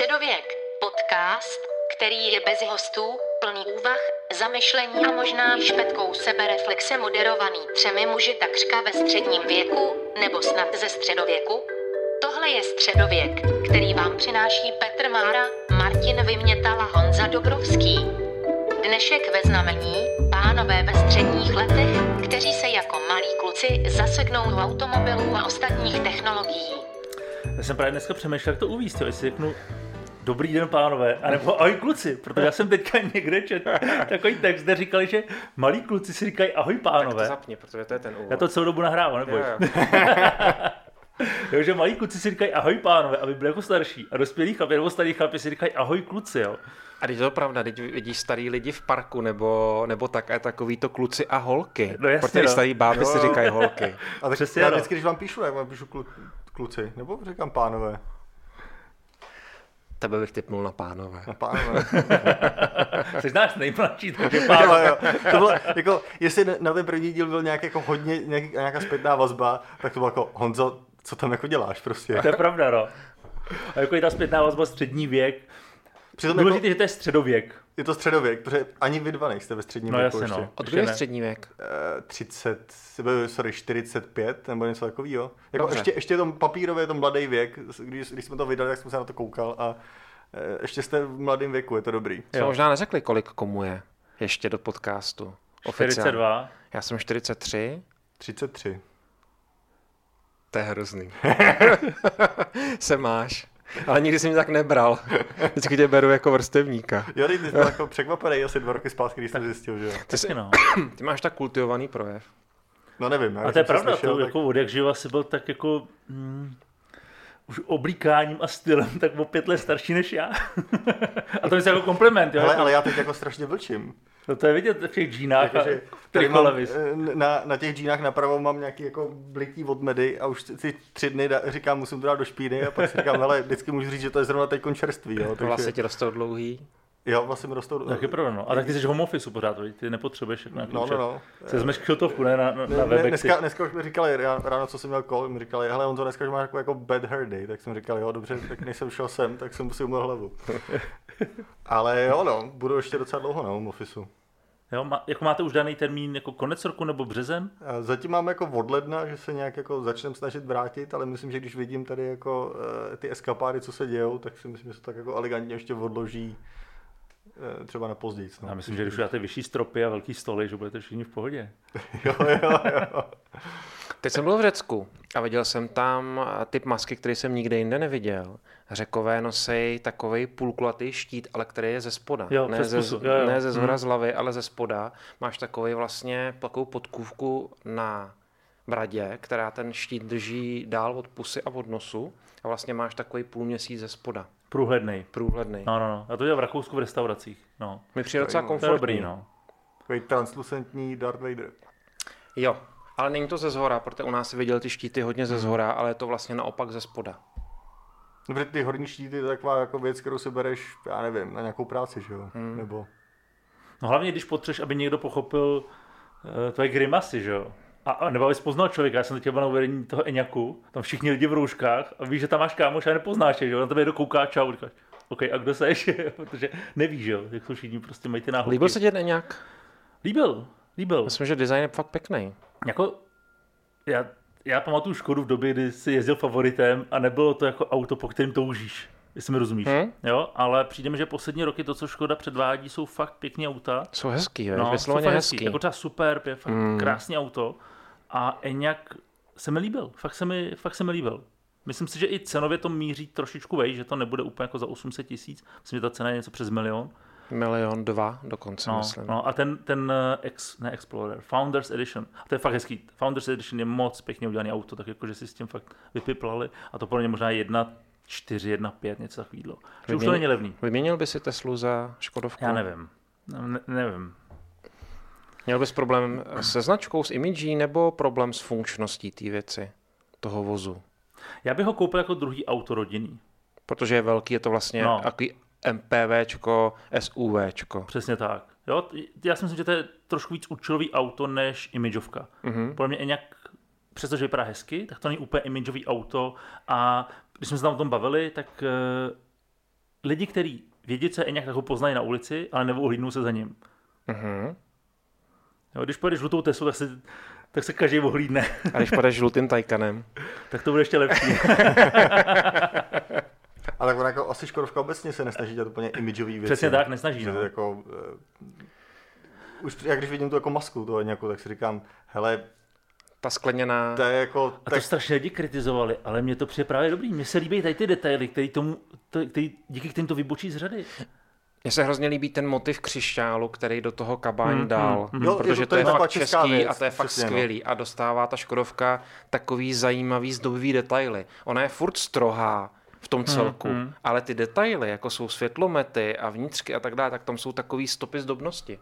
Středověk. Podcast, který je bez hostů, plný úvah, zamyšlení a možná špetkou sebereflexe moderovaný třemi muži takřka ve středním věku, nebo snad ze středověku. Tohle je Středověk, který vám přináší Petr Mára, Martin Vymětal a Honza Dobrovský. Dnešek ve znamení, pánové ve středních letech, kteří se jako malí kluci zaseknou v automobilů a ostatních technologií. Já jsem právě dneska přemýšlel, jak to uvíct, jo, jestli řeknu Dobrý den, pánové, anebo ahoj kluci, protože já jsem teďka někde čet takový text, kde říkali, že malí kluci si říkají ahoj Tak pánové. to zapni, protože to je ten úvod. Já to celou dobu nahrávám, nebo? jo, jo. jo, že malí kluci si říkají ahoj pánové, aby byli jako starší. A dospělí chlapi nebo starý chlapi si říkají ahoj kluci, jo. A teď je to pravda, teď vidíš starý lidi v parku, nebo, nebo tak, a takový to kluci a holky. No jasně, Protože no. starý báby si Jo, jo. říkají holky. A tak Přesně, já no. vždycky, když vám píšu, jak vám píšu klu, kluci, nebo říkám pánové, Tebe bych typnul na pánové. no pánové. Jsi náš nejmladší, takže jo, pánové. jo. To bylo, jako, jestli na ten první díl byl nějak, jako hodně, nějak, nějaká zpětná vazba, tak to bylo jako, Honzo, co tam jako děláš prostě. To je pravda, no. A jako je ta zpětná vazba střední věk. Přitom jako, Důležité, že to je středověk. je to středověk, protože ani vy dva nejste ve středním No věku jasně, ještě. no. Od kdy je střední věk? Eh, 30, sorry, 45 nebo něco takového. Jako Dobře. ještě, ještě je to papírově je to mladý věk, když, když jsme to vydali, tak jsem se na to koukal a eh, ještě jste v mladém věku, je to dobrý. Jsme možná neřekli, kolik komu je ještě do podcastu. Oficiálně. 42. Já jsem 43. 33. To je hrozný. Se máš. Ale nikdy jsem mě tak nebral. Vždycky tě beru jako vrstevníka. Jo, teď jsi byl jako překvapený asi dva roky zpátky, když jsem zjistil, že jo. Ty, jsi, no. ty máš tak kultivovaný projev. No nevím. já A to je pravda, slyšel, to tak- jako od jak živa si byl tak jako mm, už oblíkáním a stylem tak o pět let starší než já. a to je jako kompliment, jo? Ale, jako, ale já teď jako strašně vlčím. No to je vidět v těch džínách a Jakože tady mám, eh, na, na těch džínách napravo mám nějaký jako blití od medy a už ty tři dny da, říkám, musím to dát do špíny a pak si říkám, hele, vždycky můžu říct, že to je zrovna teď čerství, jo. To Takže, vlastně ti rostou dlouhý. Jo, vlastně mi rostou... Tak je pravda, no. A taky jsi home office pořád, ty nepotřebuješ jako nějaký No, no, no. Se vezmeš kšiltovku, ne, na, na, Ne, na dneska, dneska už mi říkali, ráno, ráno, co jsem měl call, mi říkali, hele, on to dneska už má jako, jako bad hair day, tak jsem říkal, jo, dobře, tak než jsem šel sem, tak jsem si umyl hlavu. Ale jo, no, budu ještě docela dlouho na home officeu. Jo, má, jako máte už daný termín jako konec roku nebo březen? A Zatím mám jako od ledna, že se nějak jako začnem snažit vrátit, ale myslím, že když vidím tady jako uh, ty eskapády, co se dějou, tak si myslím, že se to tak jako elegantně ještě odloží uh, třeba na později. No. Já myslím, že když dáte vyšší stropy a velký stoly, že budete všichni v pohodě. Jo, jo, jo. Teď jsem byl v Řecku a viděl jsem tam eh, typ masky, který jsem nikde jinde neviděl. Řekové nosej takový půlkulatý štít, ale který je ze spoda. Jo, ne, ze, pusu, jo, jo. ne ze zhora Hmm. z hlavy, ale ze spoda. Máš takový vlastně takovou podkůvku na bradě, která ten štít drží dál od pusy a od nosu. A vlastně máš takový půlměsíc ze spoda. Průhledný. Průhledný. No, no, no. Já to dělám v Rakousku v restauracích. No. Mi přijde docela komfortní. dobrý, no. Takový translucentní Darth Vader. Jo, ale není to ze zhora, protože u nás si viděl ty štíty hodně ze zhora, ale je to vlastně naopak ze spoda. No, protože ty horní štíty je taková jako věc, kterou si bereš, já nevím, na nějakou práci, že jo? Hmm. Nebo... No hlavně, když potřebuješ, aby někdo pochopil uh, tvoje grimasy, že jo? A, a nebo abys poznal člověka, já jsem teď byl na uvedení toho Eňaku, tam všichni lidi v rouškách a víš, že tam máš kámoš a nepoznáš je, že jo? Na tebe někdo kouká, čau, říkáš, OK, a kdo seš? Protože nevíš, že jo? Jak jsou všichni prostě mají ty náhodky. Líbil se ti nějak? Líbil, líbil. Myslím, že design je fakt pěkný. Jako, já, já pamatuju Škodu v době, kdy jsi jezdil favoritem a nebylo to jako auto, po kterém toužíš. Jestli mi rozumíš. Hm? Jo, ale přijde mi, že poslední roky to, co Škoda předvádí, jsou fakt pěkné auta. Jsou hezký, jo? No, jsou vysloveně fakt hezký. Jako třeba Superb je fakt Mm. mm. krásný auto a Enyaq se mi líbil, fakt se mi, fakt se mi líbil. Myslím si, že i cenově to míří trošičku vej, že to nebude úplně jako za 800 tisíc. Myslím, že ta cena je něco přes milion. Milion dva dokonce, No, myslím. no a ten, ten eh, ex, ne Explorer, Founders Edition, a to je fakt hezký. Founders Edition je moc pěkně udělaný auto, tak jako, že si s tím fakt vypiplali a to pro ně možná jedna 4, 1, 5, něco takového. Že už to není levný. Vyměnil by si Teslu za Škodovku? Já nevím. Ne, nevím. Měl bys problém se značkou, s imidží, nebo problém s funkčností té věci, toho vozu? Já bych ho koupil jako druhý auto rodinný. Protože je velký, je to vlastně No. takový MPVčko, SUVčko. Přesně tak. Jo, já si myslím, že to je trošku víc účelový auto než imageovka. Mhm. Podle mě Enyaq, přestože vypadá hezky, tak to není úplně imageový auto a když jsme se tam o tom bavili, tak eh, lidi, kteří vědí, co je Eňak, tak ho poznají na ulici, ale neohlídnou se za ním. Mhm. Jo, když pojedeš žlutou Teslu, tak se, tak se každý ohlídne. A když padeš žlutým tajkanem. tak to bude ještě lepší. Ale tak ona jako asi Škodovka obecně se nesnaží dělat úplně imageový věci. Přesně tak, nesnaží, no. to jako, uh, už jak když vidím tu jako masku toho nějakou, tak si říkám, hele, Ta skleněná... to je jako, A to tak, strašně lidi kritizovali, ale mně to přijde právě dobrý. Mně se líbí tady ty detaily, který tomu, to- který, díky kterým to vybočí z řady. Mně se hrozně líbí ten motiv křišťálu, který do toho Kabaň Mm, dal, mm, Jo, je protože to- to, to je je taková fakt český věc, a to je fakt přesně, no. skvělý. A dostává ta Škodovka takový zajímavý zdobivý detaily. Ona je furt strohá v tom celku, mm. ale ty detaily, jako jsou světlomety a vnitřky a tak dále, tak tam jsou takový stopy zdobnosti.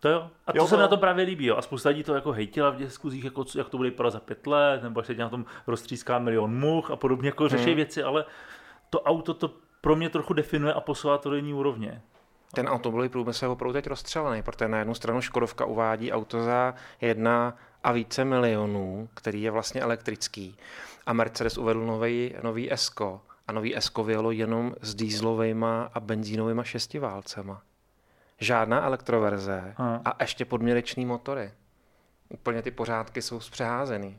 To jo. A to Jo, se mi no. na to právě líbí. Jo. A spousta lidí to jako hejtila v diskuzích, jako, co- jak to bude vypadat za pět let, nebo až se na tom roztříská milion much a podobně, jako řeší věci, ale to auto to pro mě trochu definuje a posouvá to do jiný úrovně. Ten automobilový průmysl je opravdu teď rozstřelený, protože na jednu stranu Škodovka uvádí auto za jedna a více milionů, který je vlastně elektrický. A Mercedes uvedl nový, nový Esko. A nový Esko vyjelo jenom s dýzlovejma a benzínovými šestiválcema. Žádná elektroverze Aha. a ještě podměrečný motory. Úplně ty pořádky jsou zpřeházený.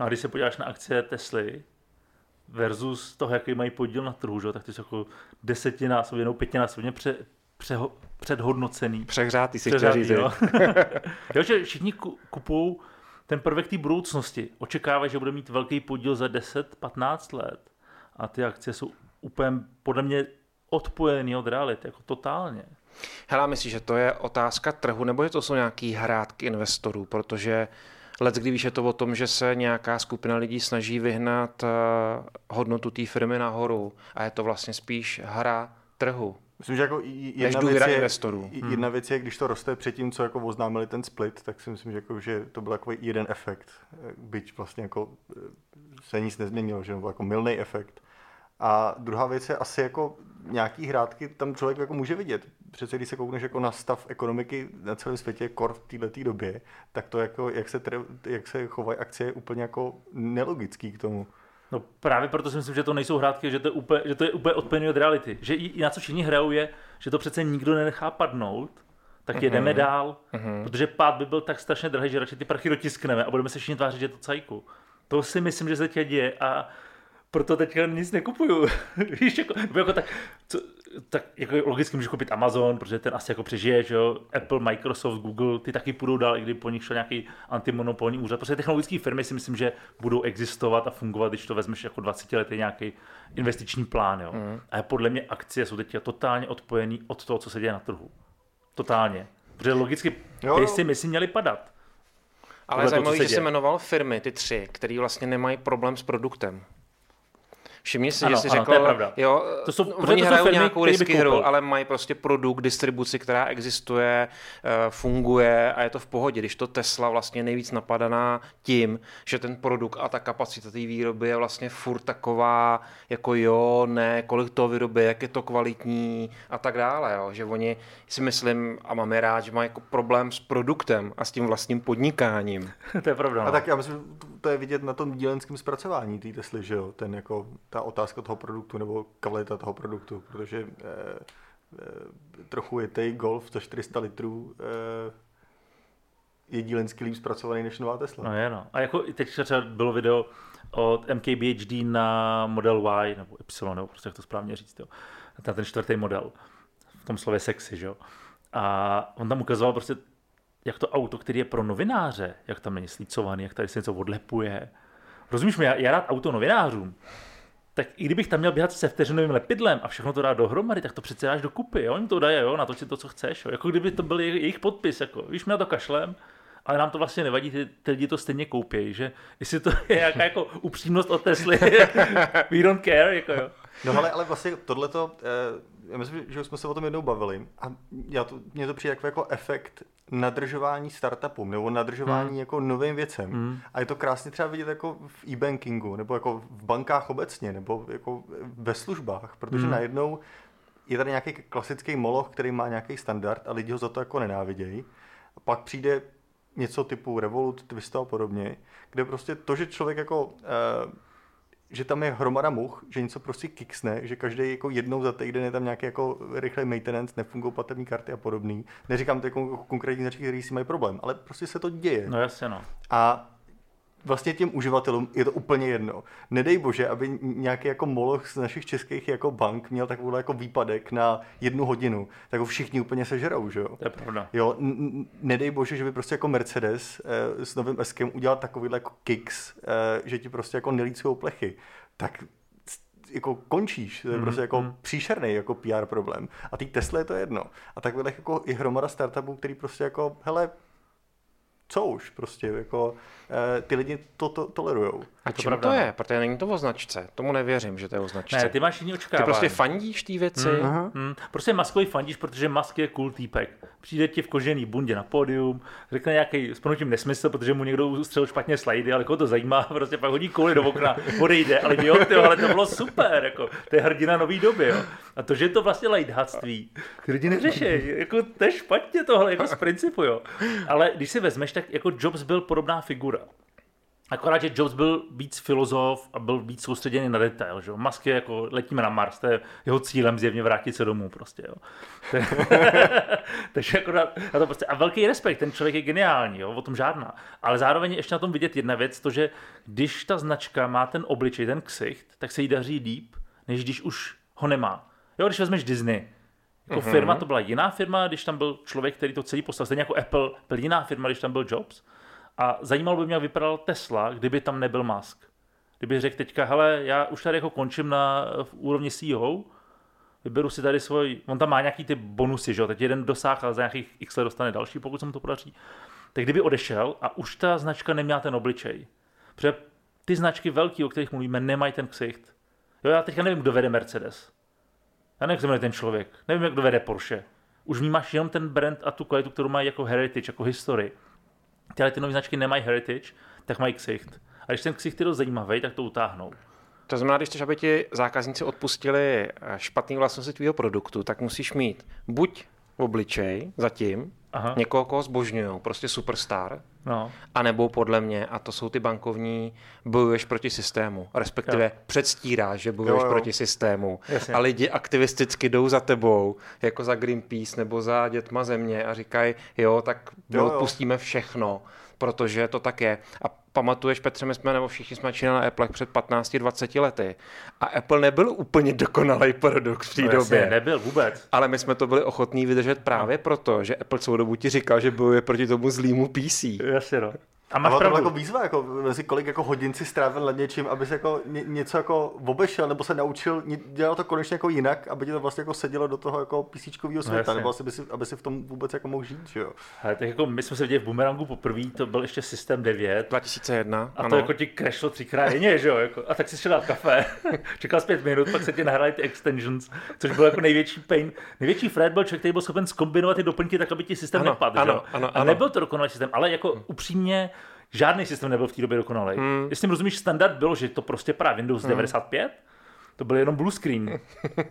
No a když se podíváš na akcie Tesly versus toho, jaký mají podíl na trhu, že? tak ty jsou jako desetinásobně nebo pětinásobně pře, přeho, předhodnocený. Přehřátý si chtěl říct. jo. jo. že všichni ku- kupují ten prvek té budoucnosti. Očekávají, že bude mít velký podíl za 10-15 let. A ty akcie jsou úplně podle mě odpojený od reality, jako totálně. Hele, myslíš, že to je otázka trhu, nebo že to jsou nějaký hrátky investorů? Protože let, kdy víš, je to o tom, že se nějaká skupina lidí snaží vyhnat eh, hodnotu té firmy nahoru a je to vlastně spíš hra trhu. Myslím, že jako jedna věc, důvěra je, investorů. i- jedna věc je, když to roste předtím, co jako oznámili ten split, tak si myslím, že, jako, že to byl takový jeden efekt, eh, byť vlastně jako eh, se nic nezměnilo, že byl jako milný efekt. A druhá věc je asi jako nějaký hrátky tam člověk jako může vidět. Přece když se koukneš jako na stav ekonomiky na celém světě, kor v této době, tak to jako, jak se, tre, jak se chovají akcie, je úplně jako nelogický k tomu. No právě proto si myslím, že to nejsou hrátky, že to je úplně, že to je úplně odpojený od reality. Že i, i na co všichni hrajou je, že to přece nikdo nenechá padnout, tak jedeme dál, protože pád by byl tak strašně drahý, že radši ty prachy dotiskneme a budeme se všichni tvářit, že je to cajku. To si myslím, že se teď děje a proto teďka nic nekupuju. Víš, jako, jako tak, co, tak jako logicky můžeš koupit Amazon, protože ten asi jako přežije, že jo? Apple, Microsoft, Google, ty taky půjdou dál, i kdy po nich šel nějaký antimonopolní úřad. Prostě technologické firmy si myslím, že budou existovat a fungovat, když to vezmeš jako 20 letý nějaký investiční plán. Jo? Mm. A podle mě akcie jsou teď totálně odpojený od toho, co se děje na trhu. Totálně. Protože logicky Jo, si myslím měli padat. Ale zajímavé, se že jsi děje. jmenoval firmy, ty tři, které vlastně nemají problém s produktem. Všimni si, Ano, že jsi ano, řekl, to je pravda. jo, To jsou- no, oni to jsou hrajou firmy, nějakou risky hru, ale mají prostě produkt, distribuci, která existuje, eh, funguje a je to v pohodě. Když to Tesla vlastně nejvíc napadaná tím, že ten produkt a ta kapacita té výroby je vlastně furt taková, jako jo, ne, kolik to vyrobí, jak je to kvalitní a tak dále. Jo. Že oni si myslím, a mám je rád, že mají jako problém s produktem a s tím vlastním podnikáním. to je pravda. A No. tak já myslím, to je vidět na tom dílenském zpracování té Tesly, že jo, ten jako, ta otázka toho produktu nebo kvalita toho produktu, protože eh, eh, trochu je tej Golf za 400 litrů eh, je dílensky líp zpracovaný než nová Tesla. No je no. A jako teď třeba bylo video od MKBHD na Model Y, nebo Y, nebo prostě jak to správně říct, jo. Na ten čtvrtý model. V tom slově sexy, že jo. A on tam ukazoval prostě, jak to auto, který je pro novináře, jak tam není slícovaný, jak tady se něco odlepuje. Rozumíš mi, já, já rád auto novinářům, tak i kdybych tam měl běhat se vteřinovým lepidlem a všechno to dát dohromady, tak to přece dáš dokupy, jo? Oni to dají, jo, natočit to, co chceš, jo? Jako kdyby to byl jejich, jejich podpis, jako, víš, mě na to kašlem, ale nám to vlastně nevadí, ty, ty lidi to stejně koupějí, že jestli to je nějaká jako upřímnost od Tesly, we don't care, jako jo. No ale, ale vlastně tohleto, eh, já myslím, že už jsme se o tom jednou bavili a já to, mně to přijde jako, jako efekt nadržování startupům nebo nadržování Hmm. jako novým věcem. A je to krásně třeba vidět jako v e-bankingu nebo jako v bankách obecně nebo jako ve službách, protože Hmm. najednou je tady nějaký klasický moloch, který má nějaký standard a lidi ho za to jako nenávidějí. A pak přijde něco typu Revolut, Twisto a podobně, kde prostě to, že člověk jako eh, že tam je hromada much, že něco prostě kiksne, že každý jako jednou za týden je tam nějaký jako rychlej maintenance, nefungují platební karty a podobný. Neříkám to jako konkrétní značky, který si mají problém, ale prostě se to děje. No jasně no. A vlastně těm uživatelům je to úplně jedno. Nedej bože, aby nějaký jako moloch z našich českých jako bank měl takový jako výpadek na jednu hodinu, tak ho všichni úplně sežerou, že jo? To je pravda. Jo, n- nedej bože, že by prostě jako Mercedes eh, s novým Eskem udělal takovýhle jako kicks, eh, že ti prostě jako nelícujou plechy. Tak s- jako končíš, to je prostě jako příšerný jako PR problém. A ty Tesla je to jedno. A takhle jako i hromada startupů, který prostě jako, hele, co už prostě, jako eh, ty lidi to, to tolerujou. A to čím pravda, to no. je? Protože není to o značce. Tomu nevěřím, že to je o značce. Ne, ty máš jiný ty očekávání. prostě fandíš té věci. Aha. Hmm, prostě maskový fandíš, protože Musk je cool týpek. Přijde ti v kožený bundě na pódium, řekne nějaký s nesmysl, protože mu někdo ustřelil špatně slajdy, ale koho to zajímá, prostě pak hodí kouli do okna, odejde, ale jo, tyjo, ale to bylo super, jako, to je hrdina nový doby, jo. A to, že je to vlastně lajthatství, ty lidi neřeší, jako to je špatně tohle, jako z principu, jo. Ale když si vezmeš, tak jako Jobs byl podobná figura. Akorát, že Jobs byl víc filozof a byl víc soustředěný na detail. Že? Musk je jako, letíme na Mars, to je jeho cílem zjevně vrátit se domů prostě. Jo. Takže jako na, to prostě, a velký respekt, ten člověk je geniální, jo, o tom žádná. Ale zároveň je ještě na tom vidět jedna věc, to, že když ta značka má ten obličej, ten ksicht, tak se jí daří líp, než když už ho nemá. Jo, když vezmeš Disney, jako Mhm. firma to byla jiná firma, když tam byl člověk, který to celý postavil. Stejně jako Apple byl jiná firma, když tam byl Jobs. A zajímalo by mě, jak vypadal Tesla, kdyby tam nebyl Musk. Kdyby řekl teďka, hele, já už tady jako končím na v úrovni CEO, vyberu si tady svůj, on tam má nějaký ty bonusy, že jo, teď jeden dosáh, ale za nějakých x let dostane další, pokud se mu to podaří. Tak kdyby odešel a už ta značka neměla ten obličej. Protože ty značky velký, o kterých mluvíme, nemají ten ksicht. Jo, já teďka nevím, kdo vede Mercedes. Já nevím, jak se jmenuje ten člověk. Nevím, jak kdo vede Porsche. Už vnímáš jenom ten brand a tu kvalitu, kterou mají jako heritage, jako historii. Tyhle ty nové značky nemají heritage, tak mají ksicht. A když ten ksicht je dost zajímavý, tak to utáhnou. To znamená, když chceš, aby ti zákazníci odpustili eh, špatný vlastnosti tvýho produktu, tak musíš mít buď obličej zatím, Aha. někoho, koho zbožňují, prostě superstar, No. a nebo podle mě, a to jsou ty bankovní, bojuješ proti systému, respektive Jo. předstíráš, že bojuješ Jo, jo. proti systému. Jasně. A lidi aktivisticky jdou za tebou, jako za Greenpeace nebo za Dětma země a říkají, jo, tak Jo, jo. odpustíme všechno, protože to tak je. A pamatuješ, Petře, my jsme, nebo všichni jsme začínali na Apple před 15-20 lety. A Apple nebyl úplně dokonalý produkt v té No, době. jasně, nebyl vůbec. Ale my jsme to byli ochotní vydržet právě proto, že Apple celou dobu ti říkal, že bojuje proti tomu zlýmu PC. Jasně, no. A máš to pravdu. jako výzva, jako mezi kolik jako hodin si strávil nad něčím, aby se jako ně, něco jako obešel, nebo se naučil dělat to konečně jako jinak, aby ti to vlastně jako sedělo do toho jako písíčkového světa, jasně. nebo asi by si, aby si v tom vůbec jako mohl žít, že jo. Ale tak jako my jsme se viděli v Bumerangu poprvé, to byl ještě systém 9. 2001, A to ano. jako ti crashlo třikrát denně, že jo? Jako, a tak si šel dát kafe, čekal jsi pět minut, pak se ti nahrály ty extensions, což byl jako největší pain. Největší Fred byl člověk, který byl schopen zkombinovat ty doplňky tak, aby ti systém Ano, nepadl, ano, jo? ano, A ano. nebyl to dokonalý systém, ale jako upřímně žádný systém nebyl v té době dokonalý. Hmm. Jestli mi rozumíš, standard bylo, že to prostě právě Windows Hmm. 95, to byl jenom blue screen.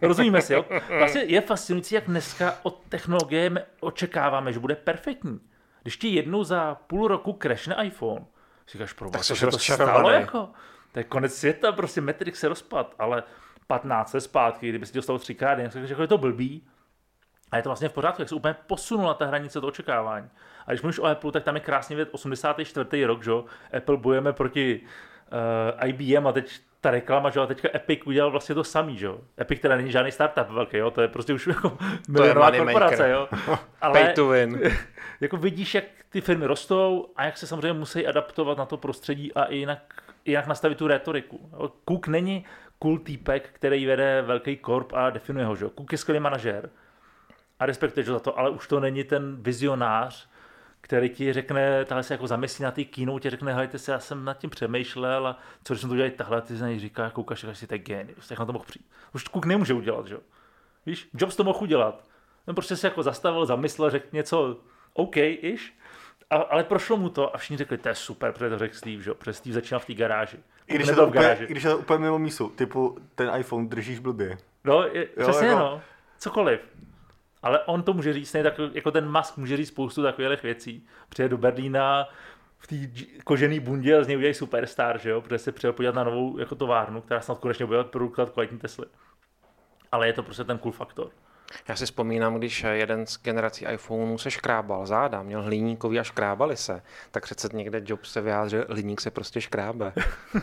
Rozumíme si, jo? Vlastně je fascinující, jak dneska od technologie očekáváme, že bude perfektní. Když ti jednou za půl roku crashne iPhone, si říkáš, pro Tak se to stalo jako? To je konec světa, prostě Matrix se rozpad, ale 15 let zpátky, kdyby si dostal třikrát, tak řekl, že je to blbý. A je to vlastně v pořádku, jak se úplně posunula ta hranice toho očekávání. A když mluvíš o Apple, tak tam je krásně vědět 84. rok, že jo? Apple bojujeme proti uh, IBM a teď ta reklama, že a teďka Epic udělal vlastně to samý, že jo. Epic teda není žádný startup velký, jo, to je prostě už jako milionová korporace, jo. Pay to win. jako vidíš, jak ty firmy rostou a jak se samozřejmě musí adaptovat na to prostředí a i jinak, jinak nastavit tu retoriku. Jo. Cook není cool týpek, který vede velký korp a definuje ho. Že? jo. Cook je skvělý manažer a respektuješ ho za to, ale už to není ten vizionář, který ti řekne, tahle se jako zamyslí na té kínou, ti řekne, hejte se, já jsem nad tím přemýšlel a co když jsme to udělali tahle, ty něj říká, koukáš, říkáš si, to je genius, jak na to mohl přijít. Už Cook nemůže udělat, že jo. Víš, Jobs to mohl udělat. Ten prostě se jako zastavil, zamyslel, řekl něco OK, iš, a, ale prošlo mu to a všichni řekli, to je super, protože to řekl Steve, že jo, protože Steve začínal v té garáži. I když, je to v úplně, garáži. I když je to úplně mimo mísu, typu ten iPhone držíš blbě. No, je, přesně jako- no, cokoliv. Ale on to může říct, tak, jako ten Musk může říct spoustu takových věcí. Přijde do Berlína v té kožený bundě a z něj udělají superstar, že jo, protože se přijel podívat na novou jako továrnu, která snad konečně bude produkovat kvalitní Tesly. Ale je to prostě ten cool faktor. Já si vzpomínám, když jeden z generací iPhoneů se škrábal záda, měl hliníkový a škrábali se, tak přece někde Jobs se vyjádřil, hliník se prostě škrábe.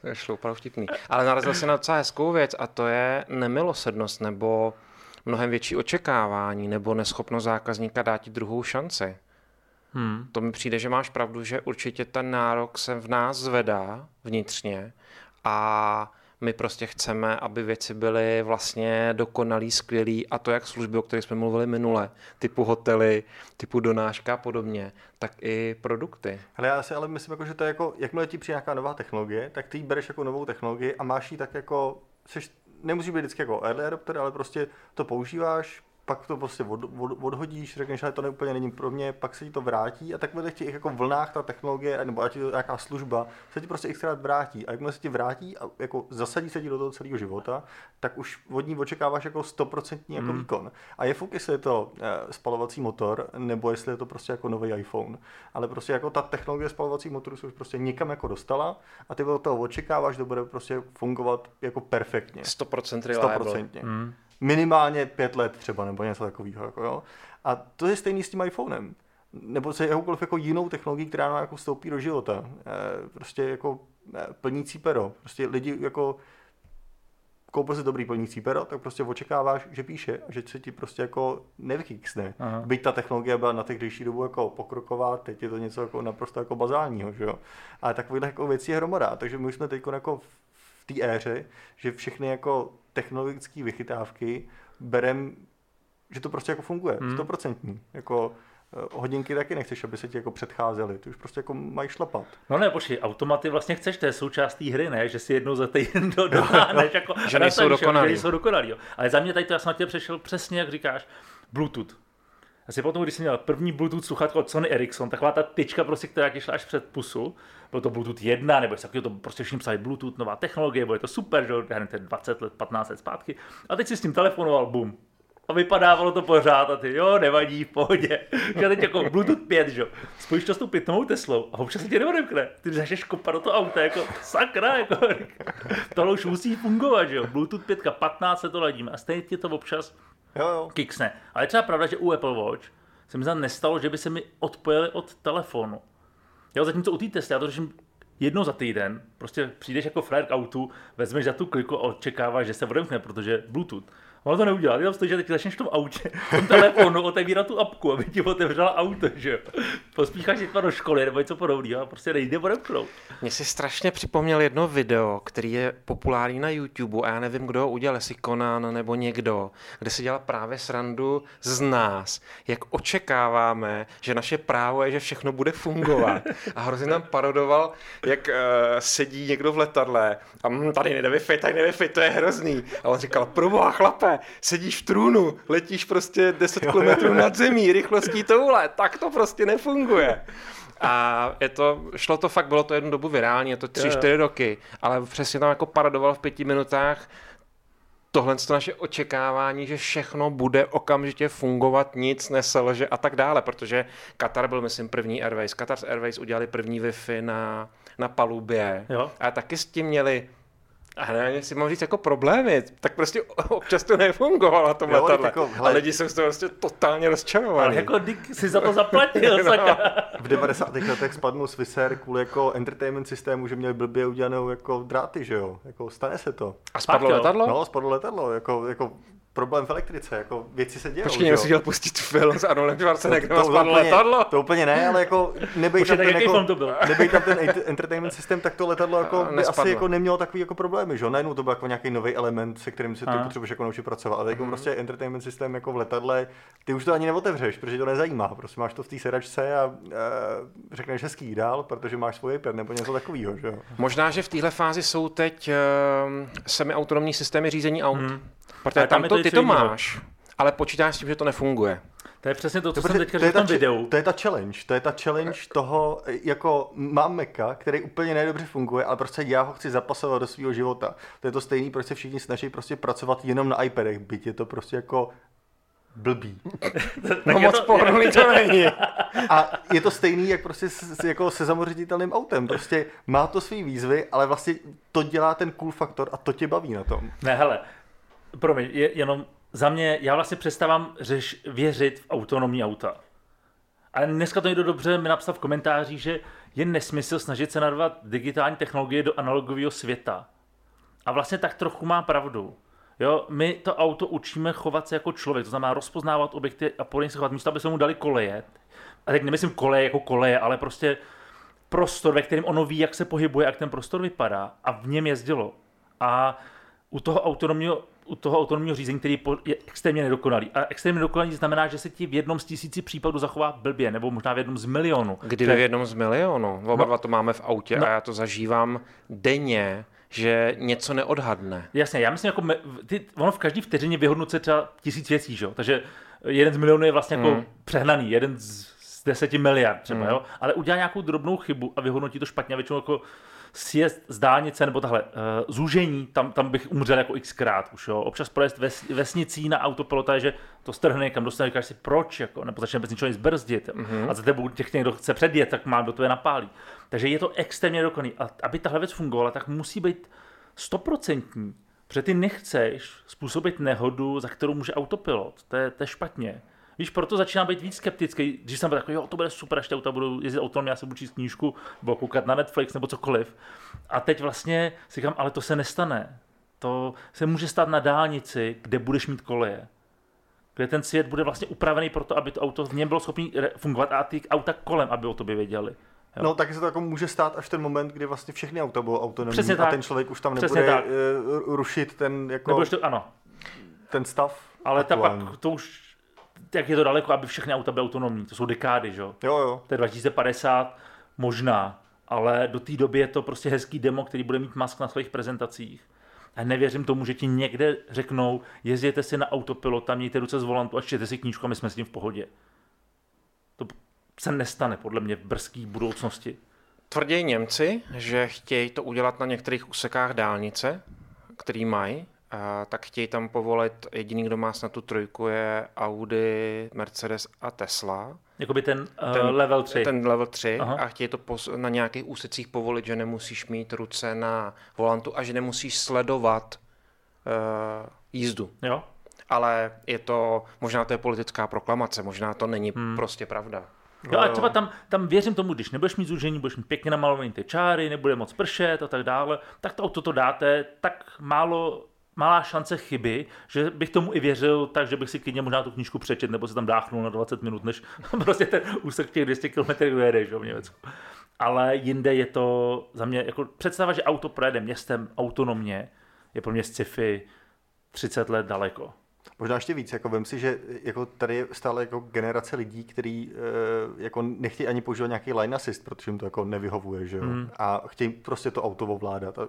to je šlo opravdu vtipný. Ale narazil si na docela hezkou věc a to je nemilosrdnost nebo mnohem větší očekávání nebo neschopnost zákazníka dát ti druhou šanci. Hmm. To mi přijde, že máš pravdu, že určitě ten nárok se v nás zvedá vnitřně a my prostě chceme, aby věci byly vlastně dokonalý, skvělý a to jak služby, o kterých jsme mluvili minule, typu hotely, typu donáška a podobně, tak i produkty. Ale já si ale myslím, jako, že to je jako, jakmile ti přijde nějaká nová technologie, tak ty ji bereš jako novou technologii a máš ji tak jako, seš, nemusí být vždycky jako early adopter, ale prostě to používáš, pak to prostě od, od, odhodíš, řekneš, že to ne, úplně není pro mě, pak se ti to vrátí a tak v těch jako vlnách ta technologie, nebo ať je to nějaká služba, se ti prostě xkrát vrátí. A jakmile se ti vrátí a jako zasadí se ti do toho celého života, tak už od ní očekáváš jako 100% jako mm. výkon. A je fuk, jestli je to e, spalovací motor, nebo jestli je to prostě jako nový iPhone. Ale prostě jako ta technologie spalovací motoru se už prostě někam jako dostala a ty od toho očekáváš, že to bude prostě fungovat jako perfektně. 100% reliable. 100%. Mm minimálně pět let třeba, nebo něco takového. Jako jo. A to je stejný s tím iPhonem. Nebo se jakoukoliv jako jinou technologií, která nám jako vstoupí do života. E, prostě jako e, plnící pero. Prostě lidi jako koupil si dobrý plnící pero, tak prostě očekáváš, že píše a že se ti prostě jako nevykýksne. Byť ta technologie byla na tehdejší dobu jako pokroková, teď je to něco jako naprosto jako bazálního, že jo. Ale takovýhle jako věcí je hromada, takže my jsme teď jako v té éře, že všechny jako technologické vychytávky berem, že to prostě jako funguje, hmm. stoprocentní. Jako eh, hodinky taky nechceš, aby se ti jako předcházely, ty už prostě jako mají šlapat. No ne, počkej, automaty vlastně chceš, to je součást té hry, ne, že si jednou za týden do, doháhneš, jako, že nejsou dokonalý. Že nejsou dokonalý, jo. Ale za mě tady to já jsem tě přešel přesně, jak říkáš, Bluetooth. Asi potom, když jsem měl první Bluetooth sluchátko od Sony Ericsson, taková ta tyčka, prostě, která ti šla až před pusu, bylo to Bluetooth 1, nebo jestli to prostě všichni psali Bluetooth, nová technologie, bylo to super, že já 20 let, 15 let zpátky. A teď si s tím telefonoval, bum, a vypadávalo to pořád a ty, jo, nevadí, v pohodě. Že teď jako Bluetooth 5, že spojíš to s tou pitovou Teslou a občas se ti neodemkne. Ty začneš kopat do toho auta, jako sakra, jako, tohle už musí fungovat, že jo. Bluetooth 5, 15 se to ladíme a stejně ti to občas jo, jo. kiksne. Ale třeba pravda, že u Apple Watch se mi nestalo, že by se mi odpojili od telefonu. Jo, zatímco u té Tesly, já to řeším jednou za týden, prostě přijdeš jako frajer k autu, vezmeš za tu kliku a očekáváš, že se odemkne, protože Bluetooth. Ono to neudělá. Ty tam stojí, že teď začneš v tom autě, tom telefonu otevírat tu apku, aby ti otevřela auto, že. Pospícháš jít do školy nebo něco podobného a prostě nejde odemknout. Mně si strašně připomněl jedno video, který je populární na YouTube a já nevím, kdo ho udělal, jestli Conan nebo někdo, kde se dělal právě srandu z nás, jak očekáváme, že naše právo je, že všechno bude fungovat. A hrozně nám parodoval, jak uh, sedí někdo v letadle a hm, tady nejde wi tady nejde to je hrozný. A on říkal, proboha chlape, sedíš v trůnu, letíš prostě 10 km nad zemí, rychlostí toule, tak to prostě nefunguje. A je to, šlo to fakt, bylo to jednu dobu virální, je to 3-4 roky, ale přesně tam jako paradoval v pěti minutách tohle to naše očekávání, že všechno bude okamžitě fungovat, nic neselže a tak dále, protože Qatar byl, myslím, první Airways. Qatar Airways udělali první Wi-Fi na, na palubě jo. a taky s tím měli a ne, si mám říct jako problémy, tak prostě občas to nefungovalo na tom jo, letadle. Jako, hele, a lidi jsou z toho prostě totálně rozčarovaní. Ale jako Dick si za to zaplatil, no. V 90. letech spadnul Swissair kvůli jako entertainment systému, že měli blbě udělanou jako dráty, že jo? Jako stane se to. A spadlo letadlo? No, spadlo letadlo, jako, jako problém v elektrice, jako věci se dějí. Počkej, si chtěl pustit film s Arnoldem Schwarzeneggerem a spadlo letadlo? To úplně ne, ale jako nebej tam, ten, jako, to byl? nebej tam ten entertainment systém, tak to letadlo jako by asi jako nemělo takový jako problémy, že? Najednou to byl jako nějaký nový element, se kterým se ty potřebuješ jako naučit pracovat, ale jako mm. prostě entertainment systém jako v letadle, ty už to ani neotevřeš, protože to nezajímá, prostě máš to v té sedačce a, a řekneš hezký dál, protože máš svůj iPad nebo něco takového, že jo? Možná, že v téhle fázi jsou teď uh, semi-autonomní systémy řízení aut. Mm. Protože tam, tam to, ty to máš, ale počítáš s tím, že to nefunguje. To je přesně to, co to jsem teďka řekl v tom videu. To je ta challenge, to je ta challenge toho, jako mám Meka, který úplně nedobře funguje, ale prostě já ho chci zapasovat do svého života. To je to stejný, proč se všichni snaží prostě pracovat jenom na iPadech, byť je to prostě jako blbý. no moc to, to není. A je to stejný, jak prostě s, s, jako se samoředitelným autem. Prostě má to svý výzvy, ale vlastně to dělá ten cool faktor a to tě baví na tom. Ne, hele, promiň, je, jenom za mě, já vlastně přestávám řeš, věřit v autonomní auta. Ale dneska to někdo dobře mi napsal v komentářích, že je nesmysl snažit se narvat digitální technologie do analogového světa. A vlastně tak trochu má pravdu. Jo, my to auto učíme chovat se jako člověk, to znamená rozpoznávat objekty a podle se chovat, místo aby se mu dali koleje. A teď nemyslím koleje jako koleje, ale prostě prostor, ve kterém ono ví, jak se pohybuje, jak ten prostor vypadá a v něm jezdilo. A u toho autonomního u toho autonomního řízení, který je extrémně nedokonalý. A extrémně nedokonalý znamená, že se ti v jednom z tisíci případů zachová blbě, nebo možná v jednom z milionu. Kdyby v jednom z milionu. Oba no, dva to máme v autě no, a já to zažívám denně, že něco neodhadne. Jasně, já myslím, jako ty, ono v každý vteřině vyhodnocuje třeba tisíc věcí, že? takže jeden z milionů je vlastně jako mm. přehnaný, jeden z, z deseti miliard třeba, mm. jo? ale udělá nějakou drobnou chybu a vyhodnotí to špatně a většinou jako sjezd z dálnice nebo tahle uh, zúžení, tam, tam bych umřel jako xkrát už, jo. Občas projezd ves, vesnicí na autopilota je, že to strhne někam, dostane, říkáš si proč, jako, nebo začne bez ničeho nic brzdit. Mm-hmm. A za tebou těch někdo chce předjet, tak má do tebe napálí. Takže je to extrémně dokonalý. A aby tahle věc fungovala, tak musí být stoprocentní. Protože ty nechceš způsobit nehodu, za kterou může autopilot. To je, to je špatně. Víš, proto začínám být víc skeptický, když jsem byl takový, jo, to bude super, až auta budou jezdit autonomně, já se budu číst knížku, nebo koukat na Netflix, nebo cokoliv. A teď vlastně si říkám, ale to se nestane. To se může stát na dálnici, kde budeš mít koleje. Kde ten svět bude vlastně upravený pro to, aby to auto v něm bylo schopné fungovat a ty auta kolem, aby o tobě věděli. Jo. No, taky se to jako může stát až ten moment, kdy vlastně všechny auta budou autonomní Přesně a tak. ten člověk už tam Přesně nebude tak. Eh, rušit ten jako... to, ano. Ten stav. Ale ta pak to už jak je to daleko, aby všechny auta byly autonomní. To jsou dekády, že jo? Jo, To je 2050 možná, ale do té doby je to prostě hezký demo, který bude mít mask na svých prezentacích. A nevěřím tomu, že ti někde řeknou, jezděte si na autopilota, mějte ruce z volantu a čtěte si knížku a my jsme s tím v pohodě. To se nestane podle mě v brzké budoucnosti. Tvrdí Němci, že chtějí to udělat na některých úsekách dálnice, který mají, tak chtějí tam povolit, jediný, kdo má snad tu trojku, je Audi, Mercedes a Tesla. Jakoby ten, uh, ten level 3. Ten level 3 Aha. a chtějí to pos- na nějakých úsecích povolit, že nemusíš mít ruce na volantu a že nemusíš sledovat uh, jízdu. Jo. Ale je to, možná to je politická proklamace, možná to není hmm. prostě pravda. Jo, a třeba tam, tam věřím tomu, když nebudeš mít zúžení, budeš mít pěkně namalovaný ty čáry, nebude moc pršet a tak dále, tak to auto to dáte tak málo malá šance chyby, že bych tomu i věřil, takže bych si klidně možná tu knížku přečet nebo se tam dáchnul na 20 minut, než prostě ten úsek těch 200 km dojedeš v Německu. Ale jinde je to za mě, jako představa, že auto projede městem autonomně, je pro mě sci-fi 30 let daleko. Možná ještě víc, jako vím si, že jako tady je stále jako generace lidí, kteří e, jako nechtějí ani používat nějaký line assist, protože jim to jako nevyhovuje, že jo? Mm. A chtějí prostě to auto ovládat. A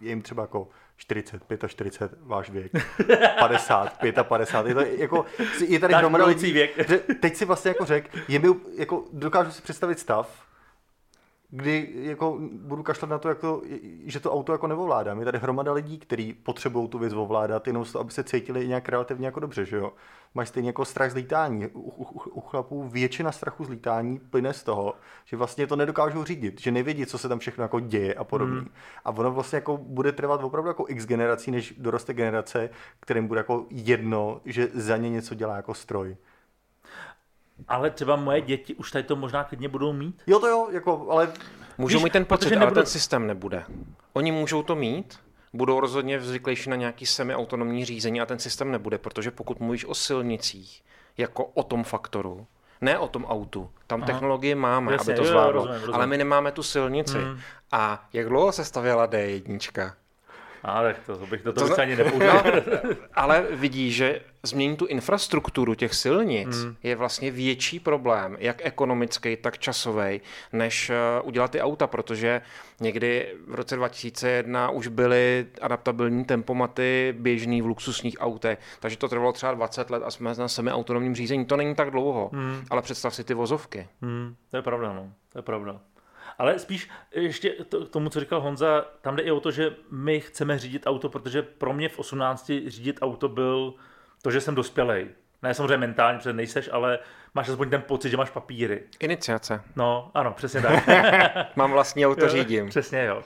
je jim třeba jako 40, 45, váš věk, 50, 55, je to jako, je tady hromada lidí, věk. teď si vlastně jako řek, je mi, jako dokážu si představit stav, kdy jako budu kašlat na to, jak to, že to auto jako nevovládám. Je tady hromada lidí, kteří potřebují tu věc ovládat, jenom to, aby se cítili nějak relativně jako dobře, že jo. Máš stejně jako strach z lítání. U, u, u chlapů většina strachu z lítání plyne z toho, že vlastně to nedokážou řídit, že nevědí, co se tam všechno jako děje a podobně. Hmm. A ono vlastně jako bude trvat opravdu jako x generací, než doroste generace, kterým bude jako jedno, že za ně něco dělá jako stroj. Ale třeba moje děti už tady to možná klidně budou mít. Jo to jo, jako, ale... Můžou Víš, mít ten pocit, ale nebudu... ten systém nebude. Oni můžou to mít, budou rozhodně zvyklejší na nějaký semi-autonomní řízení a ten systém nebude, protože pokud mluvíš o silnicích jako o tom faktoru, ne o tom autu. Tam Aha. technologie máme, Jasně, aby to zvládlo. Jo, rozumím, rozumím. Ale my nemáme tu silnici. Hmm. A jak dlouho se stavěla D1? A tak to, to bych to, to, to ani nepoužil. No, ale vidí, že změnit tu infrastrukturu těch silnic hmm. je vlastně větší problém, jak ekonomický, tak časový, než uh, udělat ty auta, protože někdy v roce 2001 už byly adaptabilní tempomaty běžný v luxusních autech, takže to trvalo třeba 20 let a jsme na semi autonomním řízení. To není tak dlouho, hmm. ale představ si ty vozovky. Hmm. To je pravda, no. To je pravda. Ale spíš ještě to, tomu, co říkal Honza, tam jde i o to, že my chceme řídit auto, protože pro mě v 18 řídit auto byl to, že jsem dospělej. Ne samozřejmě mentálně, protože nejseš, ale máš aspoň ten pocit, že máš papíry. Iniciace. No, ano, přesně tak. Mám vlastní auto, řídím. Přesně, jo.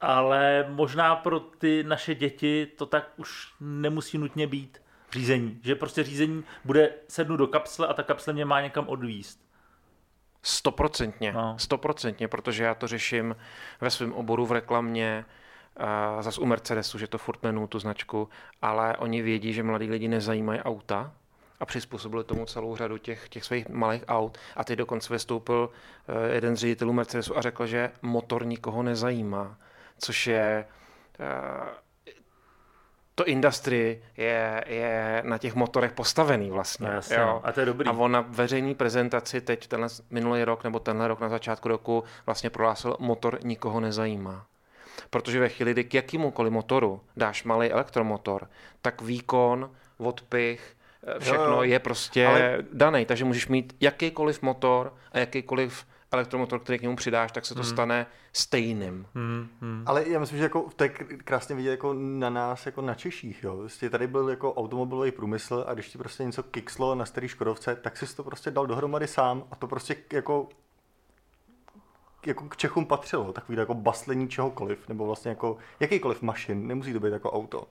Ale možná pro ty naše děti to tak už nemusí nutně být řízení. Že prostě řízení bude sednu do kapsle a ta kapsle mě má někam odvíst. Stoprocentně, No. stoprocentně, protože já to řeším ve svém oboru v reklamě, uh, zas u Mercedesu, že to furt jmenuju tu značku, ale oni vědí, že mladí lidi nezajímají auta a přizpůsobili tomu celou řadu těch, těch svých malých aut. A teď dokonce vystoupil uh, jeden z ředitelů Mercedesu a řekl, že motor nikoho nezajímá, což je uh, to industry je, je na těch motorech postavený vlastně. Jasně, no. A to je dobrý. A on na veřejné prezentaci teď tenhle minulý rok nebo tenhle rok na začátku roku vlastně prohlásil, motor nikoho nezajímá. Protože ve chvíli, kdy k jakýmukoliv motoru dáš malý elektromotor, tak výkon, odpich, eh, všechno Jo, jo. je prostě Ale- daný. Takže můžeš mít jakýkoliv motor a jakýkoliv elektromotor, který k němu přidáš, tak se to stane stejným. Hmm, hmm. Ale já myslím, že jako, to je kr- krásně vidět jako na nás, jako na Češích. Jo. Prostě tady byl jako automobilový průmysl a když ti prostě něco kikslo na starý Škodovce, tak jsi to prostě dal dohromady sám a to prostě jako jako k Čechům patřilo, takový jako baslení čehokoliv, nebo vlastně jako jakýkoliv mašin, nemusí to být jako auto.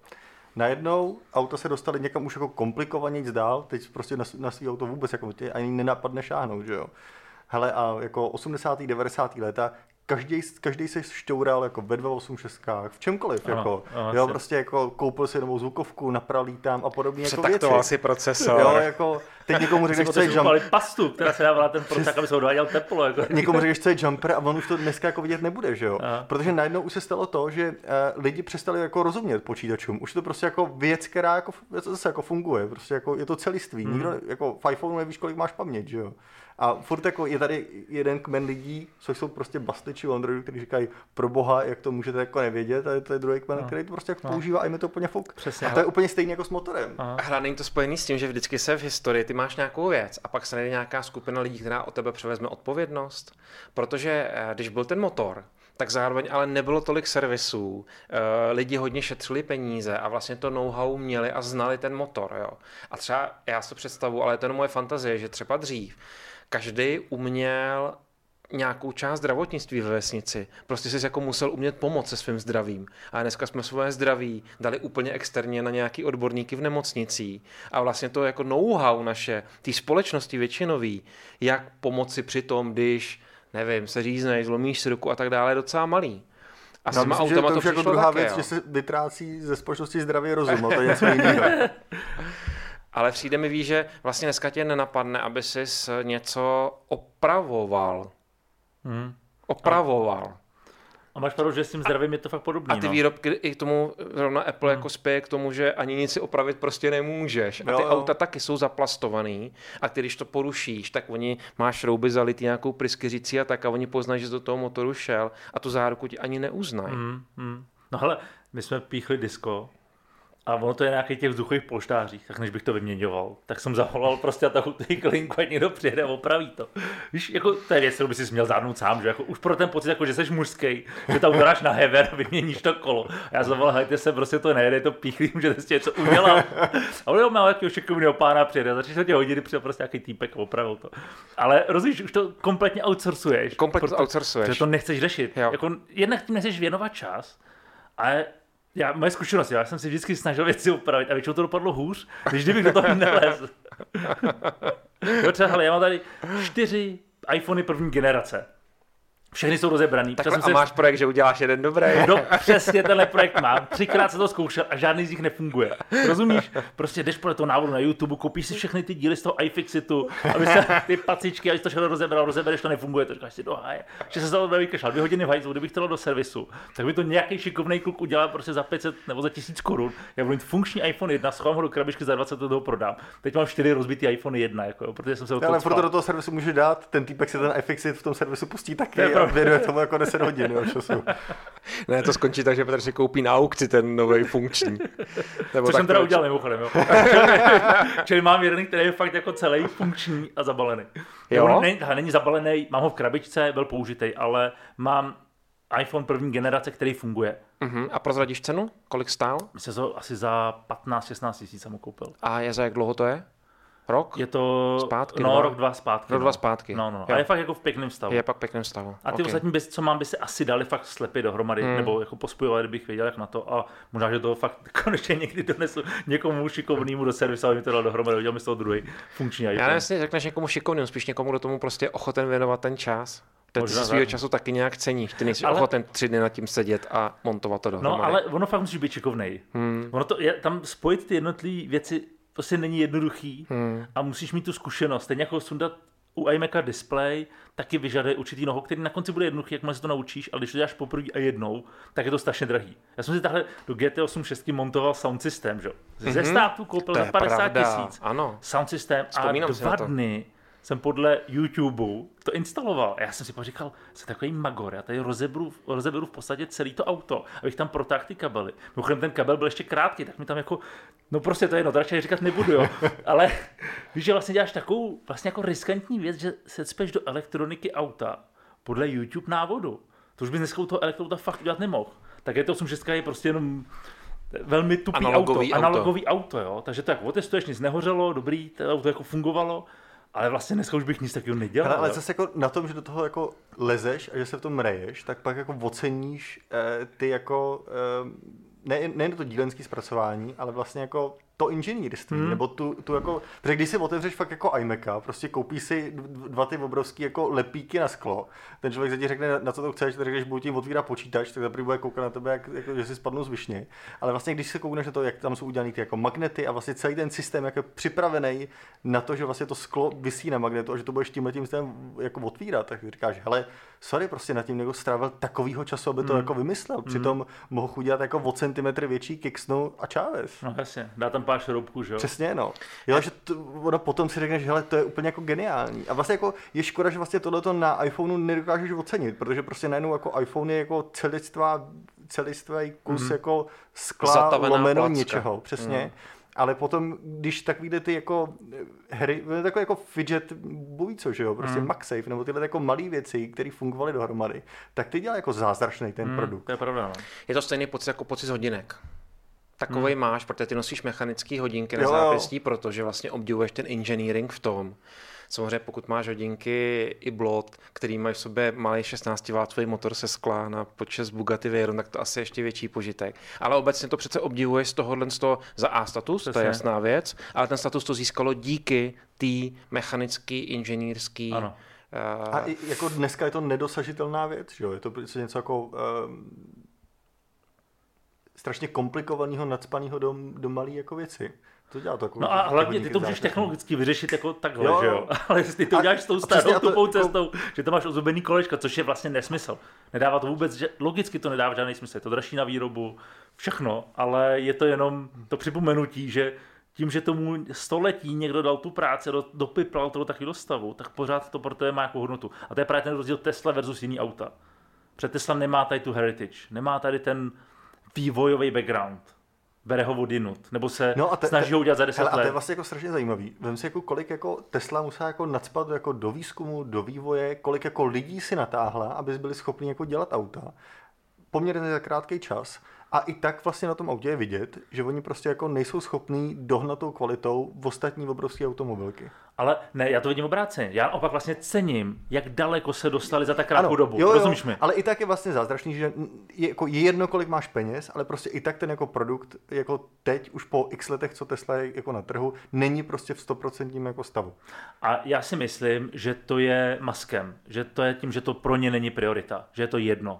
Najednou auta se dostali někam už jako komplikovanějc dál, teď prostě na, na svý auto vůbec jako tě ani nenapadne šáhnout, že jo. Hele a jako 80. 90. léta každý, každý se šťoural jako ve 286, v čemkoliv, Ano, jako, ano, jo, jasně. prostě jako koupil si novou zvukovku, napralí tam a podobně jako věci. si procesor. Jo, jako, teď někomu řekneš, co je Potřebuji jump, upalit pastu, která se dává na ten proces, tak aby se odváděl teplo. Jako. někomu řekneš, co je jumper a on už to dneska jako vidět nebude, že jo? Aha. Protože najednou už se stalo to, že uh, lidi přestali jako rozumět počítačům. Už je to prostě jako věc, která jako, to zase jako funguje. Prostě jako je to celiství. Hmm. Nikdo jako v iPhoneu nevíš, kolik máš paměť, že jo? A furt jako je tady jeden kmen lidí, což jsou prostě basliči u Androidu, kteří říkají, pro boha, jak to můžete jako nevědět, a to je druhý kmen, No. který to prostě jako No. používá a jim je to úplně fuk. Přesně. A to je úplně stejně jako s motorem. Aha. Hra není to spojený s tím, že vždycky se v historii ty máš nějakou věc a pak se najde nějaká skupina lidí, která o tebe převezme odpovědnost. Protože eh, když byl ten motor, tak zároveň ale nebylo tolik servisů, eh, lidi hodně šetřili peníze a vlastně to know-how měli a znali ten motor. Jo. A třeba já si to představu, ale to je jenom moje fantazie, že třeba dřív každý uměl nějakou část zdravotnictví ve vesnici. Prostě jsi jako musel umět pomoct se svým zdravím. A dneska jsme svoje zdraví dali úplně externě na nějaký odborníky v nemocnicích. A vlastně to jako know-how naše, té společnosti většinový, jak pomoci při tom, když, nevím, se řízneš, zlomíš si ruku a tak dále, je docela malý. A s Já těma myslím, že to už jako druhá také, věc, jo. že se vytrácí ze společnosti zdravý rozum, a to je něco jiného. Ale přijde mi, víš, že vlastně dneska tě nenapadne, aby jsi něco opravoval. Hmm. Opravoval. A máš pravdu, že s tím zdravím je to fakt podobný. A ty no. výrobky i k tomu, zrovna Apple jako spěje k tomu, že ani nic si opravit prostě nemůžeš. A ty jo. auta taky jsou zaplastovaný a ty, když to porušíš, tak oni máš šrouby zalitý nějakou pryskyřicí a tak a oni poznají, že jsi do toho motoru šel a tu záruku ti ani neuznají. Hmm, hmm. No hele, my jsme píchli disko a ono to je nějaký těch vzduchových polštářích, tak než bych to vyměňoval, tak jsem zavolal prostě a takovou ty klinku, ať někdo přijede a opraví to. Víš, jako to je věc, kterou by si měl zvládnout sám, že jako už pro ten pocit, jako že jsi mužský, že tam uděláš na hever a vyměníš to kolo. A já zavolal, hejte se, prostě to nejede, je to píchlý, můžete si něco udělat. A on má jakého šikovného pána přijede, za tři čtvrtě hodiny přijde prostě nějaký týpek a opravil to. Ale rozumíš, už to kompletně outsourcuješ. Kompletně proto- outsourcuješ. Že to nechceš řešit. Jo. Jako, jednak tím nechceš věnovat čas, ale já, moje zkušenost, já jsem si vždycky snažil věci upravit a většinou to dopadlo hůř, než kdybych do toho nelez. jo, třeba, hele, já mám tady čtyři iPhony první generace. Všechny jsou rozebraný. Takhle, Třeba a jsem máš projekt, že uděláš jeden dobrý. No, přesně tenhle projekt mám. Třikrát se to zkoušel a žádný z nich nefunguje. Rozumíš? Prostě jdeš podle toho návodu na YouTube, koupíš si všechny ty díly z toho iFixitu, aby se ty pacičky, aby to všechno rozebral, rozebereš, to nefunguje, to říkáš si do háje. Že se to vykašlal dvě hodiny v hajzlu, kdybych to dal do servisu, tak by to nějaký šikovný kluk udělal prostě za 500 nebo za 1000 korun. Já budu mít funkční iPhone 1, schovám ho do krabičky za 20 toho prodám. Teď mám čtyři rozbitý iPhone 1, jako, jo, protože jsem se o to Ale furt to do toho servisu může dát, ten týpek si ten iFixit v tom servisu pustí taky pravda. věnuje tomu jako 10 hodin jo, času. Ne, to skončí tak, že Petr si koupí na aukci ten nový funkční. Nebo Což tak jsem teda to- udělal mimochodem, jo. Čili mám jeden, který je fakt jako celý funkční a zabalený. Jo? On Není, hele, není zabalený, mám ho v krabičce, byl použitý, ale mám iPhone první generace, který funguje. Uh-huh. A prozradíš cenu? Kolik stál? Myslím, že to asi za 15-16 tisíc jsem ho koupil. A je za jak dlouho to je? Rok? Je to Zpátky, no, dva? rok, dva zpátky. Rok, no. dva zpátky. No, no, no. A je fakt jako v pěkném stavu. Je pak v pěkném stavu. A ty Ok. ostatní, co mám, by se asi dali fakt slepit dohromady, hmm. nebo jako pospojovat, kdybych věděl, jak na to. A možná, že to fakt konečně někdy donesu někomu šikovnému do servisu, aby mi to dal dohromady, udělal mi z toho druhý funkční Já nevím, jestli řekneš někomu šikovným, spíš někomu, kdo tomu prostě ochoten věnovat ten čas. Ten si svýho tak. času taky nějak ceníš. Ty nejsi Ale- ale... ochoten tři dny nad tím sedět a montovat to dohromady. No, ale ono fakt musí být šikovnej. Hmm. Ono to je, tam spojit ty jednotlivé věci prostě není jednoduchý hmm. a musíš mít tu zkušenost. Stejně jako sundat u iMaca display taky vyžaduje určitý noho, který na konci bude jednoduchý, jakmile se to naučíš, ale když to děláš poprvé a jednou, tak je to strašně drahý. Já jsem si tahle do GT8 6 montoval sound systém, že? Ze státu koupil za je 50 pravda, tisíc. ano. Sound systém a Vzpomínám dva dny jsem podle YouTube to instaloval. A já jsem si pak říkal, jsem takový magor, já tady rozeberu, rozeberu v podstatě celý to auto, abych tam protáhl ty kabely. Mimochodem ten kabel byl ještě krátký, tak mi tam jako, no prostě to je jedno, to radši říkat nebudu, jo. Ale víš, že vlastně děláš takovou vlastně jako riskantní věc, že se cpeš do elektroniky auta podle YouTube návodu. To už bys dneska u toho elektrouta fakt udělat nemohl. Tak je to 86 je prostě jenom velmi tupý Analogový auto, auto. analogový auto, jo. Takže to jak otestuješ, nic nehořelo, dobrý, to auto jako fungovalo, ale vlastně dneska už bych nic takového nedělal. Ale, ale zase jako na tom, že do toho jako lezeš a že se v tom reješ, tak pak jako oceníš eh, ty jako, eh, ne, nejen to dílenské zpracování, ale vlastně jako to inženýrství, hmm. nebo tu, tu jako, protože když si otevřeš fakt jako iMaca, prostě koupíš si dva ty obrovský jako lepíky na sklo, ten člověk se ti řekne, na- na co to chceš, tak řekneš, budu ti otvírat počítač, tak zaprvé bude koukat na tebe, jak, jako, že si spadnou z višně. Ale vlastně, když se koukneš na to, jak tam jsou udělané ty jako magnety a vlastně celý ten systém jak je připravený na to, že vlastně to sklo visí na magnetu a že to budeš tímhle tím systémem jako otvírat, tak říkáš, hele, sorry, prostě nad tím někdo strávil takovýho času, aby to Hmm. jako vymyslel. Přitom mohl udělat jako o centimetr větší kiksnu a čáves. No jasně, dá tam pár šroubků, že jo. Přesně, no. Jo, že to, ono potom si řekneš, hele, to je úplně jako geniální. A vlastně jako je škoda, že vlastně tohleto na iPhoneu nedokážeš ocenit, protože prostě najednou jako iPhone je jako celistvá, celistvý kus mm. jako skla Zatavená lomeno placka. něčeho, přesně. Mm. Ale potom, když takovýhle ty jako hry, takové jako fidget, buví co, že jo, prostě mm. MagSafe, nebo tyhle jako malé věci, které fungovaly dohromady, tak ty dělá jako zázračný ten mm. produkt. To je pravda, no. Je to stejný pocit jako pocit z hodinek. Takovej hmm. máš, protože ty nosíš mechanické hodinky na Jo, jo. zápěstí, protože vlastně obdivuješ ten engineering v tom. Samozřejmě pokud máš hodinky i blot, který mají v sobě malý 16 W motor se skla na počes Bugatti Veyron, tak to asi ještě větší požitek. Ale obecně to přece obdivuješ z tohohle z toho za A status, to je jasná věc, ale ten status to získalo díky té mechanické, inženýrské Ano. A i jako dneska je to nedosažitelná věc, že jo? Je to prostě něco jako um, strašně komplikovaného, nadspaného do, do malé jako věci. To dělá to jako No a hlavně ty to můžeš technologicky vyřešit jako takhle, Jo, že jo. Ale jestli ty to A- uděláš s tou starou to- tupou cestou, že to máš ozubený kolečka, což je vlastně nesmysl. Nedává to vůbec, že logicky to nedává žádný smysl. Je to dražší na výrobu, všechno, ale je to jenom to připomenutí, že tím, že tomu století někdo dal tu práci, do, dopipral to do takového stavu, tak pořád to pro tebe má jako hodnotu. A to je právě ten rozdíl Tesla versus jiný auta. Protože Tesla nemá tady tu heritage, nemá tady ten vývojový background. Bere ho odinut, nebo se No a te- snaží ho udělat za 10 Hele, a to je let. vlastně jako strašně zajímavý. Vem si jako kolik jako Tesla musela jako nadspat jako do výzkumu, do vývoje, kolik jako lidí si natáhla, aby byli schopni jako dělat auta. Poměrně za krátký čas. A i tak vlastně na tom autě je vidět, že oni prostě jako nejsou schopní dohnat tou kvalitou v ostatní obrovské automobilky. Ale ne, já to vidím obráceně. Já opak vlastně cením, jak daleko se dostali za tak krátkou Ano, dobu. jo, jo, Rozumíš mi? Ale i tak je vlastně zázračný, že je, jako, je jedno, kolik máš peněz, ale prostě i tak ten jako produkt, jako teď už po x letech, co Tesla je jako na trhu, není prostě v 100% jako stavu. A já si myslím, že to je maskem. Že to je tím, že to pro ně není priorita. Že je to jedno.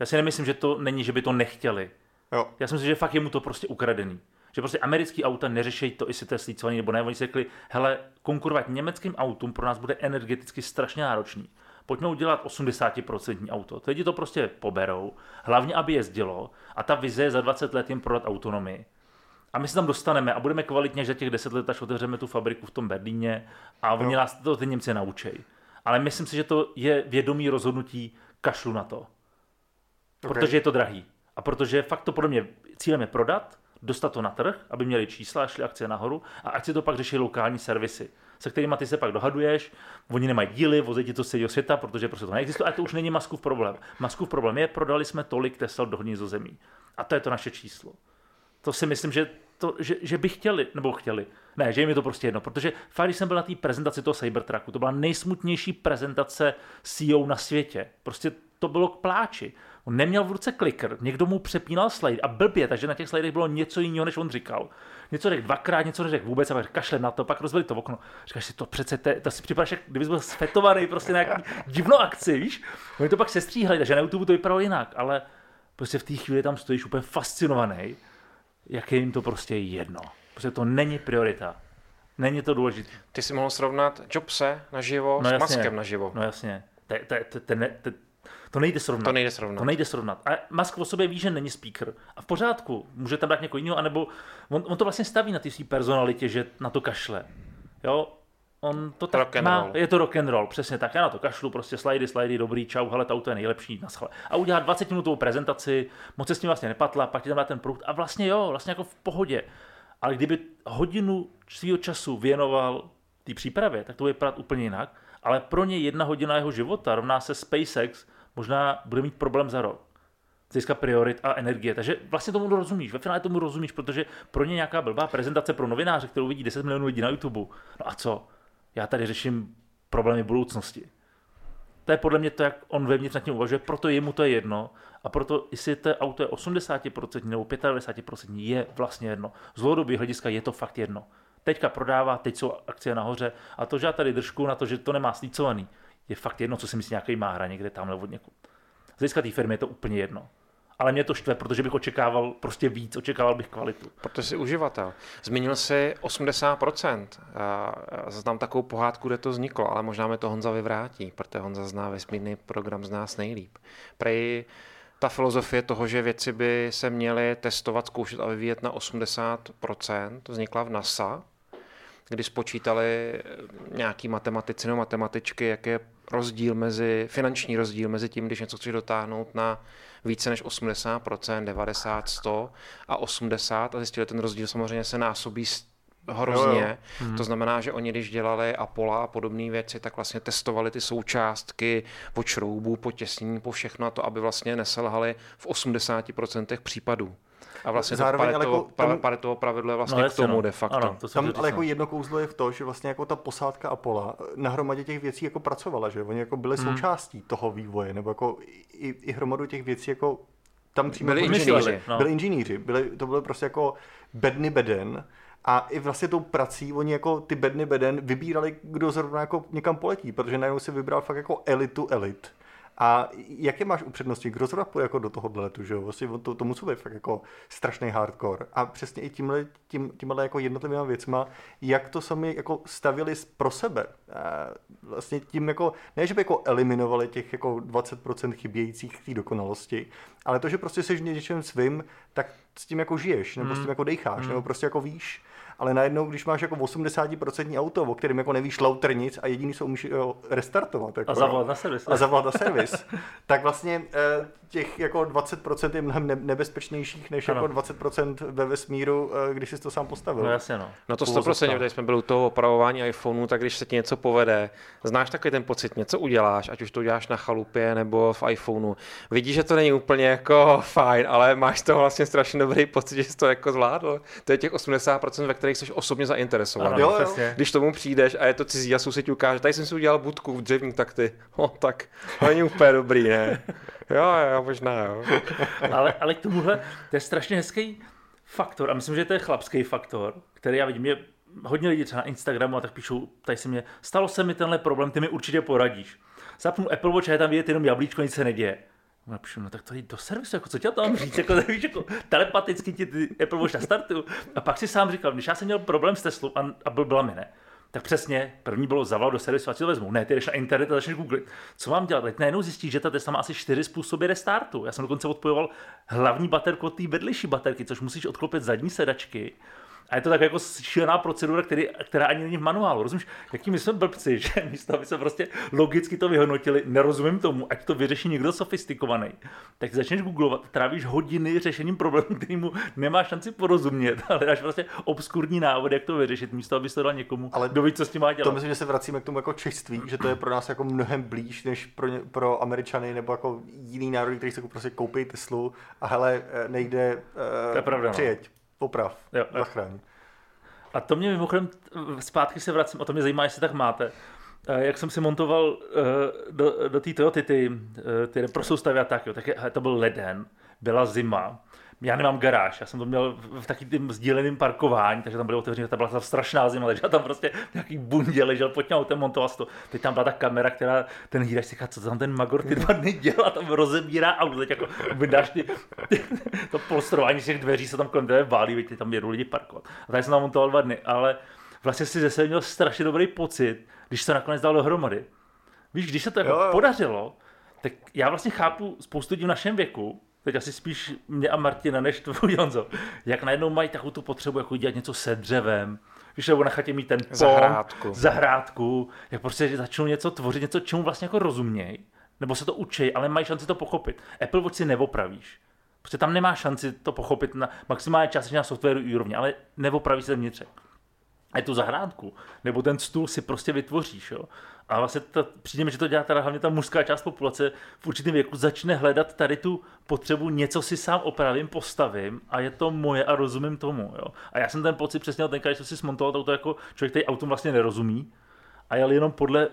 Já si nemyslím, že to není, že by to nechtěli. Jo. Já si myslím, že fakt je mu to prostě ukradený. Že prostě americký auta neřeší to, jestli to je slícovaný nebo ne. Oni si řekli, hele, konkurovat německým autům pro nás bude energeticky strašně náročný. Pojďme udělat 80% auto. Teď to prostě poberou, hlavně aby jezdilo a ta vize je za 20 let jim prodat autonomii. A my se tam dostaneme a budeme kvalitně, že za těch 10 let až otevřeme tu fabriku v tom Berlíně a oni nás to ty Němci naučí. Ale myslím si, že to je vědomí rozhodnutí kašlu na to. Protože je to drahý. A protože fakt to podle mě cílem je prodat, dostat to na trh, aby měli čísla, šly akcie nahoru a ať si to pak řeší lokální servisy, se kterými ty se pak dohaduješ, oni nemají díly, vozí ti to z celého světa, protože prostě to neexistuje, a to už není Maskův problém. Maskův problém je, prodali jsme tolik Tesla do zemí. A to je to naše číslo. To si myslím, že, to, že, že by chtěli, nebo chtěli, ne, že jim je to prostě jedno, protože fakt, když jsem byl na té prezentaci toho Cybertrucku, to byla nejsmutnější prezentace CEO na světě. Prostě to bylo k pláči. On neměl v ruce kliker, někdo mu přepínal slide a blbě, takže na těch slidech bylo něco jiného, než on říkal. Něco řekl dvakrát, něco neřekl vůbec a pak kašle na to, pak rozbili to okno. Říkáš si, to přece, te, to si připadáš, jak kdybys byl sfetovaný prostě na nějaký divnou akci, víš? Oni to pak sestříhali, takže na YouTube to vypadalo jinak, ale prostě v té chvíli tam stojíš úplně fascinovaný, jak je jim to prostě jedno. Prostě to není priorita. Není to důležité. Ty si mohl srovnat Jobse naživo no, s Maskem naživo. No jasně. To, to, to, to, to, nejde srovnat. To nejde srovnat. To nejde srovnat. A Musk o sobě ví, že není speaker. A v pořádku, může tam dát někoho jiného, anebo on, on to vlastně staví na té své personalitě, že na to kašle. Jo, on to tak rock má, roll. je to rock and roll, přesně tak, já na to kašlu, prostě slidy, slidy, dobrý, čau, hele, to auto je nejlepší, naschle. A udělá 20 minutovou prezentaci, moc se s tím vlastně nepatla, pak ti tam dá ten produkt a vlastně jo, vlastně jako v pohodě. Ale kdyby hodinu svého času věnoval té přípravě, tak to bude vypadat úplně jinak. Ale pro ně jedna hodina jeho života rovná se SpaceX, možná bude mít problém za rok. Získá priorit a energie. Takže vlastně tomu rozumíš. Ve finále tomu rozumíš, protože pro ně nějaká blbá prezentace pro novináře, kterou vidí 10 milionů lidí na YouTube. No a co? Já tady řeším problémy budoucnosti. To je podle mě to, jak on vevnitř nad tím uvažuje, proto jemu to je jedno a proto, jestli to auto je 80% nebo 95%, je vlastně jedno. Z dlouhodobého hlediska je to fakt jedno. Teďka prodává, teď jsou akcie nahoře a to, že já tady držku na to, že to nemá slícovaný, je fakt jedno, co si myslí nějaký máhra někde tamhle od někud. Z hlediska té firmy je to úplně jedno ale mě to štve, protože bych očekával prostě víc, očekával bych kvalitu. Protože jsi uživatel. Zmínil jsi 80%. Znám takovou pohádku, kde to vzniklo, ale možná mi to Honza vyvrátí, protože Honza zná vesmírný program z nás nejlíp. Prej ta filozofie toho, že věci by se měly testovat, zkoušet a vyvíjet na 80%, vznikla v NASA, kdy spočítali nějaký matematici nebo matematičky, jak je rozdíl mezi, finanční rozdíl mezi tím, když něco chceš dotáhnout na více než 80%, 90, 100 a 80 a zjistili, ten rozdíl samozřejmě se násobí hrozně. Jo, jo. Hmm. To znamená, že oni, když dělali Apollo a podobné věci, tak vlastně testovali ty součástky po šroubu, po těsnění, po všechno a to, aby vlastně neselhali v 80% případů. A vlastně Zároveň, to Paretovo, jako tam, Paretovo pravidlo je vlastně no, k tomu no. de facto. Ano, to tam, ale jako jedno kouzlo je v to, že vlastně jako ta posádka Apola na hromadě těch věcí jako pracovala, že oni jako byli hmm. součástí toho vývoje, nebo jako i, i hromadu těch věcí jako tam přímo byli inženýři. No. Byli inženýři, byli, to bylo prostě jako bedny beden, a i vlastně tou prací oni jako ty bedny beden vybírali, kdo zrovna jako někam poletí, protože najednou si vybral fakt jako elitu elit. A jaké máš upřednosti? Kdo zrovna půjde jako do toho letu, že jo? Vlastně to, to musí být fakt jako strašný hardcore. A přesně i tímhle, tím, tímhle jako jednotlivými věcma, jak to sami jako stavili pro sebe. A vlastně tím jako, ne, že by jako eliminovali těch jako 20% chybějících té dokonalosti, ale to, že prostě seš něčem svým, tak s tím jako žiješ, nebo mm. s tím jako dejcháš, mm. nebo prostě jako víš ale najednou, když máš jako 80% auto, o kterém jako nevíš louter nic a jediný se umíš jo, restartovat. Jako, a zavolat na servis. A zavolat na servis. tak vlastně eh, těch jako 20% je mnohem nebezpečnějších než ano. jako 20% ve vesmíru, eh, když jsi to sám postavil. No jasně no. No to 100%, tady jsme byli u toho opravování iPhoneu, tak když se ti něco povede, znáš takový ten pocit, něco uděláš, ať už to uděláš na chalupě nebo v iPhoneu. Vidíš, že to není úplně jako fajn, ale máš to vlastně strašně dobrý pocit, že jsi to jako zvládl. To je těch 80%, ve kterých jsi osobně zainteresovaný. Ano, jo, jo. Když tomu přijdeš a je to cizí a soused ti ukáže, tady jsem si udělal budku v dřevní, tak ty, no tak to není úplně dobrý, ne? Jo, jo, možná, jo. ale, ale k tomuhle, to je strašně hezký faktor a myslím, že to je chlapský faktor, který já vidím, je hodně lidí třeba na Instagramu a tak píšou, tady se mě, stalo se mi tenhle problém, ty mi určitě poradíš. Zapnu Apple Watch a je tam vidět jenom jablíčko, nic se neděje. Napíšu, no tak to jdi do servisu, jako co tě tam říct, jako, víš, jako telepaticky ti ty Apple Watch nastartuju. A pak si sám říkal, když já jsem měl problém s Teslou a, a byl byla mi, ne? Tak přesně, první bylo zavolal do servisu a si to vezmu. Ne, ty jdeš na internet a začneš googlit. Co mám dělat? Teď najednou zjistíš, že ta Tesla má asi čtyři způsoby restartu. Já jsem dokonce odpojoval hlavní baterku od té vedlejší baterky, což musíš odklopit zadní sedačky A je to tak jako šílená procedura, který, která ani není v manuálu. Rozumíš, jaký my jsme blbci, že místo, aby se prostě logicky to vyhodnotili, nerozumím tomu, ať to vyřeší někdo sofistikovaný. Tak začneš googlovat, trávíš hodiny řešením problému, kterýmu nemáš šanci porozumět, ale dáš prostě obskurní návod, jak to vyřešit, místo aby to dal někomu, ale kdo ví, co s tím má dělat. To myslím, že se vracíme k tomu jako čiství, že to je pro nás jako mnohem blíž, než pro, ně, pro Američany nebo jako jiný národy, který se prostě koupí Teslu a hele, eh, nejde uh, to je pravda, přijeď. No Poprav, jo, zachraň. A to mě mimochodem, zpátky se vracím, a to mě zajímá, jestli tak máte. Jak jsem si montoval do, do té Toyoty ty, ty reprosoustavy a tak, jo, tak je, to byl leden, byla zima, já nemám garáž, já jsem to měl v takovým sdíleném parkování, takže tam byly otevřené, ta byla tam strašná zima, takže já tam prostě nějaký bundě ležel pod tím autem, montoval to. Teď tam byla ta kamera, která ten hýrač si říká, co tam ten Magor ty dva dny dělá, tam rozebírá auto, teď jako vydáš ty, ty, to polstrování těch dveří se tam kolem tebe válí, víte, tam jedou lidi parkovat. A tady jsem tam montoval dva dny, ale vlastně si ze sebe měl strašně dobrý pocit, když se nakonec dal dohromady. Víš, když se to jako jo, jo. podařilo, tak já vlastně chápu spoustu lidí v našem věku, teď asi spíš mě a Martina než tvůj Honzo, jak najednou mají takovou tu potřebu jako dělat něco se dřevem, když nebo na chatě mít ten pom, zahrádku. zahrádku, jak prostě začnou něco tvořit, něco, čemu vlastně jako rozumějí, nebo se to učí, ale mají šanci to pochopit. Apple Watch si neopravíš. Prostě tam nemá šanci to pochopit na maximálně částečně na softwaru úrovni, ale neopravíš se vnitřek. A tu zahrádku, nebo ten stůl si prostě vytvoříš. Jo? A vlastně to, přijde mi, že to dělá teda hlavně ta mužská část populace v určitém věku, začne hledat tady tu potřebu, něco si sám opravím, postavím a je to moje a rozumím tomu. Jo? A já jsem ten pocit přesně tenkrát, že jsem si smontoval auto jako člověk, který autom vlastně nerozumí a jel jenom podle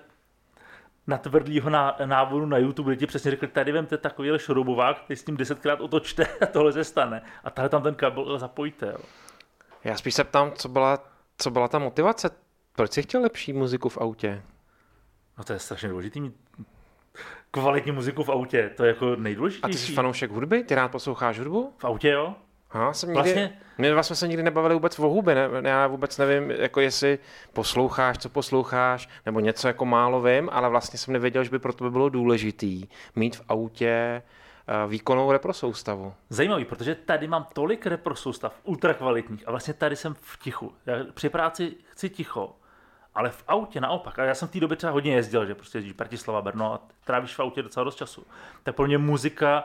natvrdlýho návodu na YouTube, kde ti přesně řekli, tady vemte takovýhle šroubovák, ty s tím desetkrát otočte a tohle se stane. A tady tam ten kabel zapojíte. Jo. Já spíš se ptám, co byla, co byla ta motivace? Proč jsi chtěl lepší muziku v autě? No to je strašně důležitý mít kvalitní muziku v autě, to je jako nejdůležitější. A ty jsi fanoušek hudby? Ty rád posloucháš hudbu? V autě jo. Aha, jsem nikdy, vlastně... My vlastně se nikdy nebavili vůbec o hudbě, ne? já vůbec nevím, jako jestli posloucháš, co posloucháš, nebo něco jako málo vím, ale vlastně jsem nevěděl, že by pro to by bylo důležitý mít v autě výkonnou reprosoustavu. Zajímavý, protože tady mám tolik reprosoustav, ultrakvalitních a vlastně tady jsem v tichu. Já při práci chci ticho, ale v autě naopak, a já jsem v té době třeba hodně jezdil, že prostě jezdíš Bratislava, Brno a trávíš v autě docela dost času, tak pro mě muzika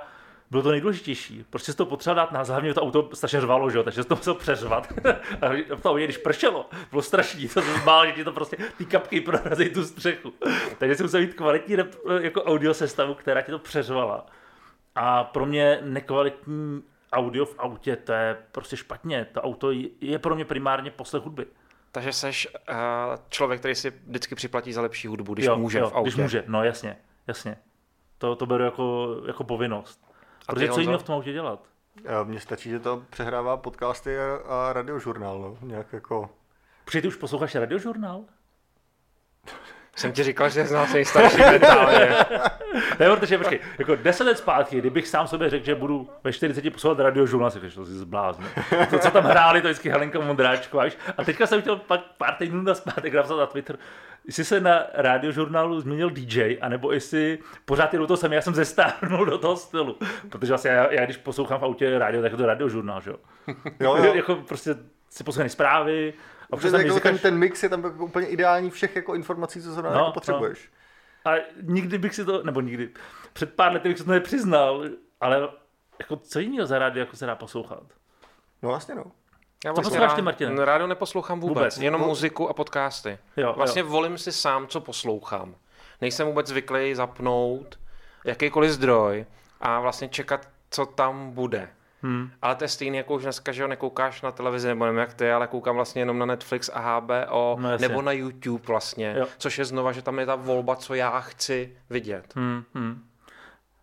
bylo to nejdůležitější. Prostě to potřeba dát na hlavně to auto strašně řvalo, že jo, takže to musel přeřvat. a v tom když pršelo, bylo strašný, to se zbál, že ti to prostě ty kapky prorazí tu střechu. takže si musel mít kvalitní jako audio sestavu, která ti to přeřvala. A pro mě nekvalitní audio v autě, to je prostě špatně. To auto je pro mě primárně poslech hudby. Takže jsi uh, člověk, který si vždycky připlatí za lepší hudbu, když jo, může jo, v autě. Když může, no jasně, jasně. To, to beru jako, jako povinnost. A Protože co jiného v tom autě dělat? Mně stačí, že to přehrává podcasty a, a radiožurnál, no. Nějak jako... Protože ty už posloucháš radiožurnál? Jsem ti říkal, že znal se starší mentálně. ne, protože počkej, jako deset let zpátky, kdybych sám sobě řekl, že budu ve 40 poslouchat radiožurnál, si to si zblázne. To, co tam hráli, to vždycky Helenka Mondráčková. A teďka jsem chtěl pak pár týdnů na zpátek napsat na Twitter, jestli se na radiožurnálu změnil DJ, anebo jestli pořád jdu to samé, já jsem zestárnul do toho stylu. Protože vlastně já, já když poslouchám v autě rádio, tak je to radiožurnál, že jo? jo, jo. jako prostě si poslouchám zprávy, a Protože jako muzika... ten, ten mix je tam jako úplně ideální všech jako informací, co zrovna no, jako potřebuješ. No. A nikdy bych si to, nebo nikdy, před pár lety bych si to nepřiznal, ale jako co jiného za rádio jako se dá poslouchat? No vlastně no. Já vlastně co posloucháš ty, Martine? Rádio neposlouchám vůbec, vůbec. jenom muziku a podcasty. Jo, vlastně jo. volím si sám, co poslouchám. Nejsem vůbec zvyklý zapnout jakýkoliv zdroj a vlastně čekat, co tam bude. Hmm. Ale to je stejný, jako už dneska, že ho nekoukáš na televizi, nebo nevím jak ty, ale koukám vlastně jenom na Netflix a HBO, no, nebo na YouTube vlastně, jo. což je znova, že tam je ta volba, co já chci vidět. Hmm. Hmm.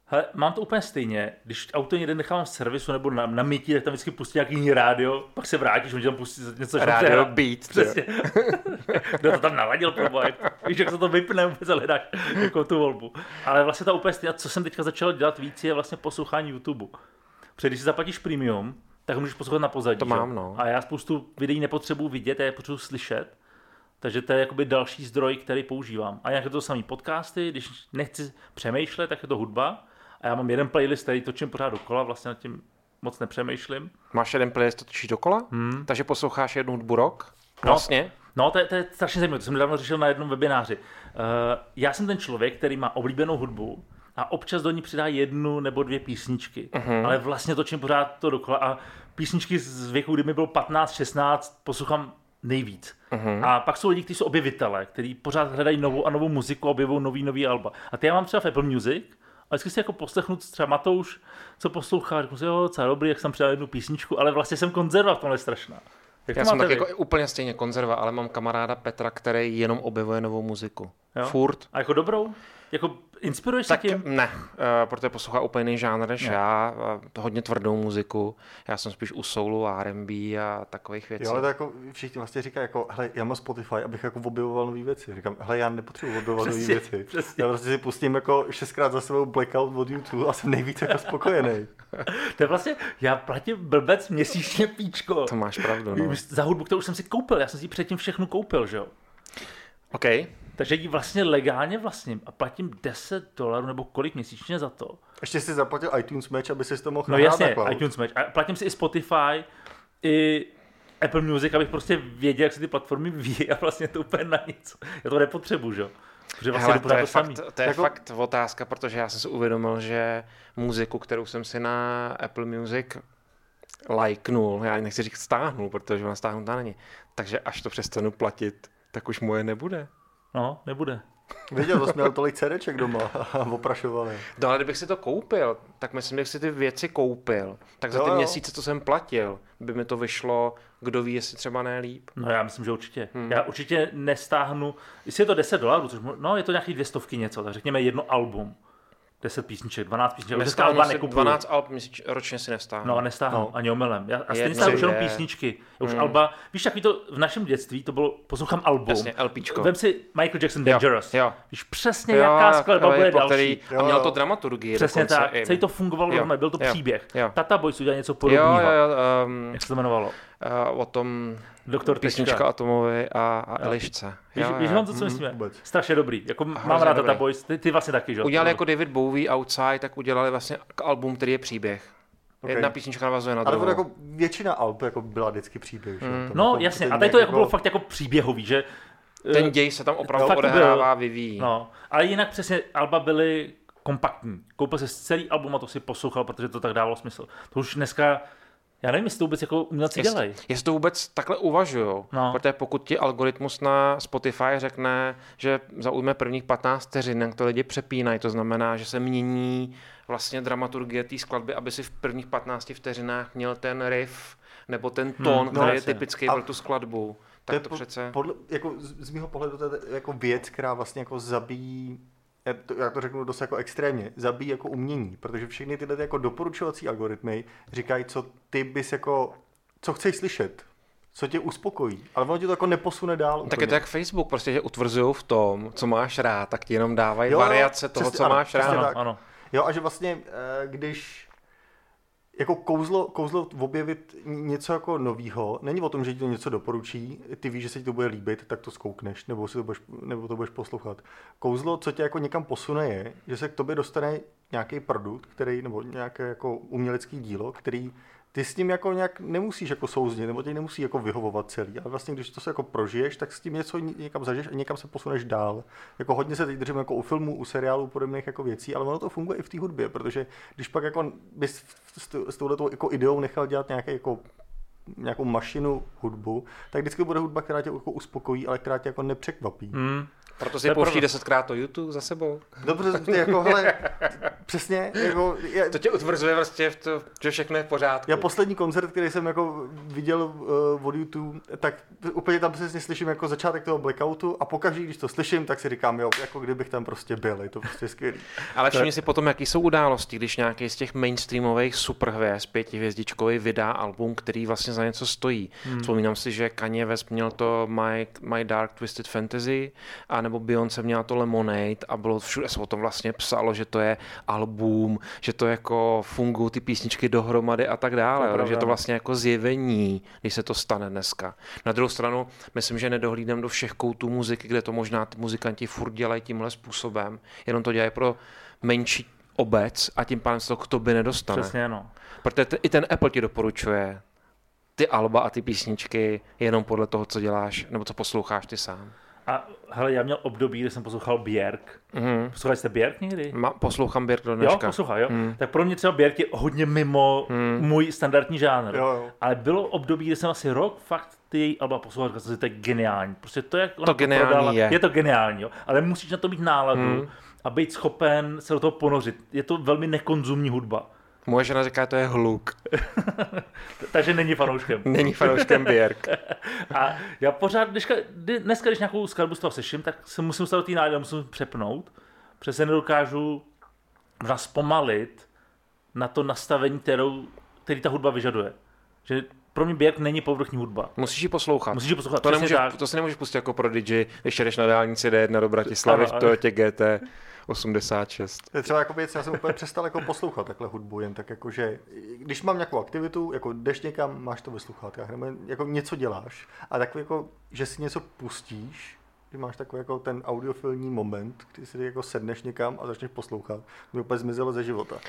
Hele, mám to úplně stejně. Když auto někde nechám v servisu nebo na, na mytí, tak tam vždycky pustí nějaký jiný rádio, pak se vrátíš, on tam pustí něco, Radio Beat. Přesně. Kdo to tam naladil, probo, víš, jak se to vypne, vůbec hledáš jako tu volbu. Ale vlastně to úplně stejně, co jsem teďka začal dělat víc, je vlastně poslouchání YouTube. Protože když si zaplatíš premium, tak můžeš poslouchat na pozadí. To mám, no. A já spoustu videí nepotřebuji vidět, já je potřebuji slyšet. Takže to je jakoby další zdroj, který používám. A jak je to samý podcasty, když nechci přemýšlet, tak je to hudba. A já mám jeden playlist, který točím pořád dokola vlastně nad tím moc nepřemýšlím. Máš jeden playlist, to točíš dokola? Hmm. Takže posloucháš jednu hudbu rok? No. Vlastně? No, to je, to je strašně zajímavé, to jsem nedávno řešil na jednom webináři. Uh, já jsem ten člověk, který má oblíbenou hudbu a občas do ní přidá jednu nebo dvě písničky, uh-huh. ale vlastně točím pořád to dokola a písničky z věku, kdy mi bylo 15-16, poslouchám nejvíc. Uh-huh. A pak jsou lidi, kteří jsou objevitele, kteří pořád hledají novou a novou muziku, objevují nový, nový alba. A ty já mám třeba v Apple Music, a vždycky si jako poslechnu třeba Matouš, co poslouchá, řeknu si, jo, docela dobrý, jak jsem přidal jednu písničku, ale vlastně jsem konzerva v tomhle strašná. Jak Já jsem tak vy? jako úplně stejně konzerva, ale mám kamaráda Petra, který jenom objevuje novou muziku. Jo? Furt. A jako dobrou? Jako inspiruješ se Tak tím? ne, eh, protože poslouchá úplně jiný žánr než Ne. já, eh, to hodně tvrdou muziku. Já jsem spíš u soulu, R&B a takových věcí. Jo, ale to jako všichni vlastně říkají, jako, hele, já mám Spotify, abych jako objevoval nové věci. Říkám, hele, já nepotřebuji objevovat nové věci. přesně. Já prostě si pustím jako šestkrát za sebou Blackout od YouTube a jsem nejvíc jako spokojený. To je vlastně, já platím blbec měsíčně píčko. To máš pravdu, no. Za hudbu, kterou jsem si koupil, já jsem si předtím všechno koupil, že jo. OK, Takže ji vlastně legálně vlastním a platím 10 dolarů nebo kolik měsíčně za to. Ještě si zaplatil iTunes Match, aby si to mohl No jasně, na iTunes Match. A platím si i Spotify, i Apple Music, abych prostě věděl, jak se ty platformy ví a vlastně to úplně na nic. Já to nepotřebuju, že jo. Protože vlastně Hele, to je, to samý. fakt, to je Jako- fakt otázka, protože já jsem si uvědomil, že muziku, kterou jsem si na Apple Music lajknul, já nechci říct stáhnul, protože ona stáhnutá není, takže až to přestanu platit, tak už moje nebude. No, nebude. Viděl, to jsi měl tolik CDček doma a oprašovali. No ale kdybych si to koupil, tak myslím, že si ty věci koupil, tak za Jo, ty jo. měsíce, co jsem platil, by mi to vyšlo, kdo ví, jestli třeba ne líp. No já myslím, že určitě. Hmm. Já určitě nestáhnu, jestli je to 10 dolarů, což no je to nějaký dvě stovky něco, tak řekněme jedno album. 10 písniček, 12 písniček. Dneska alba nekupuju. 12 alb měsíč, ročně si nestáhnu. No a nestáhnu, No. ani omylem. Já, a stejně stáhnu už jenom je- písničky. Já už alba, víš, takový to v našem dětství, to bylo, poslouchám album. Jasně, LPčko. Vem si Michael Jackson Jo, Dangerous. jo. Víš přesně, jaká skladba bude další. který, a Jo, měl jo. to dramaturgii Přesně tak, celý to fungovalo Jo, byl to jo, příběh. jo. Tata Boys udělal něco Jo, podobného. jo, jo, um, Jak se to jmenovalo? Uh, o tom Doktor písnička Tečka. Atomovi a, a Elišce. Víš, on to, co myslíme? vůbec. Strašně dobrý. Jako mám rád. Tata Boys, ty, ty vlastně taky, že? jo? Udělali jako David Bowie Outside, tak udělali vlastně k album, který je příběh. Ok. Jedna písnička navazuje na Ale druhou. to jako většina alb jako byla vždycky příběh. Že? Tam No jako- jasně, ten a tady to jako bylo fakt jako příběhový, že? Ten eh, děj se tam opravdu to odehrává, byl- vyvíjí. No, ale jinak přesně Alba byly kompaktní. Koupil si celý album a to si poslouchal, protože to tak dávalo smysl. To už dneska, já nevím, jestli to vůbec jako umělci Jest, dělají. jestli to vůbec takhle uvažují. No. Protože pokud ti algoritmus na Spotify řekne, že zaujme prvních 15 vteřin, jak to lidi přepínají, to znamená, že se mění vlastně dramaturgie té skladby, aby si v prvních 15 vteřinách měl ten riff nebo ten tón, no který je typický A pro tu skladbu. To je Tak to po- přece... Podle, jako z, z mého pohledu to je jako věc, která vlastně jako zabíjí to, já to řeknu dost jako extrémně, zabíjí jako umění, protože všechny tyhle ty jako doporučovací algoritmy říkají, co ty bys jako, co chceš slyšet, co tě uspokojí, ale ono tě to jako neposune dál. Tak úplně. je to jak Facebook, prostě že utvrzují v tom, co máš rád, tak ti jenom dávají Jo, jo, variace toho, přesně, co ano, máš rád. Ano, tak. ano. Jo, a že vlastně, eh, když jako kouzlo, kouzlo objevit něco jako novýho, není o tom, že ti to něco doporučí, ty víš, že se ti to bude líbit, tak to zkoukneš, nebo, si to budeš, nebo to budeš poslouchat. Kouzlo, co tě jako někam posune, je, že se k tobě dostane nějaký produkt, který, nebo nějaké jako umělecký dílo, který ty s tím jako nějak nemusíš jako souznit, nebo tě nemusí jako vyhovovat celý, ale vlastně když to se jako prožiješ, tak s tím něco ně- někam zažiješ a někam se posuneš dál. Jako hodně se teď držím jako u filmů, u seriálů, podobných jako věcí, ale ono to funguje i v té hudbě, protože když pak jako bys s touhletou jako ideou nechal dělat nějaký jako nějakou mašinu hudbu, tak vždycky bude hudba, která tě jako uspokojí, ale která tě jako nepřekvapí. Hmm. Proto To si je pouští desetkrát to YouTube za sebou. Dobře, ty jako, hele, přesně, jako, je, To tě utvrzuje vlastně v to, že všechno je v pořádku. Já poslední koncert, který jsem jako viděl uh, od YouTube, tak úplně tam přesně slyším jako začátek toho blackoutu a pokaždé, když to slyším, tak si říkám, jo, jako kdybych tam prostě byl, je to prostě skvělý. Ale všimni si potom, jaký jsou události, když nějaký z těch mainstreamových superhvězd pětihvězdičkový vydá album, který vlastně za něco stojí. Hmm. Vzpomínám si, že Kanye West měl to My, My Dark Twisted Fantasy, a nebo Beyoncé měla to Lemonade a bylo všude se o tom vlastně psalo, že to je album, že to jako fungují ty písničky dohromady a tak dále. To že to vlastně jako zjevení, když se to stane dneska. Na druhou stranu, myslím, že nedohlídnem do všech koutů muziky, kde to možná ty muzikanti furt dělají tímhle způsobem, jenom to dělají pro menší obec a tím pádem se to k tobě nedostane. Přesně, no. Protože t- i ten Apple ti doporučuje ty alba a ty písničky jenom podle toho, co děláš, nebo co posloucháš ty sám. A hele, já měl období, kdy jsem poslouchal Björk. Mhm. Poslouchali jste Björk někdy? Ma, poslouchám Birk do Jo, dneška. poslouchal, jo. Hmm. Tak pro mě třeba Björk je hodně mimo Hmm. můj standardní žánr. Jo, jo. Ale bylo období, kdy jsem asi rok fakt ty její alba poslouchal, říkal jsem to je geniální. Prostě to, jak ona To geniální prodala, je. je to geniální, jo. Ale musíš na to mít náladu Hmm. a být schopen se do toho ponořit. Je to velmi nekonzumní hudba. Moje žena říká, to je hluk. Takže není fanouškem. Není fanouškem Birk. A já pořád, dneska, dneska když nějakou skladbu z toho seším, tak se musím stát do té nálady, musím přepnout. Přesně nedokážu možná zpomalit na to nastavení, kterou, který ta hudba vyžaduje. Že pro mě Björk není povrchní hudba. Musíš ji poslouchat. Musíš ji poslouchat, to, nemůžeš, tak. to si nemůžeš pustit jako Prodigy, když jedeš na dálnici D1 do Bratislavy Ano, v ano. Toyotě GT 86. To je třeba jako věc, já jsem úplně přestal jako poslouchat takhle hudbu, jen tak jako, že když mám nějakou aktivitu, jako jdeš někam, máš to ve sluchátkách, nebo jako něco děláš a takový jako, že si něco pustíš, kdy máš takový jako ten audiofilní moment, kdy si jako sedneš někam a začneš poslouchat, to mi úplně zmizelo ze života.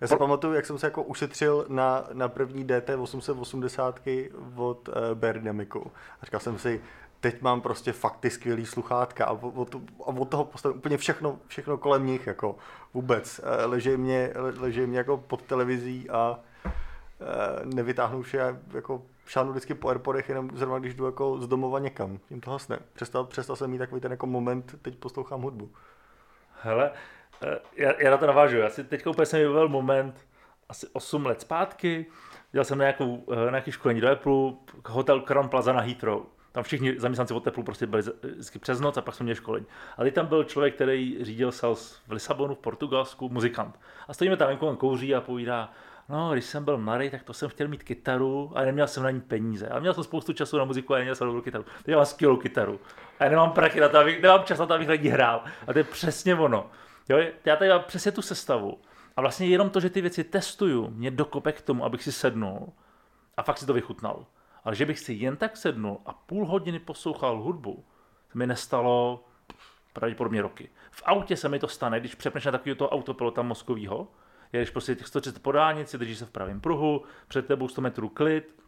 Já si pamatuju, jak jsem se jako ušetřil na, na první DT 880 od uh, Berdemiku. A říkal jsem si, teď mám prostě fakt ty skvělý sluchátka a od, a od toho postavím úplně všechno, všechno kolem nich, jako vůbec. Eh, Leží mě, le- leží mě jako pod televizí a eh, nevytáhnu vše, jako šáhnu vždycky po Airpodech, jenom zrovna když jdu jako z domova někam. Tím to hasne. Přestal, přestal jsem mít takový ten jako moment, teď poslouchám hudbu. Hele, eh, já, já na to navážu. Já si teďka úplně jsem vybavil moment, asi 8 let zpátky, dělal jsem nějakou, nějaký školení do Apple, hotel Crown Plaza na Heathrow. Tam všichni zaměstnanci od Apple prostě byli vždycky přes noc a pak jsme měli školení. A tam byl člověk, který řídil sales v Lisabonu, v Portugalsku, muzikant. A stojíme tam venku, on kouří a povídá, no, když jsem byl mladý, tak to jsem chtěl mít kytaru, ale neměl jsem na ní peníze. A měl jsem spoustu času na muziku a neměl jsem dobrou kytaru. Teď mám skvělou kytaru. A já nemám prachy na to, abych, nemám čas na to, abych na ní hrál. A to je přesně ono. Jo, já tady mám přesně tu sestavu. A vlastně jenom to, že ty věci testuju, mě dokope k tomu, abych si sednul a fakt si to vychutnal. Ale že bych si jen tak sednul a půl hodiny poslouchal hudbu, to mi nestalo pravděpodobně roky. V autě se mi to stane, když přepneš na takového toho autopilota mozkového, jedeš prostě těch 130 po dálnici, držíš se v pravém pruhu, před tebou 100 metrů klid,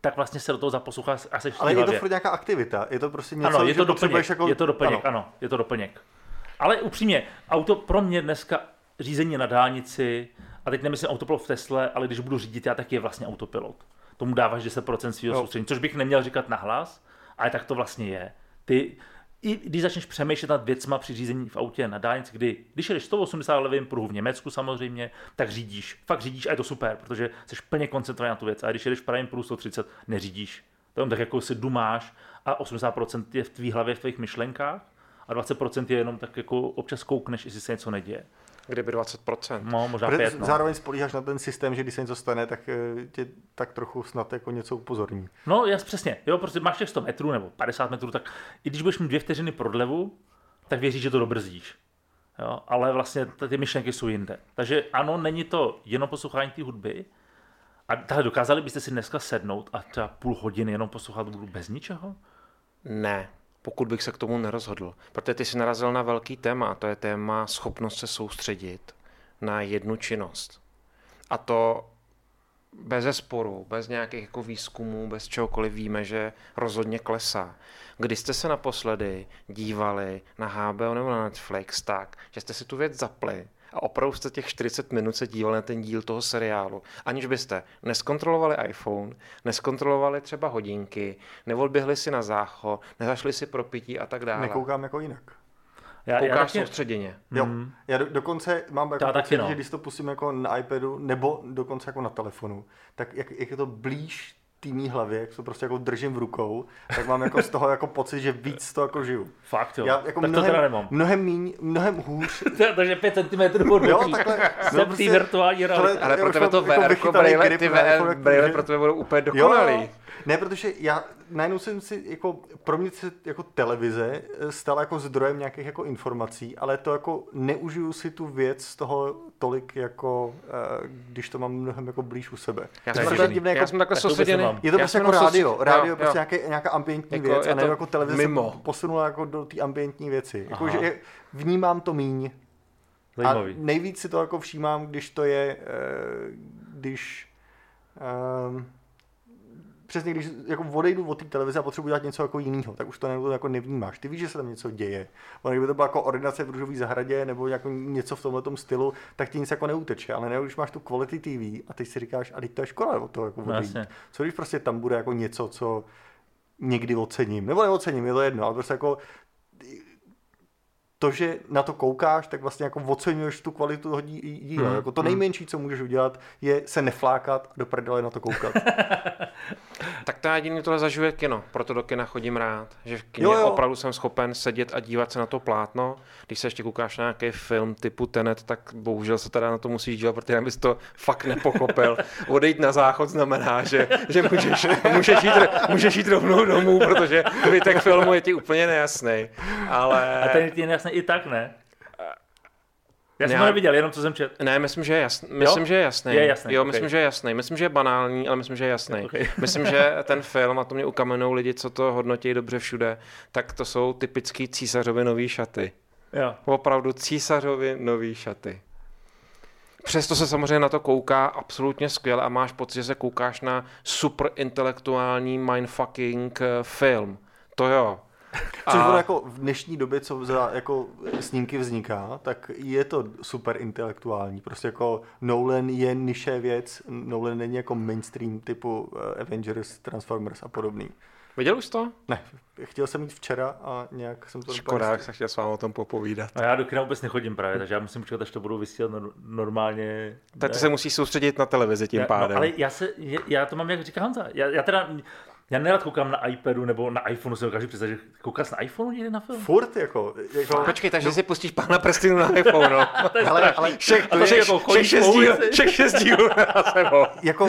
tak vlastně se do toho zaposloucháš a seš Ale je to furt nějaká aktivita, je to prostě něco, Ano, je to doplněk, jako... je to doplněk, ano. ano, je to doplněk. Ale upřímně, auto pro mě dneska řízení na dálnici, a teď nemyslím autopilot v Tesle, ale když budu řídit, já tak je vlastně autopilot. Tomu dáváš 10% svého Jo. soustředění, což bych neměl říkat nahlas, ale tak to vlastně je. Ty, i když začneš přemýšlet nad věcma při řízení v autě na dálnici, kdy, když jedeš 180 levým pruhu v Německu samozřejmě, tak řídíš. Fakt řídíš a je to super, protože jsi plně koncentrovaný na tu věc. A když jedeš v pravém pruhu 130, neřídíš. To je tak jako si dumáš a 80% je v tvý hlavě, v tvých myšlenkách a 20% je jenom tak jako občas koukneš, jestli se něco neděje. Kdyby 20%. No, možná Protože pět, no. Zároveň spolíháš na ten systém, že když se něco stane, tak eh, tě tak trochu snad jako něco upozorní. No, jas, přesně. Jo, prostě máš těch 100 metrů nebo 50 metrů, tak i když budeš mít dvě vteřiny prodlevu, tak věříš, že to dobrzdíš. Jo, ale vlastně ty myšlenky jsou jinde. Takže ano, není to jenom poslouchání té hudby, a tahle dokázali byste si dneska sednout a třeba půl hodiny jenom poslouchat hudbu bez ničeho? Ne, pokud bych se k tomu nerozhodl. Protože ty jsi narazil na velký téma, to je téma schopnost se soustředit na jednu činnost. A to bez zesporu, bez nějakých jako výzkumů, bez čehokoliv víme, že rozhodně klesá. Kdy jste se naposledy dívali na HBO nebo na Netflix tak, že jste si tu věc zapli a opravdu jste těch 40 minut se dívali na ten díl toho seriálu, aniž byste neskontrolovali iPhone, neskontrolovali třeba hodinky, neodběhli si na záchod, nezašli si pro pití a tak dále. Nekoukám jako jinak. Já, Koukáš taky- soustředěně. Jo, já do, dokonce mám jako Já taky, pocit, no. že když to pustím jako na iPadu nebo dokonce jako na telefonu, tak jak, jak je to blíž té mý hlavě, jak to prostě jako držím v rukou, tak mám jako z toho jako pocit, že víc to jako žiju. Fakt jo. Já jako tak to mnohem, teda nemám. mnohem, míň, mnohem hůř. Takže 5 cm od Jo, takhle. Jsem no v té virtuální realitě. Ale já pro už tebe to jako VR, vychytaný brýle, ty VR, brýle pro tebe budou úplně dokonalý. Ne, protože já najednou jsem si, jako, pro mě se jako televize eh, stala jako zdrojem nějakých jako informací, ale to jako neužiju si tu věc z toho tolik, jako eh, když to mám mnohem jako blíž u sebe. Já To jsem, divné, já jako- jsem takhle to soustředěný. Nemám. Je to já prostě jako rádio. Rádio jo, je prostě jo. nějaký, nějaká ambientní Jako věc a to jako televize mimo. se posunula jako do té ambientní věci. Jako, Aha. že je, vnímám to míň. Zajímavý. A nejvíc si to jako všímám, když to je, eh, když um, přesně když jako odejdu od té televize a potřebuji dělat něco jako jiného, tak už to ne, jako nevnímáš. Ty víš, že se tam něco děje. Ono, kdyby to byla jako ordinace v růžové zahradě nebo jako něco v tomhle stylu, tak ti nic jako neuteče. Ale ne, když máš tu quality TV a teď si říkáš, a teď to je škoda od toho jako No, odejít. Co když prostě tam bude jako něco, co někdy ocením, nebo neocením, je to jedno, ale prostě jako to, že na to koukáš, tak vlastně jako oceňuješ tu kvalitu toho dí- díla. Hmm, Jako to nejmenší, co můžeš udělat, je se neflákat a do prdele na to koukat. Tak to já jediný tohle zažuje kino, proto do kina chodím rád. Že v kině Jo, jo. opravdu jsem schopen sedět a dívat se na to plátno. Když se ještě koukáš na nějaký film typu Tenet, tak bohužel se teda na to musíš dívat, protože bys to fakt nepochopil. Odejít na záchod znamená, že, že můžeš, můžeš, jít, můžeš jít rovnou domů, protože zbytek filmu je ti úplně nejasný. Ale... A ten je jasný i tak, ne? Já jsem Já- to neviděl, jenom co jsem čet. Ne, myslím, že je jasný. Myslím, že je jasný. Je jasný, Jo, ok. myslím, že je jasný. Myslím, že je banální, ale myslím, že je jasný. Ok. Myslím, že ten film, a to mě ukamenou lidi, co to hodnotí dobře všude, tak to jsou typický císařovy nový šaty. Jo. Opravdu císařovy nový šaty. Přesto se samozřejmě na to kouká absolutně skvěle a máš pocit, že se koukáš na super intelektuální mindfucking eh, film. To jo. Což ono jako v dnešní době, co za jako snímky vzniká, tak je to super intelektuální. Prostě jako Nolan je niše věc, Nolan není jako mainstream typu eh, Avengers, Transformers a podobný. Viděl už to? Ne, chtěl jsem jít včera a nějak jsem to Škoda, jak se chtěl s vámi o tom popovídat. A já do kina vůbec nechodím právě, takže já musím počkat, až to budou vysílat nor- normálně. Tak ty se musí soustředit na televizi tím Já- pádem. No, ale já, se, já- já to mám, jak říká Honza. Já, já teda, já nerad koukám na iPadu nebo na iPhoneu, si dokážu představit, že koukáš na iPhoneu někdy na film? Furt jako, jako Počkej, takže si pustíš pána prstinu na iPhone, no. hele, ale Všech, A to všech, je jako všech, šest dílů, všech šest dílů na sebou. jako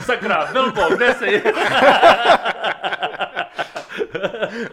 Sakra, Bilbo, kde jsi?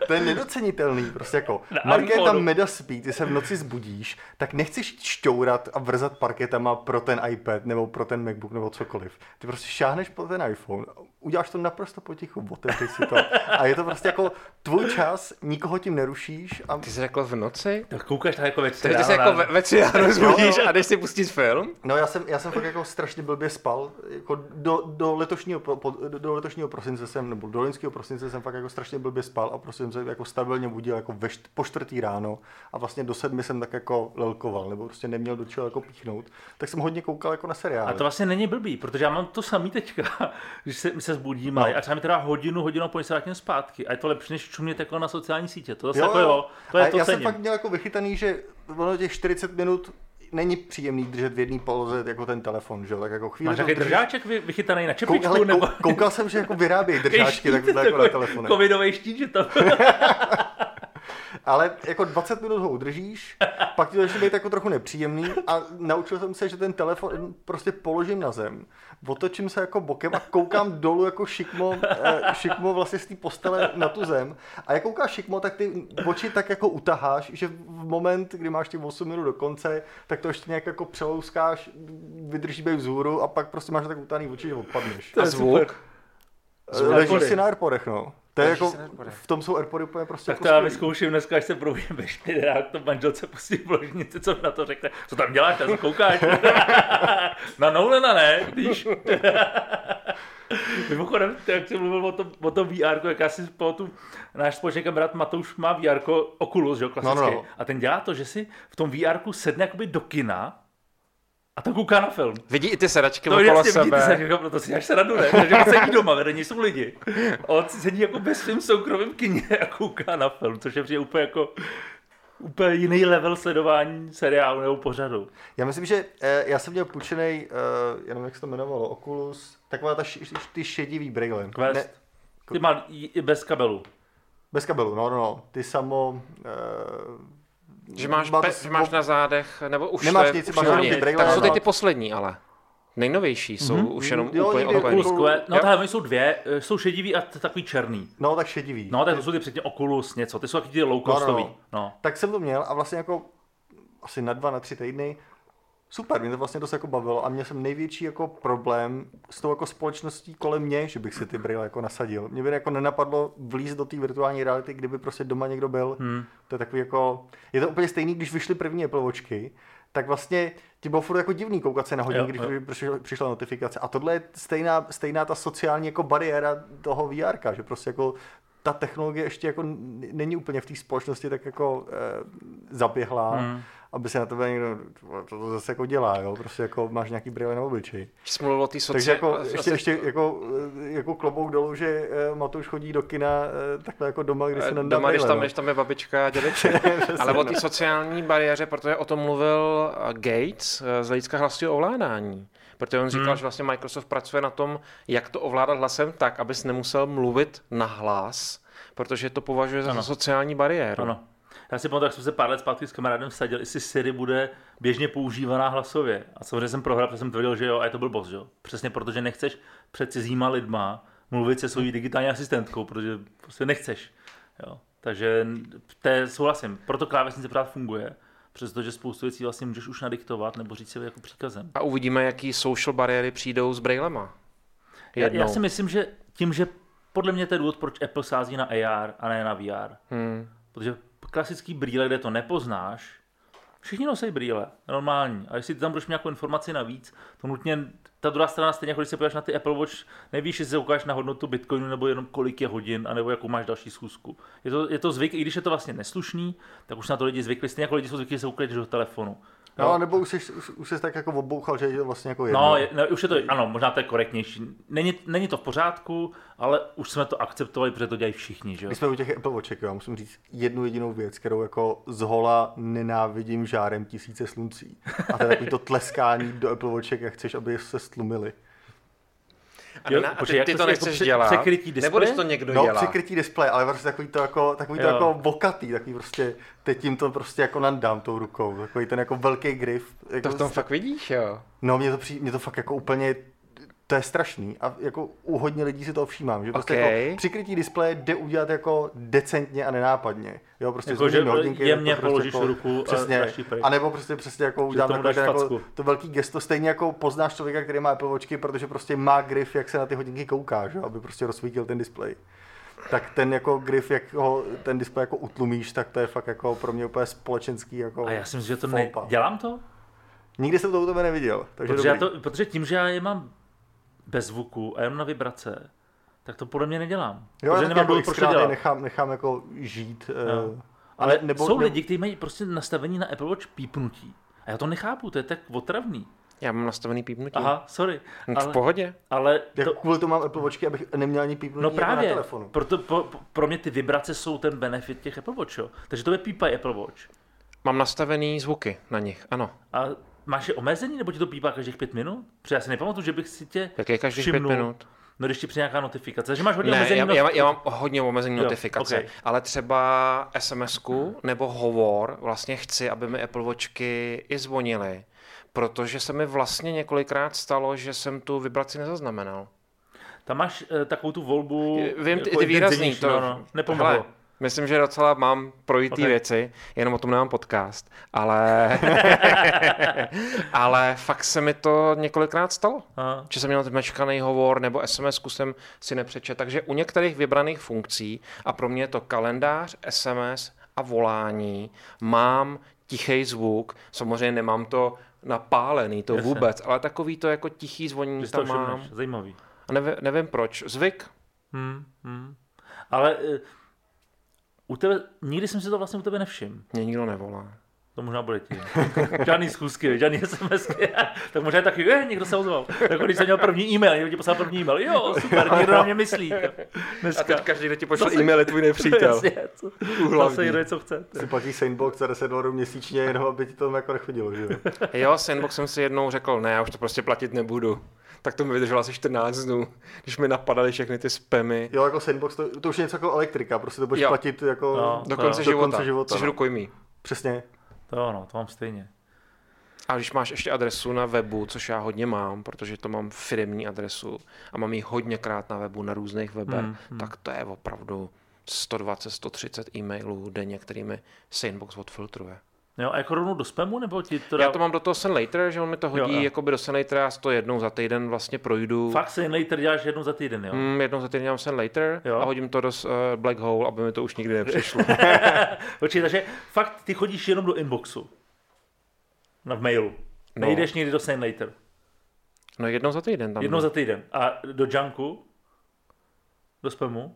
To je nedocenitelný, prostě jako Na Markéta. Meda spí, ty se v noci zbudíš, tak nechceš šťourat a vrzat parketama pro ten iPad nebo pro ten MacBook nebo cokoliv. Ty prostě šáhneš po ten iPhone, uděláš to naprosto potichu, otevřeš si to a je to prostě jako tvůj čas, nikoho tím nerušíš a Ty jsi řekl v noci? Tak koukáš tak jako ve Takže ty se jako ve, ve tři ráno zbudíš a jdeš si pustit film? No já jsem, já jsem fakt jako strašně blbě spal, jako do, do, letošního, po- do letošního prosince jsem, nebo do loňského prosince jsem fakt jako strašně blbě spal a prostě jsem se jako stabilně budil jako ve št, po čtvrtý ráno a vlastně do sedmi jsem tak jako lelkoval, nebo prostě neměl do čeho jako píchnout, tak jsem hodně koukal jako na seriály. A to vlastně není blbý, protože já mám to samý teďka, když se, my se zbudíme no. a třeba mi teda hodinu, hodinu a půl se vrátím zpátky a je to lepší, než čumět jako na sociální sítě. To zase jako jo, to je a to já jsem cením. fakt měl jako vychytaný, že ono těch 40 minut není příjemný držet v jedné poloze jako ten telefon, že jo, tak jako chvíli Máš takový držáček vy, vychytaný na Kou, čepičku, ale nebo... kou, koukal jsem, že jako vyrábějí držáčky takhle jako na telefonu. Covidový štít, že to... Ale jako 20 minut ho udržíš, pak ti to začne být jako trochu nepříjemný a naučil jsem se, že ten telefon prostě položím na zem, otočím se jako bokem a koukám dolů jako šikmo, eh, šikmo vlastně z té postele na tu zem. A jak koukáš šikmo, tak ty oči tak jako utaháš, že v moment, kdy máš těch 8 minut do konce, tak to ještě nějak jako přelouskáš, vydrží být vzhůru a pak prostě máš tak utahaný oči, že odpadneš. To A je zvuk? super. Ležíš si na Airpodech, no. To je jako, v tom jsou Airpody úplně prostě Tak to já vyzkouším dneska, až se probudím ve čtyři, to manželce pustí v ložnici, co na to řekne. Co tam děláš, tam koukáš? na Nolana ne, když... Mimochodem, jak jsi mluvil o tom, o tom VR, jak já si pamatuju, náš společný kamarád Matouš má VR Oculus, že jo, klasicky. No, no, no. A ten dělá to, že si v tom VR sedne jakoby do kina a tam kouká na film. Vidí i ty sedačky To okolo jasně vidíte, sebe. se, jako, proto si až se radu, ne? Takže on sedí doma, vedení jsou lidi. A on sedí jako bez svým soukromým kině a kouká na film, což je přijde úplně jako úplně jiný level sledování seriálu nebo pořadu. Já myslím, že eh, já jsem měl půjčený, uh, jenom jak se to jmenovalo, Oculus, taková ta š, š, ty šedivý brýle. Quest. Ty má i bez kabelu. bez kabelu, no, no, no. Ty samo... Uh, Že máš, pe, že máš na zádech, nebo už Nemáš nic, už máš to jenom ty brejle Tak jsou teď ty poslední, ale. Nejnovější jsou Mhm. už jenom Jo, úplně Quest, no takhle, oni jsou dvě, eh, jsou šedivý a takový černý. no, tak šedivý. No, tak to jsou ty předtím Oculus něco, ty jsou taky ty low costový. No, no, No, Tak jsem to měl a vlastně jako asi na dva, na tři týdny super, mě to vlastně dost jako bavilo a měl jsem největší jako problém s tou jako společností kolem mě, že bych si ty brýle jako nasadil. Mě by jako nenapadlo vlízt do té virtuální reality, kdyby prostě doma někdo byl. Hmm. To je takový jako, je to úplně stejný, když vyšly první Apple Watchky, tak vlastně ti bylo furt jako divný koukat se na hodinky, Jo, když jo. přišla, notifikace. A tohle je stejná, stejná ta sociální jako bariéra toho VR, že prostě jako ta technologie ještě jako není úplně v té společnosti tak jako eh, zaběhlá, hmm. Aby se na tebe někdo, to, to zase jako dělá, jo, prostě jako máš nějaký brýle na obličeji. Mluvil o té Takže jako, ještě, ještě jako, eh, jako klobouk dolů, že eh, Matouš chodí do kina eh, takhle jako doma, když se nandá Doma, když tam, no. když tam je babička a dědeček. Ale o té sociální bariéře, protože o tom mluvil Gates z hlediska hlasového ovládání. Protože on říkal, Hmm. že vlastně Microsoft pracuje na tom, jak to ovládat hlasem tak, abys nemusel mluvit na hlas, protože to považuje za Ano. sociální bariéru. Ano. Já si pamatuju, jak jsme se pár let zpátky s kamarádem vsadili, jestli Siri bude běžně používaná hlasově. A samozřejmě jsem prohrál, protože jsem tvrdil, že jo, a je to byl boss, že jo. Přesně protože nechceš před cizíma lidma mluvit se svojí digitální asistentkou, protože prostě nechceš. Jo. Takže té souhlasím. Proto klávesnice pořád funguje, přestože spoustu věcí vlastně můžeš už nadiktovat nebo říct si jako příkazem. A uvidíme, jaký social bariéry přijdou s brailema. Já, já si myslím, že tím, že podle mě to je důvod, proč Apple sází na AR a ne na VR. Hmm. Protože klasický brýle, kde to nepoznáš, všichni nosí brýle, normální. A jestli tam budeš mít nějakou informaci navíc, to nutně, ta druhá strana stejně, jako když se podíváš na ty Apple Watch, nevíš, jestli se ukážeš na hodnotu Bitcoinu, nebo jenom kolik je hodin, anebo jakou máš další schůzku. Je to, je to zvyk, i když je to vlastně neslušný, tak už na to lidi zvykli, stejně jako lidi jsou zvyklí, že se do telefonu. No, nebo už jsi, už, už jsi tak jako obouchal, že je to vlastně jako jedno. No, je, no, už je to, ano, možná to je korektnější. Není, není to v pořádku, ale už jsme to akceptovali, protože to dělají všichni, že jo? My jsme u těch Apple Watchek, jo, musím říct jednu jedinou věc, kterou jako z hola nenávidím žárem tisíce sluncí. A to je takový to tleskání do Apple Watchek, jak chceš, aby se stlumili. Jo, a počkej, ty, jak ty to to jako nechceš při- dělat. překrytí Nebo displeje? když to někdo No, dělá. přikrytí displeje, ale prostě takový to jako, takový to Jo. jako bokatý, takový prostě, teď tím to prostě jako nandám tou rukou, takový ten jako velký grif. Jako To v tom fakt vidíš, jo. No, mě to, přijde, mě to fakt jako úplně, to je strašný a jako u hodně lidí si to všímám, že prostě Ok. jako přikrytí displeje jde udělat jako decentně a nenápadně. Jo, prostě Jako, že hodinky, jemně jako prostě položíš jako, ruku a přesně, a nebo prostě přesně jako udělám ten jako, facku. to velký gesto, stejně jako poznáš člověka, který má Apple Watchky, protože prostě má grif, jak se na ty hodinky kouká, že? jo, aby prostě rozsvítil ten displej. Tak ten jako grif, jak ho ten displej jako utlumíš, tak to je fakt jako pro mě úplně společenský jako A já si myslím, že to ne... Dělám to? Nikdy jsem to u tebe neviděl, takže Protože, já dobrý. to, protože tím, že já je mám bez zvuku a jenom na vibrace, tak to podle mě nedělám. Jo, protože já nemám jako důvod, proč dělat. nechám, nechám jako žít. Jo. eh, Ale ne- nebo, jsou ne- lidi, kteří mají prostě nastavení na Apple Watch pípnutí. A já to nechápu, to je tak otravný. Já mám nastavený pípnutí. Aha, sorry. No, v Ale, pohodě. ale Jako to, kvůli tomu mám Apple Watchky, abych neměl ani pípnutí no jako na právě, telefonu. proto, po, po, pro mě ty vibrace jsou ten benefit těch Apple Watch. Jo. Takže to je pípají Apple Watch. Mám nastavený zvuky na nich, ano. A máš je omezení, nebo ti to pípá každých pět minut? Protože já si nepamatuju, že bych si tě Jak je každých pět všimnul. minut? No, když ti přijde nějaká notifikace. Takže máš hodně Ne, omezený já, not- já, mám hodně omezený Jo, notifikace, ok. ale třeba SMS-ku nebo hovor vlastně chci, aby mi Apple Watchky i zvonily, protože se mi vlastně několikrát stalo, že jsem tu vibraci nezaznamenal. Tam máš uh, takovou tu volbu. Vím, ty, jako ty výrazný, intenzivnější, to no, no, nepomohlo. Hele, myslím, že docela mám projitý Ok. věci, jenom o tom nemám podcast, ale, ale fakt se mi to několikrát stalo. Aha. Že jsem měl zmečkaný hovor nebo SMS jsem si nepřečet. Takže u některých vybraných funkcí, a pro mě je to kalendář, SMS a volání, mám tichý zvuk. Samozřejmě nemám to napálený, to Jasně. vůbec, ale takový to jako tichý zvonění to tam mám. Zajímavý. A nevím, nevím proč. Zvyk. Hmm, hmm. Ale uh, u tebe, nikdy jsem si to vlastně u tebe nevšiml. Mě nikdo nevolá. To možná bude tím. žádný schůzky, žádný SMSky. tak možná je taky, je, někdo se ozval. Tak když jsem měl první e-mail, někdo ti poslal první e-mail. Jo, super, někdo na mě myslí. Dneska. každý, kdo ti pošle Zase- e-mail, je tvůj nepřítel. Zase jde, co chce. Si platíš Sanebox za 10 dolarů měsíčně, jenom aby ti to jako nechodilo, že jo? Jo, Sandbox jsem si jednou řekl, ne, já už to prostě platit nebudu. Tak to mi vydrželo asi 14 dnů, když mi napadaly všechny ty spamy. Jo, jako Sandbox, to, to už je něco jako elektrika, prostě to budeš Jo. platit jako No. Do konce do života. konce života. Jsi no. rukojmí. Přesně. To ano, to mám stejně. A když máš ještě adresu na webu, což já hodně mám, protože to mám firmní adresu a mám ji hodněkrát na webu, na různých webech, Hmm, hmm. tak to je opravdu 120, 130 e-mailů denně, kterými Sandbox odfiltruje. Jo, a jako rovnou do spamu, nebo ti to dá... Já to mám do toho Send Later, že on mi to hodí Jo, jakoby do Send Later, já to jednou za týden vlastně projdu. Fakt se later děláš jednou za týden, jo? Mm, jednou za týden dělám Send Later Jo. a hodím to do uh, Black Hole, aby mi to už nikdy nepřišlo. Počkej, takže fakt ty chodíš jenom do inboxu. Na v mailu. No. Nejdeš někdy do Send Later. No jednou za týden tam. Jednou za týden. A do junku? Do spamu?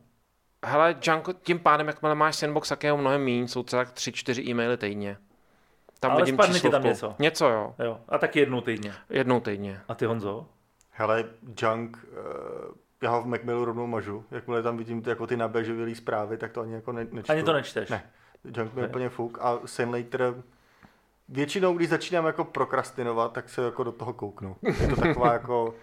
Hele, Junko, tím pádem, jakmile máš sandbox, tak je mnohem méně, jsou třeba tak 3-4 e-maily týdně. Tam Ale vidím spadne ti tam číslovku. něco. Něco, jo. Jo. A taky jednou týdně. Jednou týdně. A ty Honzo? Hele, junk, uh, já ho v Macmailu rovnou mažu. Jakmile tam vidím ty, jako ty naběživé zprávy, tak to ani jako ne, nečtu. Ani to nečteš. Ne. Junk mi úplně fuk. A sen later, většinou, když začínám jako prokrastinovat, tak se jako do toho kouknu. Je to taková jako,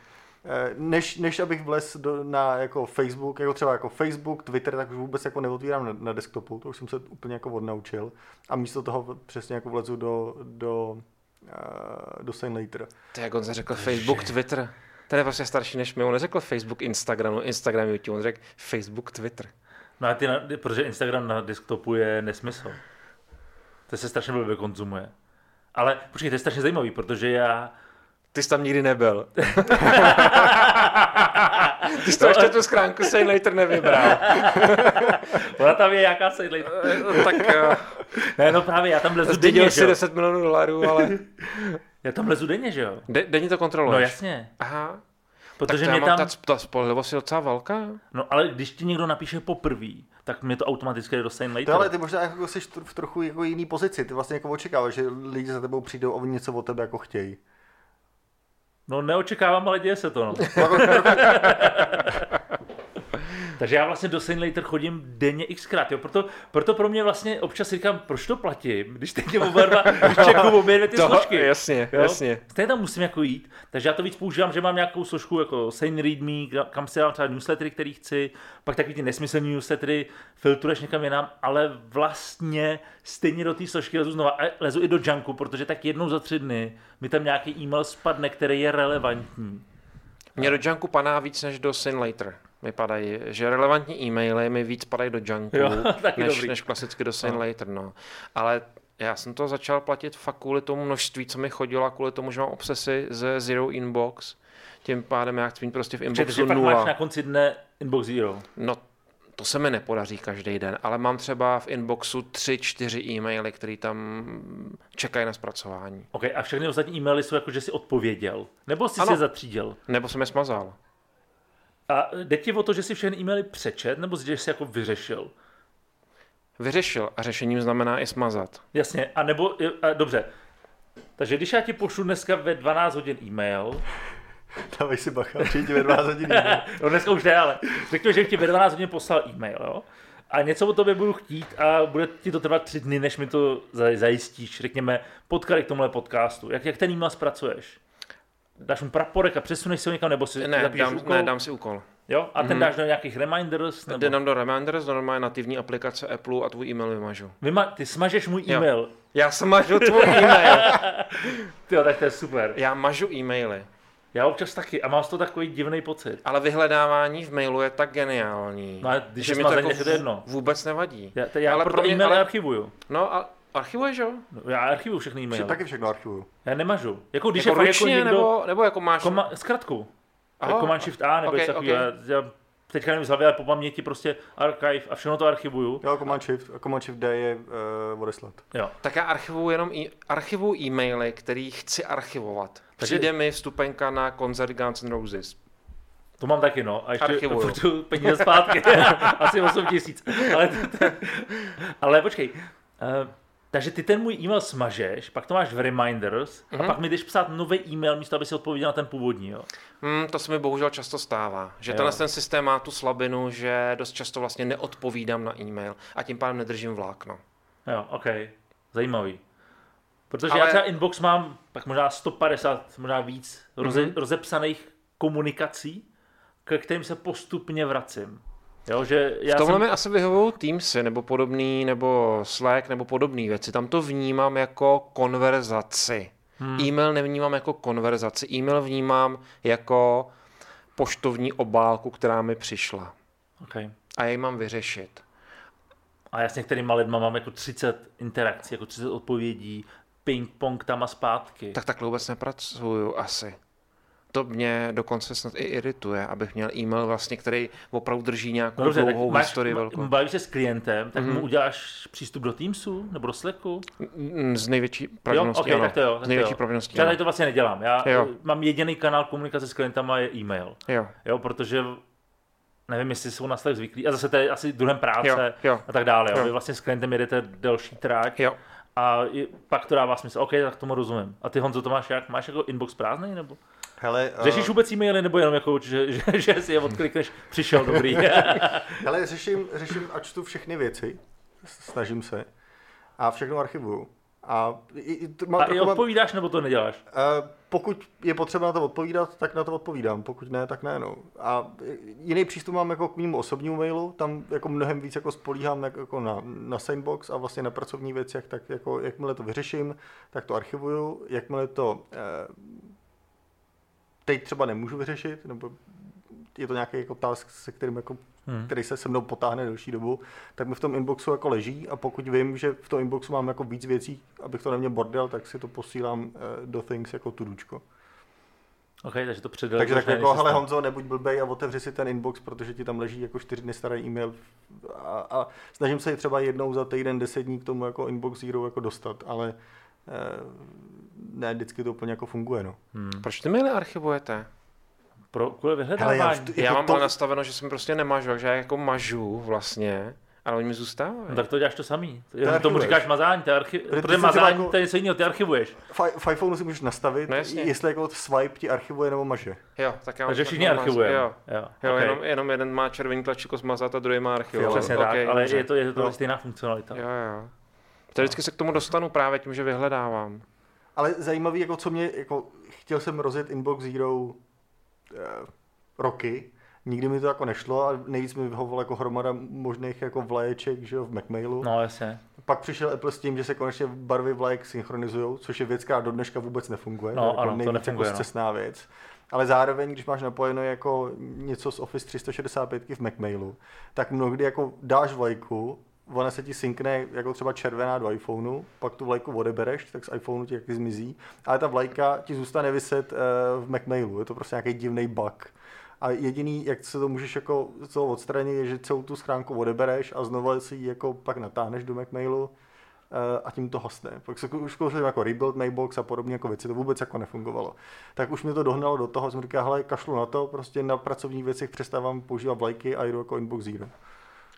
než, než abych vlez do, na jako Facebook, jako třeba jako Facebook, Twitter, tak už vůbec jako neotvírám na, na desktopu, to už jsem se úplně jako odnaučil. A místo toho přesně jako vlezu do, do, uh, do Sen later. Ty, jak on řekl Facebook, Twitter. Ten je prostě starší než my. On neřekl Facebook, Instagram, no, Instagram, YouTube. On řekl Facebook, Twitter. No a ty, na, protože Instagram na desktopu je nesmysl. To se strašně blbě konzumuje. Ale počkej, to je strašně zajímavý, protože já... Ty jsi tam nikdy nebyl. Ty jsi to ještě tu schránku Say Later nevybral. Ona tam je jaká se tak uh, Ne, no právě, já tam lezu denně, zdědil že si jo? 10 milionů dolarů, ale... Já tam lezu denně, že jo? De, denně to kontroluješ. No jasně. Aha. Protože tak to mě tam... ta, ta spolehlivost je docela velká. No ale když ti někdo napíše poprvé, tak mě to automaticky jde do Same To Later. ale ty možná jako jsi v trochu jako jiný pozici. Ty vlastně jako očekáváš, že lidi za tebou přijdou a oni něco od tebe jako chtějí. No neočekávám, ale děje se to, no. Takže já vlastně do Same Later chodím denně xkrát, jo. Proto, proto pro mě vlastně občas říkám, proč to platím, když teď oba dva, když čeku obě dvě ty To- složky. jasně, jo? jasně. Stejně tam musím jako jít, takže já to víc používám, že mám nějakou složku jako Sane Read Me, kam si dám třeba newslettery, který chci, pak takový ty nesmyslný newslettery filtruješ někam jinam, ale vlastně stejně do té složky lezu znova a lezu i do junku, protože tak jednou za tři dny mi tam nějaký e-mail spadne, který je relevantní. Mně do junku padá víc než do Sin Later. Mi padají, že relevantní e-maily mi víc padají do junku, Jo, než, dobrý. než klasicky do Sin No. Later. No. Ale já jsem to začal platit fakt kvůli tomu množství, co mi chodilo a kvůli tomu, že mám obsesy ze Zero Inbox. Tím pádem já chci mít prostě v inboxu pak máš nula. na konci dne inbox zero. No, to se mi nepodaří každý den, ale mám třeba v inboxu tři, čtyři e-maily, které tam čekají na zpracování. OK, a všechny ostatní e-maily jsou jako, že jsi odpověděl. Nebo jsi Ano. si je zatřídil. Nebo jsem je smazal. A jde ti o to, že si všechny e-maily přečet, nebo že jsi jako vyřešil? Vyřešil a řešením znamená i smazat. Jasně, a nebo, a dobře. Takže když já ti pošlu dneska ve 12 hodin e-mail, Dávej si bacha, přijď ve 12 hodin. e-mail. no dneska už ne, ale řeknu, že ti ve 12 hodin poslal e-mail, jo? A něco o tobě budu chtít a bude ti to trvat tři dny, než mi to zaj- zajistíš, řekněme, podklady k tomuhle podcastu. Jak, jak ten e-mail zpracuješ? Dáš mu praporek a přesuneš si ho někam, nebo si Ne, dám, úkol? ne, dám si úkol. Jo? A ten dáš do nějakých reminders? Nebo... Jde nám do Reminders, do normální nativní aplikace Apple a tvůj e-mail vymažu. Vyma- ty smažeš můj Jo. e-mail. Já smažu tvůj e-mail. Ty tak to je super. Já mažu e-maily. Já občas taky a mám z toho takový divný pocit. Ale vyhledávání v mailu je tak geniální, No a když že mi to jako to jedno. vůbec nevadí. Já, to já Ale proto pro mě- e-maily ale- archivuju. No a archivuješ, jo? No, já archivuju všechny e-maily. Taky všechno archivuju. Já nemažu. Jako když Jako je fakt ručně, jako někdo... nebo, nebo jako máš... Koma, zkratku. Aha, Aha, Command Shift A nebo ok, okay, takový. ok. Okay. Já, já teďka nevím z hlavy, ale po paměti prostě archive a všechno to archivuju. Jo, Command Shift, Command Shift D je uh, odeslat. Jo. Tak já archivuju jenom e- archivuju e-maily, který chci archivovat. Takže- Přijde mi vstupenka na koncert Guns N' Roses. To mám taky, no. A ještě Archivuju. tu peníze zpátky. Asi 8 tisíc. Ale, ale počkej. Uh, takže ty ten můj e-mail smažeš, pak to máš v reminders Mhm. a pak mi jdeš psát nový e-mail, místo aby si odpověděl na ten původní, jo. Hmm, to se mi bohužel často stává. Že Jo. tenhle ten systém má tu slabinu, že dost často vlastně neodpovídám na e-mail a tím pádem nedržím vlákno. Jo, OK. Zajímavý. Protože Ale- já třeba inbox mám tak možná 150, možná víc roze, Mhm. rozepsaných komunikací, ke kterým se postupně vracím. Jo, že já V tomhle jsem... mi asi vyhovují Teamsy nebo podobný, nebo Slack nebo podobné věci. Tam to vnímám jako konverzaci. Hmm. E-mail nevnímám jako konverzaci. E-mail vnímám jako poštovní obálku, která mi přišla. Okay. A já ji mám vyřešit. A já s některýma lidma mám jako 30 interakcí, jako 30 odpovědí, ping-pong tam a zpátky. Tak takhle vůbec nepracuju asi. To mě dokonce snad i irituje, abych měl e-mail vlastně, který opravdu drží nějakou dobře, dlouhou máš, historii velkou. bavíš se s klientem, tak Mhm. mu uděláš přístup do Teamsu nebo do Slacku? Mm, Z největší Jo, pravděpodobností, okay, ano. tak to jo. Tak Z největší jo. pravděpodobností, Já tady to vlastně nedělám. Já Jo. eh, mám jediný kanál komunikace s klientama je e-mail. Jo, Jo, protože nevím, jestli jsou na Slack zvyklí. A zase to je asi druhem práce Jo, jo. a tak dále. Jo. Jo. Vy vlastně s klientem jedete delší tráť jo. a pak to dává smysl. OK, tak tomu rozumím. A ty Honzo, to máš jak? Máš jako inbox prázdný nebo? Hele, Řešíš uh, vůbec e-maily nebo jenom jako, že, že, že si je odklikneš, přišel dobrý. hele řeším, řeším a čtu všechny věci, snažím se a všechno archivuju. A, i, i, mám a i taková- odpovídáš nebo to neděláš? Eh, pokud je potřeba na to odpovídat, tak na to odpovídám, pokud ne, tak ne. No. A jiný přístup mám jako k mému osobnímu mailu, tam jako mnohem víc jako spolíhám jak, jako na, na Sandbox a vlastně na pracovní věcech, tak jako jakmile to vyřeším, tak to archivuju, jakmile to eh, teď třeba nemůžu vyřešit, nebo je to nějaký jako task, se kterým jako, Hmm. který se se mnou potáhne delší dobu, tak mi v tom inboxu jako leží a pokud vím, že v tom inboxu mám jako víc věcí, abych to neměl bordel, tak si to posílám eh, do Things jako tudučko. OK, takže to předal. Takže tak jako, hele Honzo, nebuď blbej a otevři si ten inbox, protože ti tam leží jako čtyři dny starý e-mail a, a snažím se třeba jednou za týden, deset dní k tomu jako inbox zero jako dostat, ale ne vždycky to úplně jako funguje, no. Hmm. Proč ty maily archivujete? Pro, kvůli Hele, vyhledávání. já, já, vždy- Já jako mám to, ale nastaveno, že jsem prostě nemažu, že já jako mažu vlastně, ale oni mi zůstávají. no, tak to děláš to samý. Jenom tomu říkáš mazání, ty archi... ty protože si mazání jako- to je něco jiného, ty archivuješ. v, iPhoneu si můžeš nastavit, No jasně. jestli jako swipe ti archivuje nebo maže. Jo, tak já Takže všichni archivujeme. Jo, jo. jo ok. jenom, jenom jeden má červený tlačítko smazat a druhý má archiv. Přesně Ok, tak, ale dobře. je to, je to No. stejná funkcionalita. Jo, jo. To vždycky se k tomu dostanu právě tím, že vyhledávám. Ale zajímavý, jako co mě, jako chtěl jsem rozjet Inbox Zero eh, roky, nikdy mi to jako nešlo a nejvíc mi vyhovovala jako hromada možných jako vlaječek, že jo, v Macmailu. No jasně. Pak přišel Apple s tím, že se konečně barvy vlajek synchronizují, což je věc, která do dneška vůbec nefunguje. No, to je jako ano, to nefunguje, jako no. věc. Ale zároveň, když máš napojeno jako něco z Office 365 v Macmailu, tak mnohdy jako dáš vlajku, ona se ti synkne jako třeba červená do iPhoneu, pak tu vlajku odebereš, tak z iPhoneu ti jaký zmizí, ale ta vlajka ti zůstane vyset eh, v Macmailu, je to prostě nějaký divný bug. A jediný, jak se to můžeš jako toho odstranit, je, že celou tu schránku odebereš a znovu si ji jako pak natáhneš do Macmailu eh, a tím to hasne. Pak se už zkoušel jako rebuild Mailbox a podobně jako věci, to vůbec jako nefungovalo. Tak už mě to dohnalo do toho, jsem říkal, hele, kašlu na to, prostě na pracovních věcech přestávám používat vlajky a jdu jako inbox zero.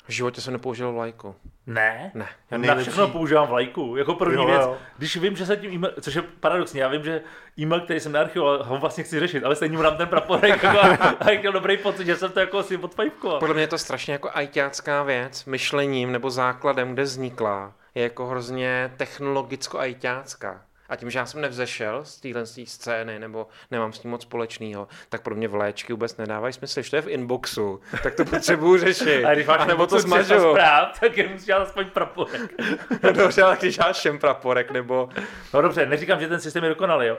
V životě jsem nepoužil vlajku. Ne? Ne. Já na Nejlepší. všechno používám vlajku. Jako první Jo, věc, jo. když vím, že se tím e-mail, což je paradoxní, já vím, že e-mail, který jsem nearchivoval, ho vlastně chci řešit, ale stejně mu dám ten praporek jako, a jak měl dobrý pocit, že jsem to jako si odfajfkoval. Podle mě je to strašně jako ajťácká věc, myšlením nebo základem, kde vznikla, je jako hrozně technologicko-ajťácká. A tím, že já jsem nevzešel z téhle scény, nebo nemám s tím moc společného, tak pro mě vléčky vůbec nedávají smysl. Když to je v inboxu, tak to potřebuju řešit. A když máš nebo to inboxu 300 smažu. zpráv, tak je musíš aspoň praporek. No dobře, ale když máš všem praporek, nebo... No dobře, neříkám, že ten systém je dokonalý, jo.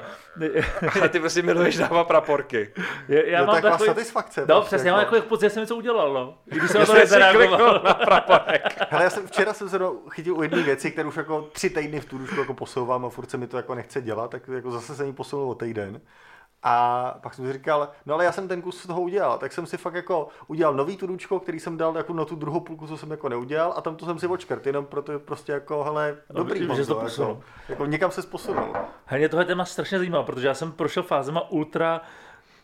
Ale ty prostě miluješ dávat praporky. Je- Já to mám taková takový... satisfakce. No, prostě přesně, já mám jako. jako pocit, že jsem něco udělal, no. Když jsem Já to nezareagoval. na praporek. Hele, já jsem, včera jsem se chytil u jedné věci, kterou už jako tři týdny v tudušku jako posouvám a furt se mi to jako nechce dělat, tak jako zase jsem ji posunul o týden. A pak jsem si říkal, no ale já jsem ten kus z toho udělal, tak jsem si fakt jako udělal nový tudučko, který jsem dal jako na tu druhou půlku, co jsem jako neudělal a tam to jsem si očkrt, jenom proto prostě jako, hele, dobrý, že to Honzo, posunul. jako, jako, někam se posunul. Hele, tohle téma strašně zajímá, protože já jsem prošel fázema ultra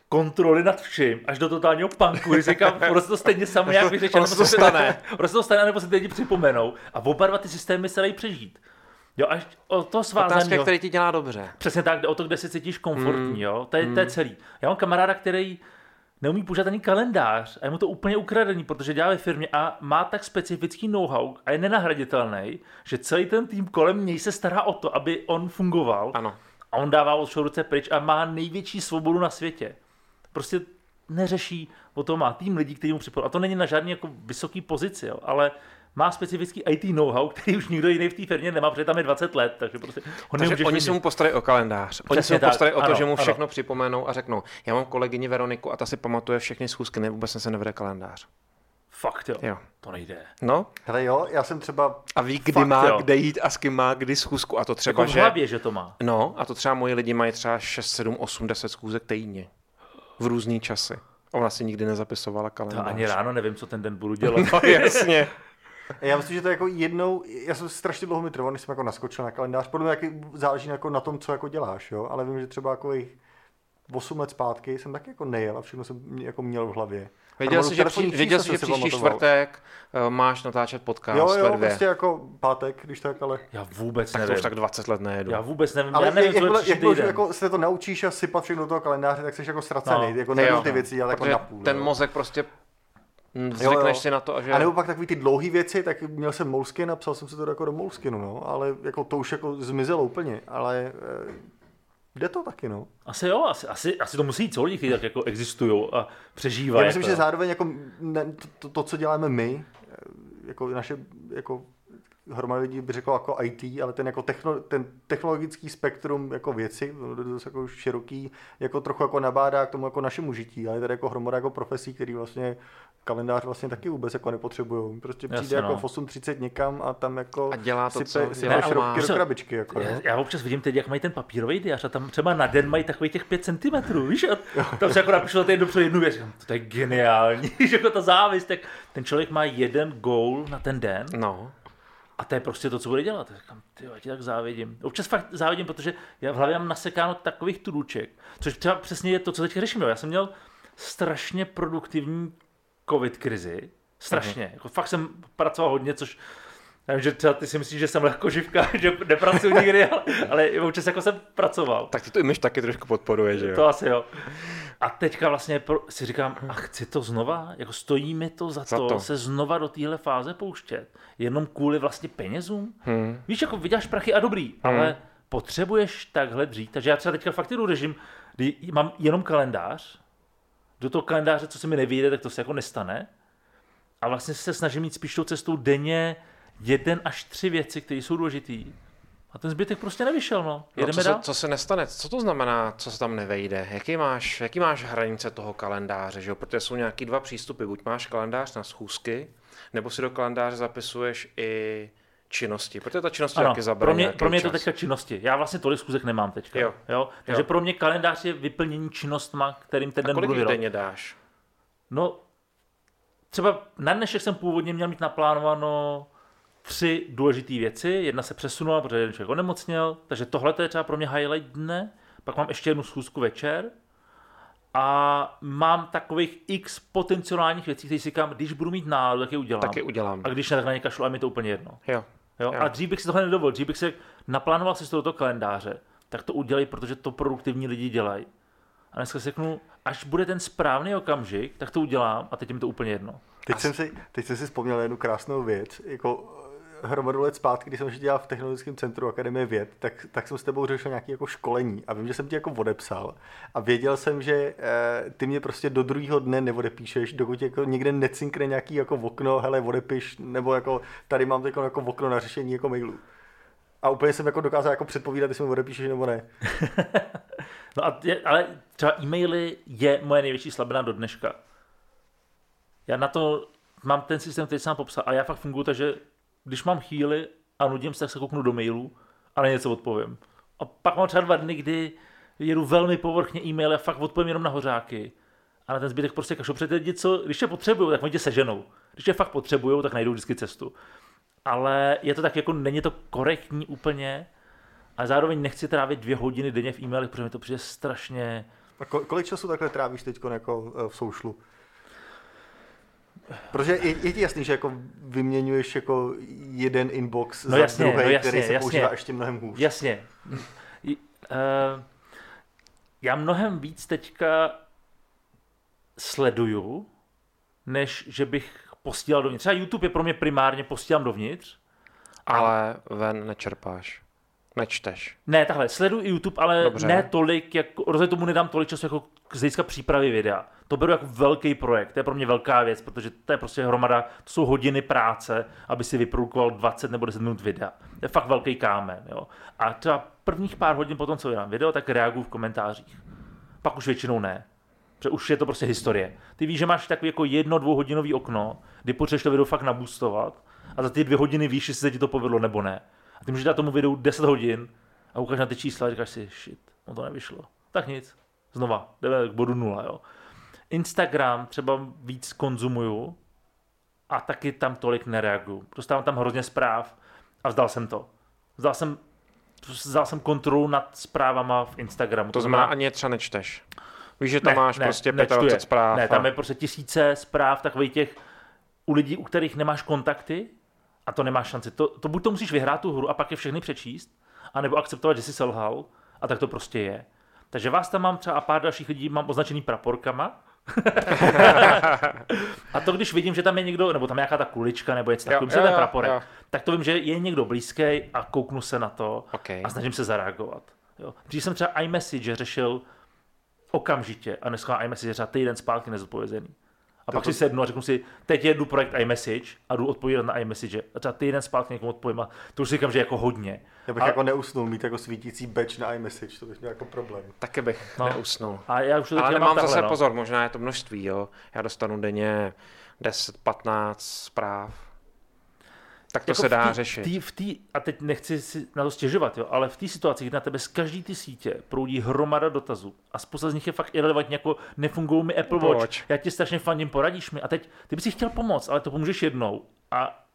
kontroly nad vším, až do totálního punku, když říkám, prostě to stejně samo nějak vyřešit, Ono se to stane. prostě to stane, nebo se ty lidi připomenou a oba dva ty systémy se dají přežít. Jo, až o to Otázka, svázání. který ti dělá dobře. Přesně tak, o to, kde se cítíš komfortní, Mm. jo, to je, to je celý. Já mám kamaráda, který neumí používat ani kalendář a je mu to úplně ukradený, protože dělá ve firmě a má tak specifický know-how a je nenahraditelný, že celý ten tým kolem něj se stará o to, aby on fungoval Ano. a on dává od ruce pryč a má největší svobodu na světě. Prostě neřeší, o to má tým lidí, který mu připadá. A to není na žádný jako vysoký pozici, jo, ale má specifický IT know-how, který už nikdo jiný v té firmě nemá, protože tam je 20 let, takže prostě ho Takže oni se mu postarají o kalendář. Oni se mu postarají o to, ano, že mu ano. všechno připomenou a řeknou, já mám kolegyni Veroniku a ta si pamatuje všechny schůzky, ne, vůbec se nevede kalendář. Fakt jo, Jo. to nejde. No, Hele jo, já jsem třeba, a ví, kdy Fakt, má jo. kde jít a s kým má kdy schůzku. A to třeba, Jako v že... hlavě, že to má. No, a to třeba moji lidi mají třeba 6, 7, 8, 10 schůzek týdně. v různý časy. Ona si nikdy nezapisovala To kalendář. ani ráno nevím, co ten den budu dělat. No jasně. Já myslím, že to je jako jednou, já jsem strašně dlouho mi trval, než jsem jako naskočil na kalendář. Podle mě jaký, záleží jako na tom, co jako děláš, jo? ale vím, že třeba jako jich 8 let zpátky jsem taky jako nejel a všechno jsem jako měl v hlavě. Věděl jsi, že, pří, věděl jsi, že příští pamatoval. čtvrtek uh, máš natáčet podcast Jo, jo, dvě. prostě jako pátek, když tak, ale... Já vůbec Tak to nevím. už tak 20 let nejedu. Já vůbec nevím. Ale já nevím, jak, co je jak, jak, jako se to naučíš a sypat všechno do toho kalendáře, tak jsi jako ztracený, No. jako nevíš ty věci, ale jako Protože napůl. ten jo. mozek prostě mm, Jo, zvykneš jo. si na to, že... A nebo pak takový ty dlouhé věci, tak měl jsem Moleskin a psal jsem si to jako do Moleskinu, no, ale jako to už jako zmizelo úplně, ale eh, jde to taky, no. Asi jo, asi, asi, asi to musí jít co lidi, kteří tak jako existují a Já přežívají. myslím, jako. že zároveň jako ne, to, to, to, co děláme my, eh, jako naše jako hromada lidí by řeklo jako IT, ale ten, jako techno, ten technologický spektrum jako věci, to je dost jako široký, jako trochu jako nabádá k tomu jako našemu žití, ale tady jako hromada jako profesí, který vlastně kalendář vlastně taky vůbec jako nepotřebují. Prostě přijde Jasně, jako no. v 8.30 někam a tam jako A dělá to, sype, co sype šroubky do krabičky. Jako, Já, jo. já občas vidím teď, jak mají ten papírový diář a tam třeba na den mají takových těch 5 cm, víš? A tam se jako napíšu na dopředu jednu věc, to je geniální, že jako ta závist, tak ten člověk má jeden goal na ten den No. a to je prostě to, co bude dělat. Říkám, ty já ti tak závidím. Občas fakt závidím, protože já v hlavě mám nasekáno takových truček, což třeba přesně je to, co teď řeším. jo. Já jsem měl strašně produktivní covid krizi, strašně. Jako fakt jsem pracoval hodně, což já vím, že třeba ty si myslíš, že jsem lehko živka, že nepracuji nikdy, ale, ale občas jako jsem pracoval. Tak ty to image taky trošku podporuje, že jo? To asi jo. A teďka vlastně si říkám, a chci to znova, jako stojí mi to za, Za to, to. se znova do téhle fáze pouštět, jenom kvůli vlastně penězům. Hmm. Víš, jako vyděláš prachy a dobrý, ale potřebuješ takhle dřít. Takže já třeba teďka fakt jdu režim, kdy mám jenom kalendář, do toho kalendáře, co se mi nevyjde, tak to se jako nestane. A vlastně se snažím jít spíš tou cestou denně jeden až tři věci, které jsou důležitý. A ten zbytek prostě nevyšel, no. No, Jedeme co, se, co se nestane? Co to znamená, co se tam nevejde? Jaký máš, jaký máš hranice toho kalendáře? Že jo? Protože jsou nějaký dva přístupy. Buď máš kalendář na schůzky, nebo si do kalendáře zapisuješ i činnosti. Protože ta činnost Ano, taky zabere pro mě, pro mě je to teďka činnosti. Já vlastně tolik schůzek nemám teďka. Jo. Jo? Takže Jo. pro mě kalendář je vyplnění činnostma, kterým ten A den kolik budu věnovat. denně dáš? No, třeba na dnešek jsem původně měl mít naplánováno tři důležité věci. Jedna se přesunula, protože jeden člověk onemocněl, takže tohle to je třeba pro mě highlight dne. Pak mám ještě jednu schůzku večer. A mám takových x potenciálních věcí, které si říkám, když budu mít náladu, tak je udělám. Taky udělám. A když ne, tak na ně kašlu a mi to úplně jedno. Jo. Jo? Jo. A dřív bych si tohle nedovolil, dřív bych se naplánoval si to do toho kalendáře, tak to udělej, protože to produktivní lidi dělají. A dneska si řeknu, až bude ten správný okamžik, tak to udělám a teď je mi to úplně jedno. Teď, jsem si, teď jsem si vzpomněl jednu krásnou věc. Jako hromadu let zpátky, když jsem ještě dělal v Technologickém centru Akademie věd, tak, tak jsem s tebou řešil nějaké jako školení a vím, že jsem ti jako odepsal a věděl jsem, že eh, ty mě prostě do druhého dne neodepíšeš, dokud jako někde necinkne nějaký jako okno, hele, odepiš, nebo jako tady mám teď jako okno na řešení jako mailů. A úplně jsem jako dokázal jako předpovídat, jestli mi odepíšeš nebo ne. No a je, ale třeba e-maily je moje největší slabina do dneška. Já na to mám ten systém, který jsem popsal a já fakt funguji tak, že když mám chvíli a nudím se, tak se kouknu do mailů a na něco odpovím. A pak mám třeba dva dny, kdy jedu velmi povrchně e-maily a fakt odpovím jenom na hořáky. A na ten zbytek prostě kašlu. Protože lidi, co, když tě potřebují, tak oni tě seženou. Když tě fakt potřebují, tak najdou vždycky cestu. Ale je to tak, jako není to korektní úplně, a zároveň nechci trávit dvě hodiny denně v e-mailech, protože mi to přijde strašně... A ko- kolik času takhle trávíš teď jako eh, v soušlu? Protože je, je ti jasný, že jako vyměňuješ jako jeden inbox No za jasně, druhý, no jasně, který se jasně. používá ještě mnohem hůř. Jasně. I- eh, Já mnohem víc teďka sleduju, než že bych posílal dovnitř. Třeba YouTube je pro mě primárně posílám dovnitř. Ale ven nečerpáš. Nečteš. Ne, takhle, sleduju i YouTube, ale Dobře. Dobře. ne tolik, jako, rozhodně tomu nedám tolik času jako z hlediska přípravy videa. To beru jako velký projekt, to je pro mě velká věc, protože to je prostě hromada, to jsou hodiny práce, aby si vyprodukoval 20 nebo 10 minut videa. To je fakt velký kámen, jo. A třeba prvních pár hodin potom, co vydám video, tak reaguju v komentářích. Pak už většinou ne. Protože už je to prostě historie. Ty víš, že máš takový jako jedno, dvouhodinový okno, kdy potřebuješ to video fakt nabustovat a za ty dvě hodiny víš, jestli se ti to povedlo nebo ne. A ty můžeš dát tomu videu 10 hodin a ukážeš na ty čísla a říkáš si, shit, no to nevyšlo. Tak nic, Znova, jdeme k bodu nula, jo. Instagram třeba víc konzumuju a taky tam tolik nereaguju. Dostávám tam hrozně zpráv a vzdal jsem to. Vzdal jsem, vzdal jsem kontrolu nad zprávama v Instagramu. To znamená, ani je třeba nečteš. Víš, že tam ne, máš ne, prostě 25 je. zpráv. Ne, tam je prostě tisíce zpráv takových těch u lidí, u kterých nemáš kontakty a to nemáš šanci. To, to buď to musíš vyhrát tu hru a pak je všechny přečíst, anebo akceptovat, že jsi selhal a tak to prostě je. Takže vás tam mám třeba a pár dalších lidí mám označený praporkama. a to, když vidím, že tam je někdo, nebo tam je nějaká ta kulička, nebo něco takového, ten praporek, jo. tak to vím, že je někdo blízký a kouknu se na to okay. a snažím se zareagovat. Jo. Když jsem třeba iMessage řešil okamžitě a dneska iMessage třeba týden zpátky nezodpovězený. A to pak to... si sednu a řeknu si, teď jedu projekt iMessage a jdu odpovídat na iMessage. A třeba týden zpátky někomu odpovím a to už si říkám, že jako hodně. Já bych a... jako neusnul mít jako svítící batch na iMessage, to bych měl jako problém. Taky bych no. neusnul. A já už to Ale mám zase no. pozor, možná je to množství, jo. Já dostanu denně 10-15 zpráv tak to jako se dá tý, řešit. Tý, v tý, a teď nechci si na to stěžovat, jo, ale v té situaci, kdy na tebe z každý ty sítě proudí hromada dotazů a spousta z nich je fakt irrelevantní, jako nefungují mi Apple Watch, Watch, já ti strašně fandím, poradíš mi a teď ty bys si chtěl pomoct, ale to pomůžeš jednou a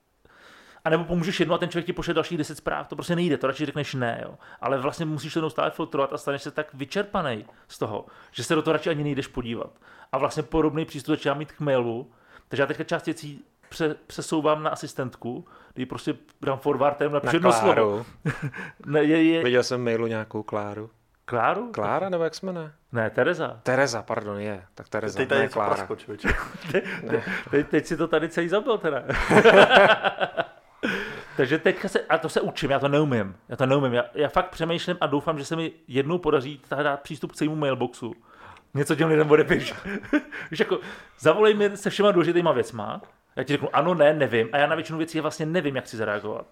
a nebo pomůžeš jednou a ten člověk ti pošle dalších 10 zpráv, to prostě nejde, to radši řekneš ne, jo. Ale vlastně musíš to neustále filtrovat a staneš se tak vyčerpaný z toho, že se do toho radši ani nejdeš podívat. A vlastně podobný přístup začíná mít k mailu, takže já teďka část věcí pře, přesouvám na asistentku, kdy prostě dám forwardem na jedno slovo. ne, je, je... Viděl jsem mailu nějakou Kláru. Kláru? Klára nebo jak jsme ne? Ne, Tereza. Tereza, pardon, je. Tak Tereza, teď tady ne Klára. Prasko, te, te, teď, teď si to tady celý zabil teda. Takže teďka se, a to se učím, já to neumím. Já to neumím. Já, já fakt přemýšlím a doufám, že se mi jednou podaří dát přístup k celému mailboxu. Něco těm lidem odepíš. Víš, jako, zavolej mi se všema důležitýma věcma já ti řeknu ano, ne, nevím. A já na většinu věcí vlastně nevím, jak si zareagovat.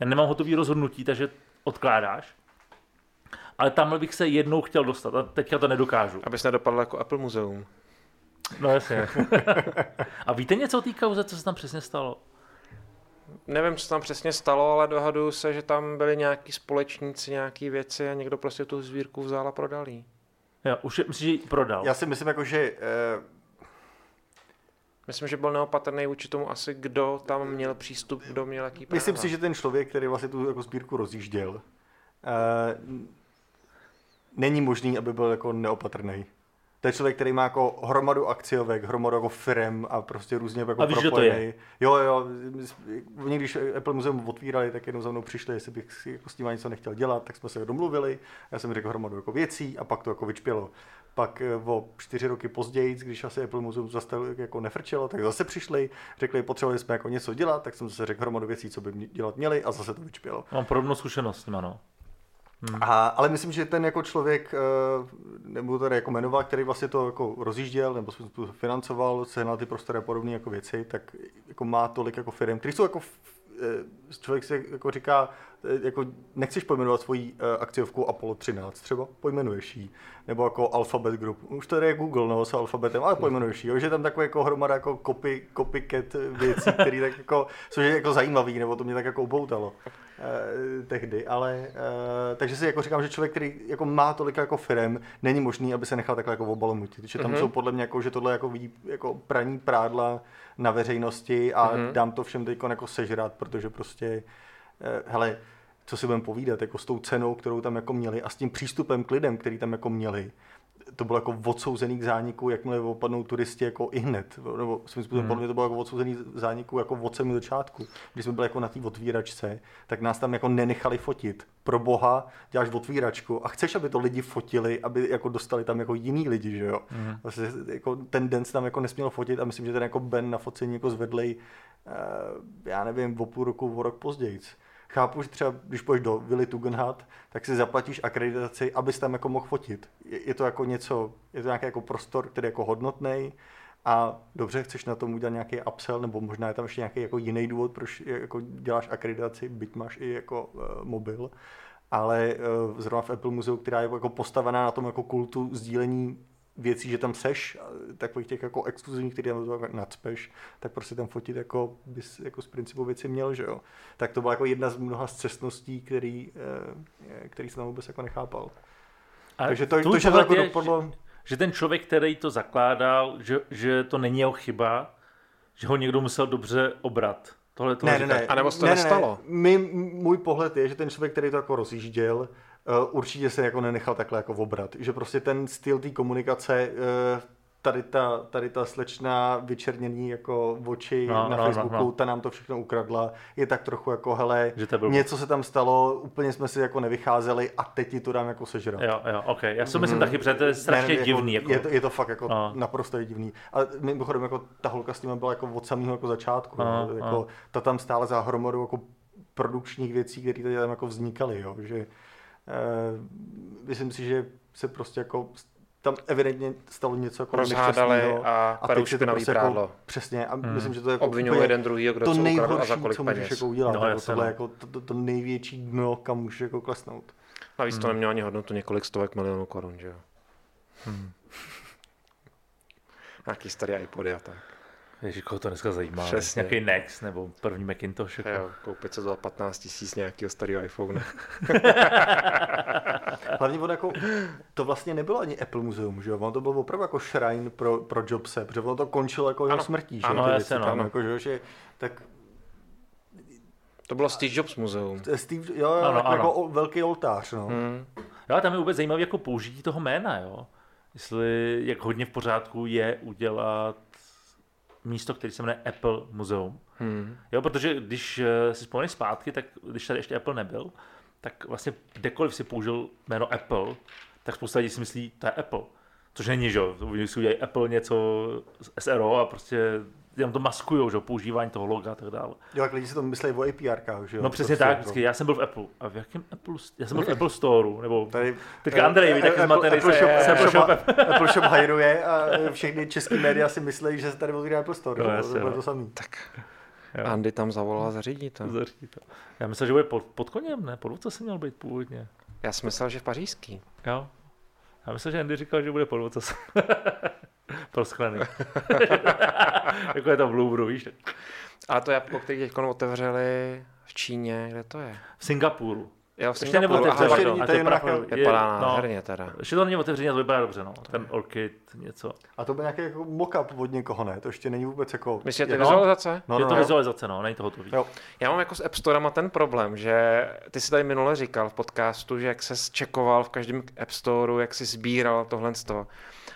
Já nemám hotový rozhodnutí, takže odkládáš. Ale tam bych se jednou chtěl dostat a teďka to nedokážu. Abys nedopadl jako Apple muzeum. No jasně. a víte něco o té kauze, co se tam přesně stalo? Nevím, co tam přesně stalo, ale dohaduju se, že tam byli nějaký společníci, nějaký věci a někdo prostě tu zvírku vzal a prodal jí. Jo, už je, myslím, že ji prodal. Já si myslím, jako, že eh Myslím, že byl neopatrný vůči tomu asi, kdo tam měl přístup, kdo měl jaký práva. Myslím si, že ten člověk, který vlastně tu jako sbírku rozjížděl, uh, není možný, aby byl jako neopatrný. To je člověk, který má jako hromadu akciovek, hromadu jako firm a prostě různě jako a víš, propojený. to je? Jo, jo. Oni, když Apple Museum otvírali, tak jednou za mnou přišli, jestli bych si jako s tím něco nechtěl dělat, tak jsme se domluvili. Já jsem řekl hromadu jako věcí a pak to jako vyčpělo. Pak eh, o čtyři roky později, když asi Apple Museum zase jako nefrčelo, tak zase přišli, řekli, potřebovali jsme jako něco dělat, tak jsem zase řekl hromadu věcí, co by dělat měli a zase to vyčpělo. Mám podobnou zkušenost s no. Hmm. A, ale myslím, že ten jako člověk, eh, nebudu tady jako jmenovat, který vlastně to jako rozjížděl nebo financoval, sehnal ty prostory a podobné jako věci, tak jako má tolik jako firm, které jsou jako člověk si jako říká, eh, jako nechceš pojmenovat svoji akciovku Apollo 13 třeba, pojmenuješ ji, nebo jako Alphabet Group, už to je Google, no, s alfabetem, ale pojmenuješ ji, že tam takové jako hromada jako copy, copycat věcí, které tak jako, jsou jako zajímavý, nebo to mě tak jako upoutalo eh, tehdy, ale eh, takže si jako říkám, že člověk, který jako má tolik jako firem, není možný, aby se nechal takhle jako obalomutit, že tam mm-hmm. jsou podle mě jako, že tohle jako vidí jako praní prádla na veřejnosti a mm-hmm. dám to všem teď jako sežrat, protože prostě, eh, hele, co si budeme povídat, jako s tou cenou, kterou tam jako měli a s tím přístupem k lidem, který tam jako měli, to bylo jako odsouzený k zániku, jakmile opadnou turisti jako i hned. Nebo svým způsobem hmm. podle mě to bylo jako odsouzený k zániku jako od samého začátku. Když jsme byli jako na té otvíračce, tak nás tam jako nenechali fotit. Pro boha děláš otvíračku a chceš, aby to lidi fotili, aby jako dostali tam jako jiný lidi, že jo. Hmm. Vlastně jako ten den se tam jako nesměl fotit a myslím, že ten jako Ben na focení jako zvedlej, uh, já nevím, o půl roku, o rok později chápu, že třeba když půjdeš do Willy Tugendhat, tak si zaplatíš akreditaci, abys tam jako mohl fotit. Je, je to jako něco, je to nějaký jako prostor, který je jako hodnotný a dobře, chceš na tom udělat nějaký upsell, nebo možná je tam ještě nějaký jako jiný důvod, proč jako děláš akreditaci, byť máš i jako uh, mobil, ale uh, zrovna v Apple muzeu, která je jako postavená na tom jako kultu sdílení věcí, že tam seš, takových těch jako exkluzivních, který tam to nadspeš, tak prostě tam fotit jako bys jako z principu věci měl, že jo. Tak to byla jako jedna z mnoha zcestností, který, eh, který jsem tam vůbec jako nechápal. A Takže to, to, že to jako dopadlo... že ten člověk, který to zakládal, že, že to není jeho chyba, že ho někdo musel dobře obrat. Tohle to Ne, ne, ne. A nebo se to ne, nestalo? Ne, My, můj pohled je, že ten člověk, který to jako rozjížděl, určitě se jako nenechal takhle jako obrat. Že prostě ten styl té komunikace, uh, tady ta, tady ta slečna vyčerněný jako oči No, na no, no, Facebooku, no. no, ta nám to všechno ukradla, je tak trochu jako, hele, Že to bylo- něco se tam stalo, úplně jsme si jako nevycházeli a teď ti to dám jako sežrat. Jo, jo, ok. Já si myslím taky, protože to je strašně Ne, ne, divný. Jako, Je, to, je to fakt jako No. naprosto divný. A mimochodem jako ta holka s tím byla jako od samého jako začátku. No, No, no. jako, ta tam stála za hromadou jako produkčních věcí, které tady tam jako vznikaly. Jo, že, eh, myslím si, že se prostě jako tam evidentně stalo něco jako Rozhádali nešťastného a teď perou se to prostě prádlo. Jako, přesně. A myslím, že to je jako Obvinují úplně jeden druhýho, kdo to ukradl a nejhorší, za kolik co můžeš peněz. jako udělat. No, jasně, tohle no. jako to, to, to, největší dno, kam můžeš jako klesnout. Navíc to nemělo ani hodnotu několik stovek milionů korun, že jo? Nějaký starý iPody a tak. Ježiš, koho to dneska zajímá. Přesně. Nějaký Nex nebo první Macintosh. Jako. Jo, koupit se za 15 tisíc nějakého starého iPhone. Hlavně on jako, to vlastně nebylo ani Apple muzeum, že jo? Ono to bylo opravdu jako shrine pro, pro Jobse, protože ono to končilo jako jeho smrtí, že Ano, jo? ty jasně, no. tam, Ano. jako, že, jo, že, tak To bylo Steve Jobs muzeum. Steve, jo, Ano, ano, jako, ano. jako o- velký oltář, no. Hmm. Jo, tam je vůbec zajímavé jako použití toho jména, jo. Jestli, jak hodně v pořádku je udělat místo, který se jmenuje Apple Muzeum. Hmm. Jo, protože když eh, si vzpomeneš zpátky, tak když tady ještě Apple nebyl, tak vlastně kdekoliv si použil jméno Apple, tak spousta lidí si myslí, to je Apple. Což není, že jo, oni si udělají Apple něco z SRO a prostě jenom to maskujou, že jo, používání toho loga a tak dále. Jo, jak lidi si to myslí o APR, že jo? No přesně Prostě, tak, jako- vždycky, já jsem byl v Apple. A v jakém Apple? Já jsem byl v Apple Storeu, nebo Tady, Teďka Andrej, víš, taky zmatený Apple, se- Shop, se Apple, Apple Shop. Apple Shop hajruje a všechny český média si myslí, že se tady otvírá Apple Store. No, jasně, to no. to samý. Tak Jo. Andy tam zavolal zařídit to. Zaří to. Já myslel, že bude pod, pod koněm, ne? Pod co jsem měl být původně. Já jsem myslel, že pařížský. Jo. Já myslel, že Andy říkal, že bude pod Prosklený. jako je to v Louvru, víš? A to jabko, který teď otevřeli v Číně, kde to je? V Singapuru. Jo, v Ještě Singapuru. nebo ještě není, A to je jenom pravda, nějaká- Vypadá no, nádherně teda. Ještě to není otevřený, a to vypadá dobře, no. Ten orchid, něco. A to byl nějaký jako mock-up od někoho, ne? To ještě není vůbec jako... Myslíte, to je no, vizualizace? No, je no, to no. vizualizace, no, není to hotový. Jo. Já mám jako s App Storema ten problém, že ty jsi tady minule říkal v podcastu, že jak se čekoval v každém App Storeu, jak si sbíral tohle z toho.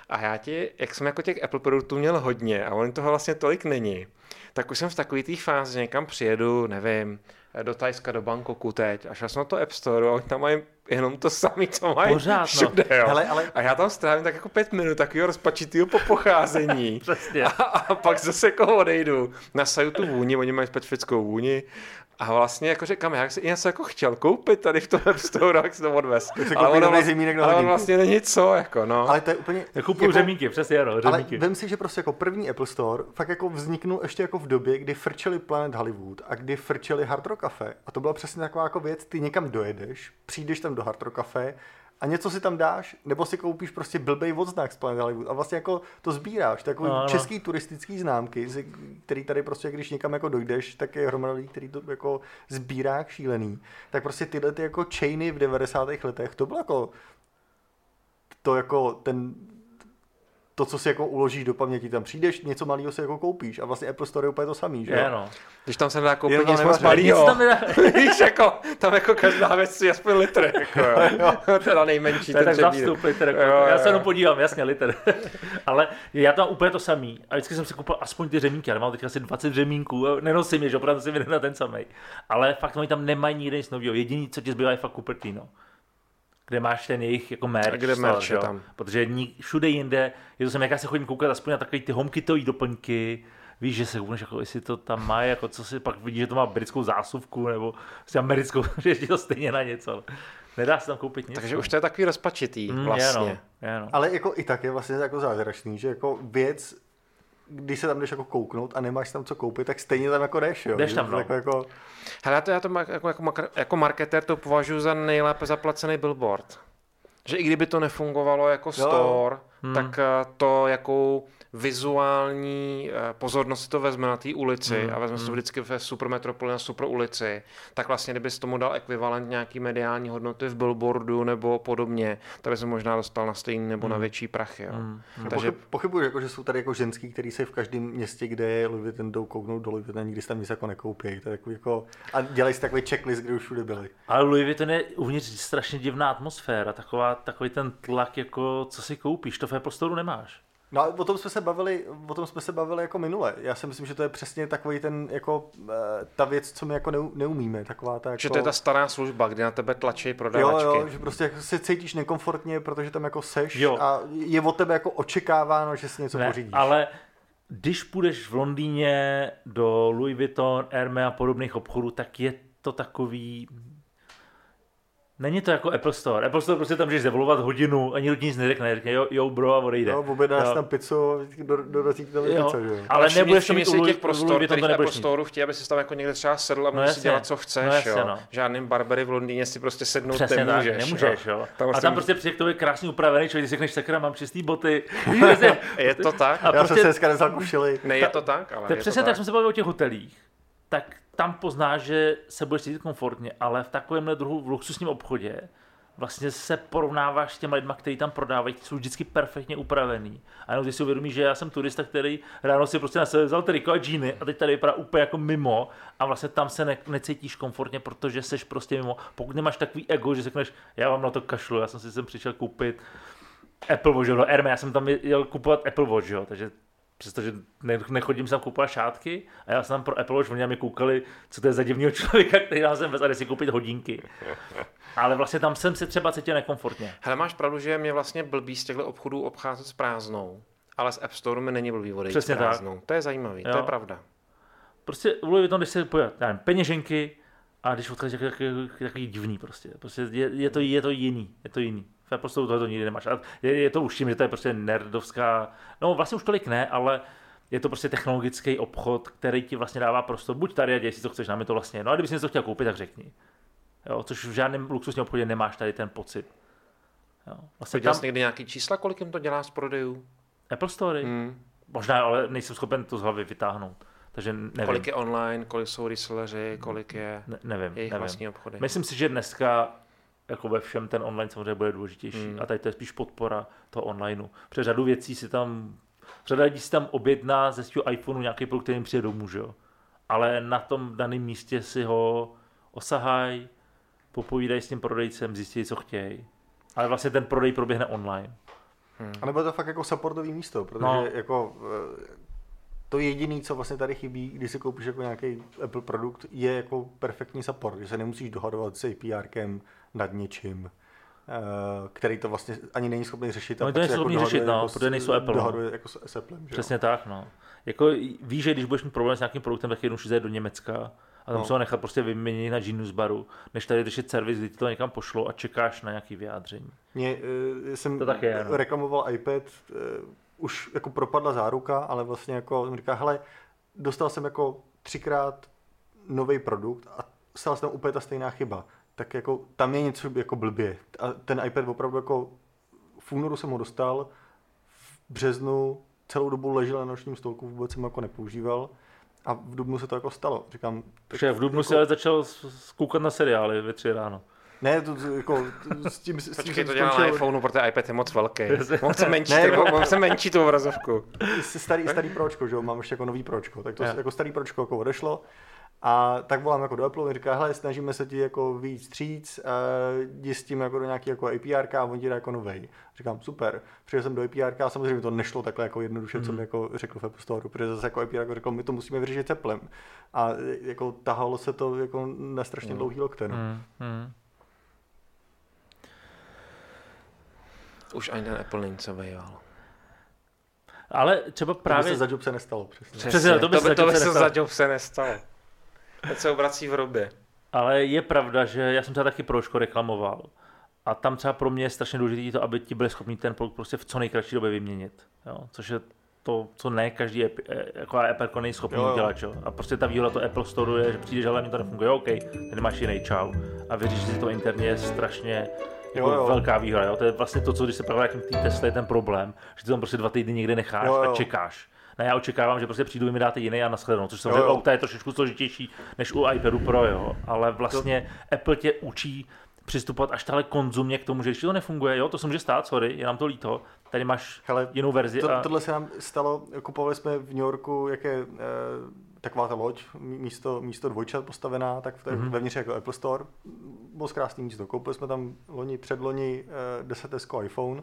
A já ti, jak jsem jako těch Apple produktů měl hodně a on toho vlastně tolik není, tak už jsem v takový té fázi, že někam přijedu, nevím, do Tajska, do Bangkoku teď a šel jsem na to App Store a oni tam mají jenom to samé, co mají Pořád, no. všude, jo. Hele, ale- A já tam strávím tak jako pět minut takového rozpačitého po pocházení. Přesně. A, a pak zase jako odejdu. Nasaju tu vůni, oni mají specifickou vůni. A vlastně jako říkám, já jsem něco jako chtěl koupit tady v tom App Store, jak se to odvez. Ale, ono vlastně, ale on vlastně není co, jako no. Ale to je úplně... Já kupuju řemíky, přesně, ano, Ale řemíky. vem si, že prostě jako první Apple Store fakt jako vzniknul ještě jako v době, kdy frčeli Planet Hollywood a kdy frčeli Hard Rock Cafe. A to byla přesně taková jako věc, ty někam dojedeš, přijdeš tam do Hard Rock Cafe a něco si tam dáš, nebo si koupíš prostě blbej odznak z Planet Hollywood a vlastně jako to sbíráš. Je jako No, no. český turistický známky, který tady prostě, když někam jako dojdeš, tak je hromada lidí, který to jako sbírá šílený. Tak prostě tyhle ty jako chainy v 90. letech, to bylo jako to jako ten to, co si jako uložíš do paměti, tam přijdeš, něco malého si jako koupíš a vlastně Apple Store je úplně to samý, že jo? Je, no. Když tam se nedá koupit tam nic moc malýho. tam nedá. Víš, jako, tam jako každá věc si aspoň litr, jako jo. Teda nejmenší To je ten tak za přebír. vstup, liter, jako, Jo, já jo, se jenom jo. podívám, jasně, liter. Ale já tam úplně to samý. A vždycky jsem si koupil aspoň ty řemínky. Já mám teď asi 20 řemínků, a nenosím je, že opravdu si na ten samý. Ale fakt oni tam nemají nic nového. Jediný, co ti zbývá, je fakt Cupertino. Kde máš ten jejich jako merch. A kde store, merch je tam? Protože ní, všude jinde, je to jsem, jak já se chodím koukat aspoň na takový ty homekitový doplňky, víš, že se koukneš, jako, jestli to tam má, jako co si pak vidíš, že to má britskou zásuvku, nebo si americkou, že je to stejně na něco. Ale nedá se tam koupit nic. Takže no. už to je takový rozpačitý Mm, vlastně. Je, no, je, no. Ale jako i tak je vlastně jako zázračný, že jako věc, když se tam jdeš jako kouknout a nemáš tam co koupit, tak stejně tam jako jdeš, jo? Jdeš tam, no. Jako, jako, Hele, to já to jako, jako, jako marketér to považuji za nejlépe zaplacený billboard. Že i kdyby to nefungovalo jako store, hmm. tak eh, to, jakou vizuální eh, pozornost to vezme na té ulici hmm. a vezme hmm. to vždycky ve supermetropoli na super ulici, tak vlastně kdybys tomu dal ekvivalent nějaký mediální hodnoty v billboardu nebo podobně, tak bys se možná dostal na stejný nebo hmm. na větší prachy. Jo. Hmm. Hmm. Takže... Pochyb, pochybuji, jako, že jsou tady jako ženský, který se v každém městě, kde je Louis Vuitton, jdou kouknout do Louis Vuitton, nikdy se tam nic jako nekoupí. To je jako, jako, a dělají si takový checklist, kde už všude byli. Ale Louis Vuitton je uvnitř strašně divná atmosféra, taková, takový ten tlak, jako co si koupíš, to v Apple Store nemáš. No a o tom jsme se bavili, o tom jsme se bavili jako minule. Já si myslím, že to je přesně takový ten, jako eh, ta věc, co my jako neumíme. Taková ta, jako... Že to je ta stará služba, kdy na tebe tlačí prodavačky. Jo, jo, že prostě se cítíš nekomfortně, protože tam jako seš jo. a je od tebe jako očekáváno, že si něco ne, pořídíš. ale když půjdeš v Londýně do Louis Vuitton, Hermès a podobných obchodů, tak je to takový Není to jako Apple Store. Apple Store prostě tam můžeš devolovat hodinu, ani lidi nic neřekne, řekne jo, jo bro a odejde. Jo, objednáš tam pizzu, do, dorazí tam pizza, že jo. Ale nebudeš mít u těch prostor, kterých Apple Store chtějí, aby si tam jako někde třeba sedl a no si dělat, co chceš, no jasně, jo. No. Žádným barbery v Londýně si prostě sednout Přesně nemůžeš. Tak, nemůžeš, jo. Tam a tam prostě přijde k tobě krásně upravený člověk, ty si řekneš, sakra, mám čistý boty. je to tak? A Já jsem prostě- se dneska nezal kušili. Ne, je to tak, ale To je přesně tak, jsme se bavili o těch hotelích. Tak tam poznáš, že se budeš cítit komfortně, ale v takovémhle druhu v luxusním obchodě vlastně se porovnáváš s těmi lidmi, kteří tam prodávají, jsou vždycky perfektně upravený. A jenom ty si uvědomí, že já jsem turista, který ráno si prostě na sebe vzal triko a džíny a teď tady vypadá úplně jako mimo a vlastně tam se ne, necítíš komfortně, protože seš prostě mimo. Pokud nemáš takový ego, že řekneš, já vám na to kašlu, já jsem si sem přišel koupit Apple Watch, no Hermes, já jsem tam jel kupovat Apple Watch, jo, takže přestože nechodím sem kupovat šátky a já jsem pro Apple Watch, oni mi koukali, co to je za divného člověka, který nám sem vezade si koupit hodinky. Ale vlastně tam jsem se třeba cítil nekomfortně. Hele, máš pravdu, že mě vlastně blbý z těchto obchodů obcházet s prázdnou, ale z App Store mi není blbý odejít Přesně s prázdnou. Tak. To je zajímavý, jo. to je pravda. Prostě u tom, když se pojď, nevím, peněženky a když odcházíš takový, takový divný prostě. Prostě je, je, to, je to jiný, je to jiný. V Apple Store tohle to nikdy nemáš. A je, je, to už tím, že to je prostě nerdovská, no vlastně už tolik ne, ale je to prostě technologický obchod, který ti vlastně dává prostor. Buď tady a děj si, co chceš, nám je to vlastně. No a kdyby si něco chtěl koupit, tak řekni. Jo, což v žádném luxusním obchodě nemáš tady ten pocit. Jo. Vlastně tam... někdy nějaký čísla, kolik jim to dělá z prodejů? Apple Story? Hmm. Možná, ale nejsem schopen to z hlavy vytáhnout. Takže nevím. Kolik je online, kolik jsou reselleři, kolik je ne, nevím, jejich nevím. vlastní obchody. Myslím si, že dneska jako ve všem ten online samozřejmě bude důležitější. Hmm. A tady to je spíš podpora toho onlineu. Protože řadu věcí si tam, řada lidí si tam objedná ze svého iPhoneu nějaký produkt, který jim přijde domů, že jo? Ale na tom daném místě si ho osahají, popovídají s tím prodejcem, zjistí, co chtějí. Ale vlastně ten prodej proběhne online. Hmm. A nebo je to fakt jako supportový místo, protože no. jako eh, to jediné, co vlastně tady chybí, když si koupíš jako nějaký Apple produkt, je jako perfektní support, že se nemusíš dohadovat s APRkem nad něčím, eh, který to vlastně ani není schopný řešit. No, to nejsou jako řešit, no, jako protože nejsou Apple. No. jako s, s Applem, Přesně jo? tak, no. Jako víš, že když budeš mít problém s nějakým produktem, tak jednoduše zajít do Německa a tam no. se ho nechat prostě vyměnit na Genius baru, než tady držet servis, kdy ti to někam pošlo a čekáš na nějaký vyjádření. Mě, uh, jsem to tak je, no. reklamoval iPad, uh, už jako propadla záruka, ale vlastně jako jsem říká, hele, dostal jsem jako třikrát nový produkt a stala se tam úplně ta stejná chyba. Tak jako tam je něco jako blbě. A ten iPad opravdu jako v únoru jsem ho dostal, v březnu celou dobu ležel na nočním stolku, vůbec jsem ho jako nepoužíval. A v Dubnu se to jako stalo. Říkám, tak, v Dubnu jako... si ale začal koukat na seriály ve tři ráno. Ne, to, to jako s tím, s tím Počkej, to dělá na iPhoneu, protože iPad je moc velký. Moc se menší, ne, tak, moc se menší tu obrazovku. Starý, starý pročko, že jo, mám ještě jako nový pročko, tak to yeah. jako starý pročko jako odešlo. A tak volám jako do Apple, říká, hele, snažíme se ti jako víc stříc, jdi s tím jako do nějaký jako APR a on ti dá jako novej. Říkám, super. Přijel jsem do APR a samozřejmě to nešlo takhle jako jednoduše, mm. co mi jako řekl v Apple Store, protože zase jako APR jako řekl, my to musíme vyřešit teplem. A jako tahalo se to jako na strašně mm. dlouhý lokte. No. Mm. Mm. Už ani ten Apple není co. Ale třeba právě... To by se za Jobse nestalo. Přesně. přesně to by, to by, to by se za Jobse nestalo. Teď se obrací v robě. Ale je pravda, že já jsem třeba taky Pročko reklamoval. A tam třeba pro mě je strašně důležité to, aby ti byli schopni ten produkt prostě v co nejkratší době vyměnit. Jo? Což je to, co ne každý jako Apple není schopný jo, jo. udělat. Jo? A prostě ta výhoda to Apple Store je, že přijdeš, ale mi to nefunguje, OK, tady máš jiný čau. A vyřešit si to interně je strašně jako Jo, jo. velká výhoda. Jo? To je vlastně to, co když se vrátím k té Tesla, je ten problém, že ty tam prostě dva týdny někde necháš Jo, jo. a čekáš. Ne, já očekávám, že prostě přijdu, vy mi dáte jiný a nashledanou, což Jo, samozřejmě jo. auta je trošičku složitější než u iPadu Pro, jo. ale vlastně Apple tě učí přistupovat až tahle konzumně k tomu, že když to nefunguje, jo, to se může stát, sorry, je nám to líto, tady máš Hele, jinou verzi To, a... tohle se nám stalo, kupovali jsme v New Yorku, jak je e, taková ta loď, mí- místo, místo dvojčat postavená, tak v Mhm. mm-hmm. vevnitř jako Apple Store. Moc krásný místo. Koupili jsme tam loni, předloni e, 10S iPhone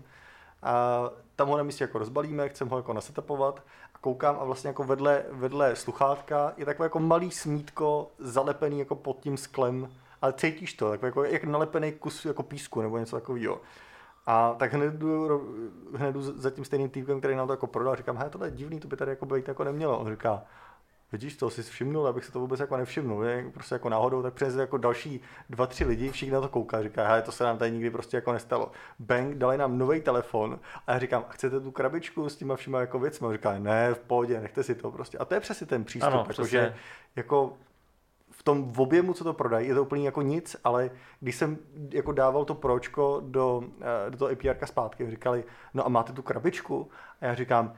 a tam ho na místě jako rozbalíme, chcem ho jako nasetapovat a koukám a vlastně jako vedle, vedle sluchátka je takové jako malý smítko zalepený jako pod tím sklem, ale cítíš to, jako jak nalepený kus jako písku nebo něco takového. A tak hned jdu, hned jdu za tím stejným týpkem, který nám to jako prodal. Říkám, hej, tohle je divný, to by tady jako být jako nemělo. On říká, vidíš to, jsi všimnul, abych se to vůbec jako nevšimnul. Je, prostě jako náhodou, tak přines jako další dva, tři lidi, všichni na to kouká, říká, hej, to se nám tady nikdy prostě jako nestalo. Bang, dali nám nový telefon a já říkám, a chcete tu krabičku s těma všema jako věcmi? Říká, ne, v pohodě, nechte si to prostě. A to je přesně ten přístup, Ano, jako, přesně. že jako v tom objemu, co to prodají, je to úplně jako nic, ale když jsem jako dával to pročko do, eh, do toho APR zpátky, říkali, no a máte tu krabičku? A já říkám,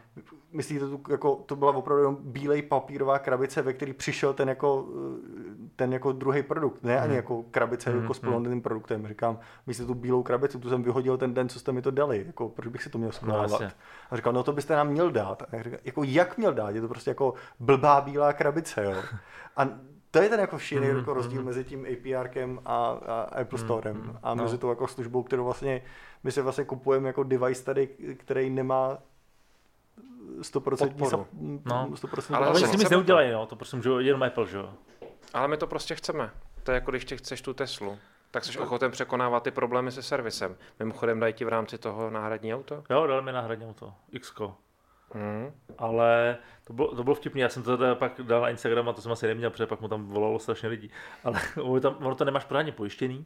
myslíte, tu, jako, to byla opravdu jenom bílej papírová krabice, ve který přišel ten jako, eh, ten jako druhý produkt, ne ani jako krabice Mhm, jako s plným produktem. Říkám, myslíte tu bílou krabici, tu jsem vyhodil ten den, co jste mi to dali, jako, proč bych si to měl schovávat? jasně. a říkal, no to byste nám měl dát. A já říkal, jako jak měl dát? Je to prostě jako blbá bílá krabice, jo. A to je ten jako šílený Mhm, jako rozdíl mezi tím APRkem a, a Apple Storem a no. mezi tou jako službou, kterou vlastně my si vlastně kupujeme jako device tady, který nemá 100% Podporu. sa- No. 100% Ale Ale zase s tím nic neudělají, no, to prostě můžu jenom Apple, že jo. Ale my to prostě chceme. To je jako když ty chceš tu Teslu, tak jsi ochoten překonávat ty problémy se servisem. Mimochodem dají ti v rámci toho náhradní auto? Jo, dali mi náhradní auto, x Hmm. ale to bylo, to bylo vtipný, já jsem to teda pak dal na Instagram a to jsem asi neměl, protože pak mu tam volalo strašně lidí. Ale tam, ono to nemáš pořádně pojištěný,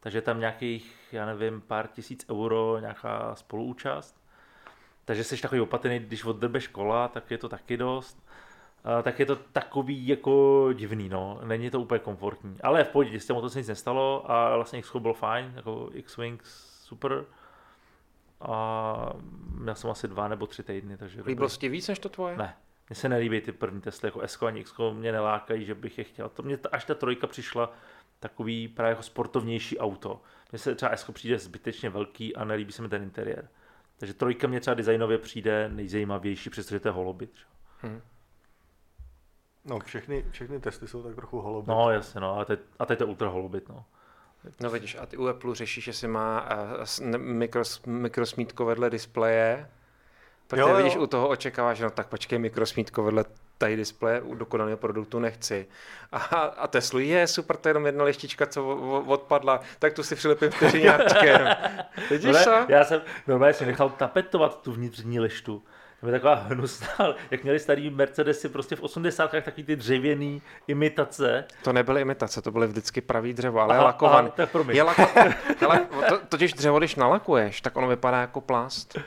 takže tam nějakých, já nevím, pár tisíc euro, nějaká spoluúčast. Takže jsi takový opatrný, když oddrbe škola, tak je to taky dost. A, tak je to takový jako divný, no. Není to úplně komfortní. Ale v pohodě, s těm to se nic nestalo a vlastně X bylo fajn, jako X-Wing super. A měl jsem asi dva nebo tři týdny, takže... Líbilo se ti víc než to tvoje? Ne, mně se nelíbí ty první Tesly, jako S ani X, mě nelákají, že bych je chtěl. To mě, až ta trojka přišla takový právě jako sportovnější auto. Mně se třeba S přijde zbytečně velký a nelíbí se mi ten interiér. Takže trojka mě třeba designově přijde nejzajímavější, přestože to je holobit. že? No, všechny, všechny testy jsou tak trochu holoby. No jasně, no, a teď, a teď to je ultra holobit, no. No vidíš, a ty u Apple řešíš, jestli má ne- mikros, mikrosmítko vedle displeje. Protože Jo, jo. vidíš, u toho očekáváš, že no tak počkej, mikrosmítko vedle tady displeje u dokonalého produktu nechci. A, a Teslu je super, to je jenom jedna lištička, co odpadla, tak tu si přilepím vteřináčkem. Vidíš No to? já jsem normálně si nechal tapetovat tu vnitřní lištu. To je taková hnusná, jak měli starý Mercedesy prostě v 80. takový ty dřevěný imitace. To nebyly imitace, to byly vždycky pravý dřevo, ale Aha, je lakovaný. aha, tak promiň. je lako... Hele, to, totiž dřevo, když nalakuješ, tak ono vypadá jako plast.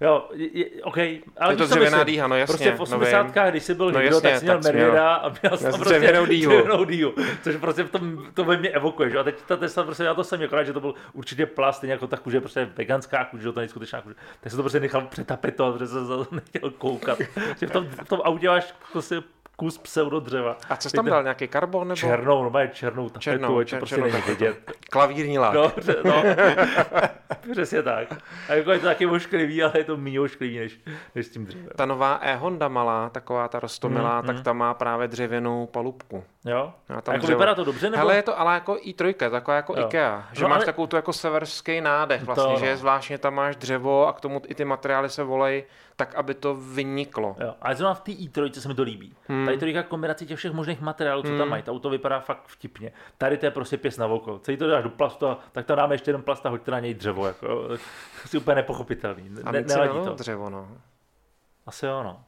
Jo, je, OK, ale Je to dřevěná dýha, no jasně, Prostě v no 80. vím. když jsi byl No někdo, jasně, tak jsi měl tak Merida a měl jsi tam prostě dřevěnou dýhu. dřevěnou dýhu. Což prostě v tom, to ve mně evokuje, že? A teď ta Tesla prostě já to jsem akorát, že to byl určitě plast, stejně jako ta kůže, prostě veganská kůže, že to není skutečná kůže. Tak jsem to prostě nechal přetapetovat, protože jsem za to nechtěl koukat. že v tom, v tom autě máš prostě kus pseudo dřeva. A co jsi tam dal, nějaký karbon nebo? Černou, no černou tapetu, Černou, to čer- prostě černou není vidět. Klavírní lák. No, no. Přesně tak. A jako je to taky ošklivý, ale je to méně ošklivý než, než s tím dřevem. Ta nová e-Honda malá, taková ta rostomilá, Mm, tak mm. ta má právě dřevěnou palubku. Jo? A tam jako dřevo. vypadá to dobře, nebo? Hele, je to ale jako i3, taková jako Jo. IKEA, že No, máš ale- takovou tu jako severský nádech vlastně, To že no. je zvláštně tam máš dřevo a k tomu i ty materiály se volají tak, aby to vyniklo. Jo, ale zrovna v té i3 se mi to líbí. Hmm. Tady to říká kombinaci těch všech možných materiálů, co tam Hmm. mají. To auto vypadá fakt vtipně. Tady to je prostě pěs na oko. Celý to dáš do plastu, a tak tam dáme ještě jeden plast a hoďte na něj dřevo. Jako, je asi úplně nepochopitelný. A Ne, na to. dřevo, no. Asi jo, no.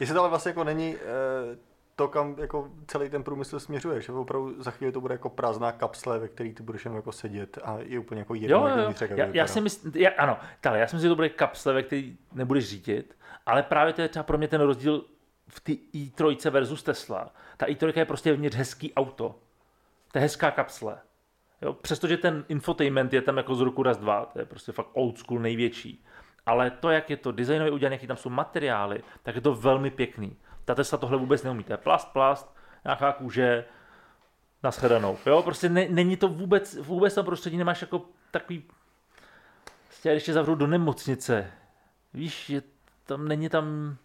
Jestli to ale vlastně jako není eh, to, kam jako celý ten průmysl směřuje, že opravdu za chvíli to bude jako prázdná kapsle, ve který ty budeš jenom jako sedět a je úplně jako jedno, Jo, jo, jo. jak Já, já si myslím, já, ano, tak, já si myslím, že to bude kapsle, ve který nebudeš řídit, ale právě to je třeba pro mě ten rozdíl v té i3 versus Tesla. Ta i3 je prostě vnitř hezký auto. To je hezká kapsle. Jo? Přestože ten infotainment je tam jako z roku raz dva, to je prostě fakt old school největší. Ale to, jak je to designově udělané, jaký tam jsou materiály, tak je to velmi pěkný. Ta Tesla tohle vůbec neumí. To je plast, plast, nějaká kůže, nashledanou. Jo, prostě ne, není to vůbec, vůbec tam prostředí nemáš jako takový, prostě když tě zavřou do nemocnice, víš, že tam není tam,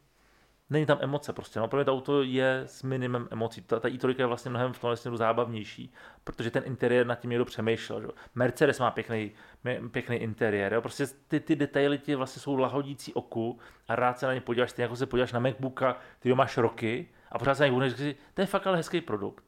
není tam emoce prostě. No, mě to auto je s minimem emocí. Ta, ta i je vlastně mnohem v tomhle směru zábavnější, protože ten interiér nad tím někdo přemýšlel. Že? Mercedes má pěkný, pěkný interiér. Jo? Prostě ty, ty detaily ti vlastně jsou lahodící oku a rád se na ně podíváš. Ty jako se podíváš na MacBooka, ty ho máš roky a pořád se na něj si, to je fakt ale hezký produkt.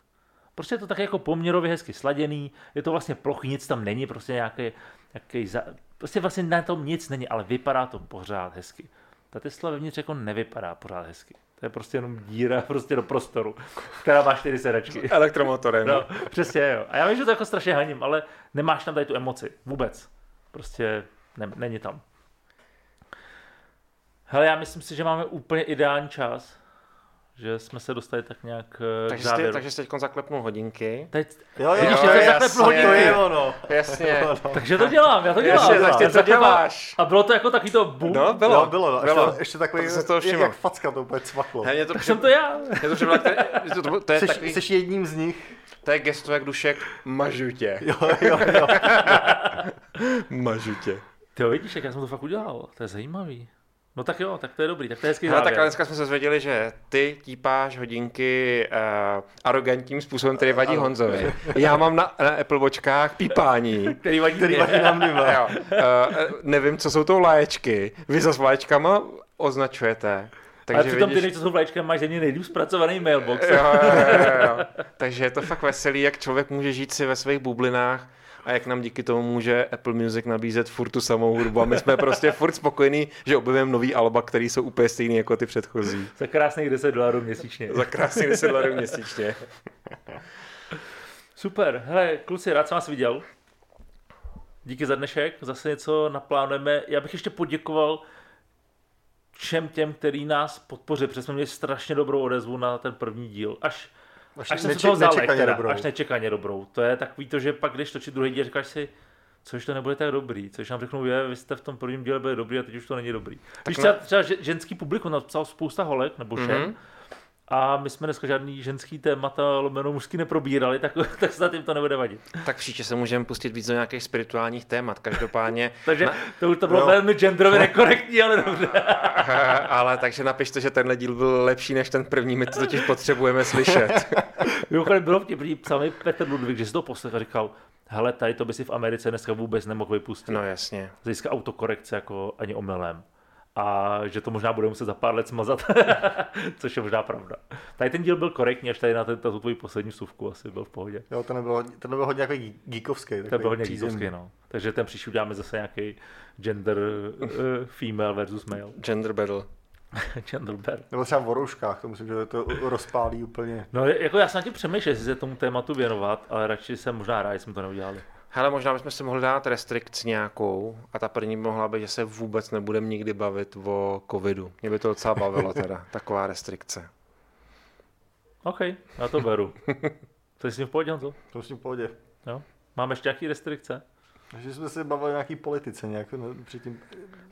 Prostě je to tak jako poměrově hezky sladěný, je to vlastně plochý, nic tam není, prostě nějaký, nějaký za... prostě vlastně na tom nic není, ale vypadá to pořád hezky. Ta Tesla vevnitř jako nevypadá pořád hezky. To je prostě jenom díra prostě do prostoru, která má čtyři sedačky. Elektromotorem. No, přesně jo. A já vím, že to jako strašně haním, ale nemáš tam tady tu emoci. Vůbec. Prostě ne, není tam. Hele, já myslím si, že máme úplně ideální čas že jsme se dostali tak nějak eh, takže k závěru. Jsi, takže jsi teď zaklepnul hodinky. Teď, jo, jo, jo, teď zaklepnu hodinky. To je ono. Jasně. takže to dělám, já to dělám. Jasně, tak ty to děláš. A bylo to jako taky to boom. No, bylo. Jo, bylo, no. bylo. Ještě, ještě takový, to to jak, jak facka to úplně cvaklo. He, to tak jsem to já. Je to, připadá, to, to, to, je jsi, takový, jsi jedním z nich. To je gesto jak dušek, mažu tě. Jo, jo, jo. mažu tě. Ty jo, vidíš, jak já jsem to fakt udělal. To je zajímavý. No tak jo, tak to je dobrý, tak to je hezký No, závěr. tak dneska jsme se zvěděli, že ty típáš hodinky uh, arrogantním způsobem, který vadí Honzovi. Já mám na, na Apple Watchkách pípání. Který vadí, Který vadí nám dvěma. jo. Uh, nevím, co jsou to láječky. Vy za láječkama označujete. Takže Ale přitom vidíš... ty, co jsou vlajčkem, máš jedný nejlíp zpracovaný mailbox. Jo, jo, jo, jo. Takže je to fakt veselý, jak člověk může žít si ve svých bublinách a jak nám díky tomu může Apple Music nabízet furt tu samou hudbu. A my jsme prostě furt spokojení, že objevujeme nový alba, které jsou úplně stejný jako ty předchozí. Za krásných 10 dolarů měsíčně. Za krásných 10 dolarů měsíčně. Super. Hele, kluci, rád jsem vás viděl. Díky za dnešek, zase něco naplánujeme. Já bych ještě poděkoval všem těm, který nás podpoří, protože jsme měli strašně dobrou odezvu na ten první díl. Až Až, až jsem neče- se toho vzal, nečekaně teda, dobrou. až nečekaně dobrou. To je takový to, že pak když točit druhý díl, říkáš si, což to nebude tak dobrý, což nám řeknou, je, vy jste v tom prvním díle byli dobrý a teď už to není dobrý. Tak Víš, třeba, třeba ženský publikum napsal spousta holek nebo žen, mm-hmm a my jsme dneska žádný ženský témata lomeno mužský neprobírali, tak, tak snad jim to nebude vadit. Tak příště se můžeme pustit víc do nějakých spirituálních témat, každopádně. takže na... to už to bylo no. velmi genderově nekorektní, ale dobře. ale takže napište, že tenhle díl byl lepší než ten první, my to totiž potřebujeme slyšet. Mimochodem bylo vtipný, psal mi Petr Ludvík, že si to poslech a říkal, hele, tady to by si v Americe dneska vůbec nemohl vypustit. No jasně. Získá autokorekce jako ani omylem a že to možná bude muset za pár let smazat, což je možná pravda. Tady ten díl byl korektní, až tady na ten, tu tvoji poslední suvku asi byl v pohodě. Jo, to nebylo, to nebylo hodně jako geekovský. To byl hodně geekovský, no. Takže ten příští uděláme zase nějaký gender uh, female versus male. Gender battle. Gender battle. Nebo třeba v orouškách, to myslím, že to rozpálí úplně. No, jako já jsem na tím přemýšlel, jestli se tomu tématu věnovat, ale radši jsem možná rád, jsme to neudělali. Hele, možná bychom si mohli dát restrikci nějakou a ta první mohla být, že se vůbec nebudeme nikdy bavit o covidu. Mě by to docela bavilo teda, taková restrikce. OK, já to beru. To je s tím v pohodě, To To s tím v pohodě. Jo. Máme ještě nějaké restrikce? Takže jsme se bavili o nějaký politice nějak no, předtím.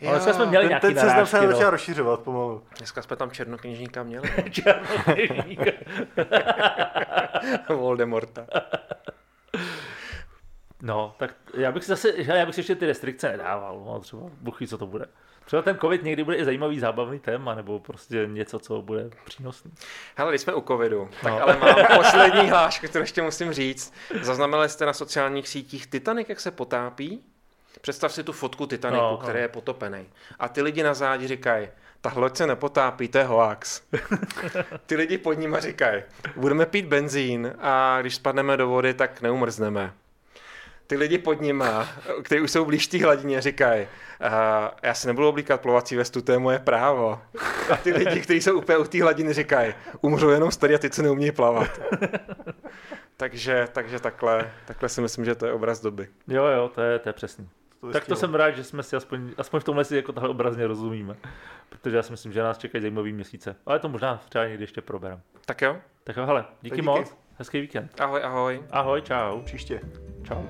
Jo, Ale jsme měli ten, nějaký Teď se se začal rozšiřovat pomalu. Dneska jsme tam černokněžníka měli. černokněžníka. Voldemorta. No, tak já bych si zase, já bych si ještě ty restrikce nedával, no, třeba buchy, co to bude. Třeba ten covid někdy bude i zajímavý, zábavný téma, nebo prostě něco, co bude přínosný. Hele, když jsme u covidu, tak no. ale mám poslední hlášku, kterou ještě musím říct. Zaznamenali jste na sociálních sítích Titanic, jak se potápí? Představ si tu fotku Titanicu, no, který no. je potopený. A ty lidi na zádi říkají, ta loď se nepotápí, to je hoax. ty lidi pod nimi říkají, budeme pít benzín a když spadneme do vody, tak neumrzneme ty lidi pod nima, kteří už jsou blíž té hladině, říkají, uh, já si nebudu oblíkat plovací vestu, to je moje právo. A ty lidi, kteří jsou úplně u té hladiny, říkají, umřou jenom starý a ty, co neumějí plavat. takže, takže takhle, takhle si myslím, že to je obraz doby. Jo, jo, to je, to je přesný. To tak to jsem rád, že jsme si aspoň, aspoň v tomhle si jako tahle obrazně rozumíme. Protože já si myslím, že nás čekají zajímavý měsíce. Ale to možná třeba někdy ještě proberem. Tak jo. Tak jo, hele, díky, díky. moc. Hezký víkend. Ahoj, ahoj. Ahoj, čau. Příště. Čau.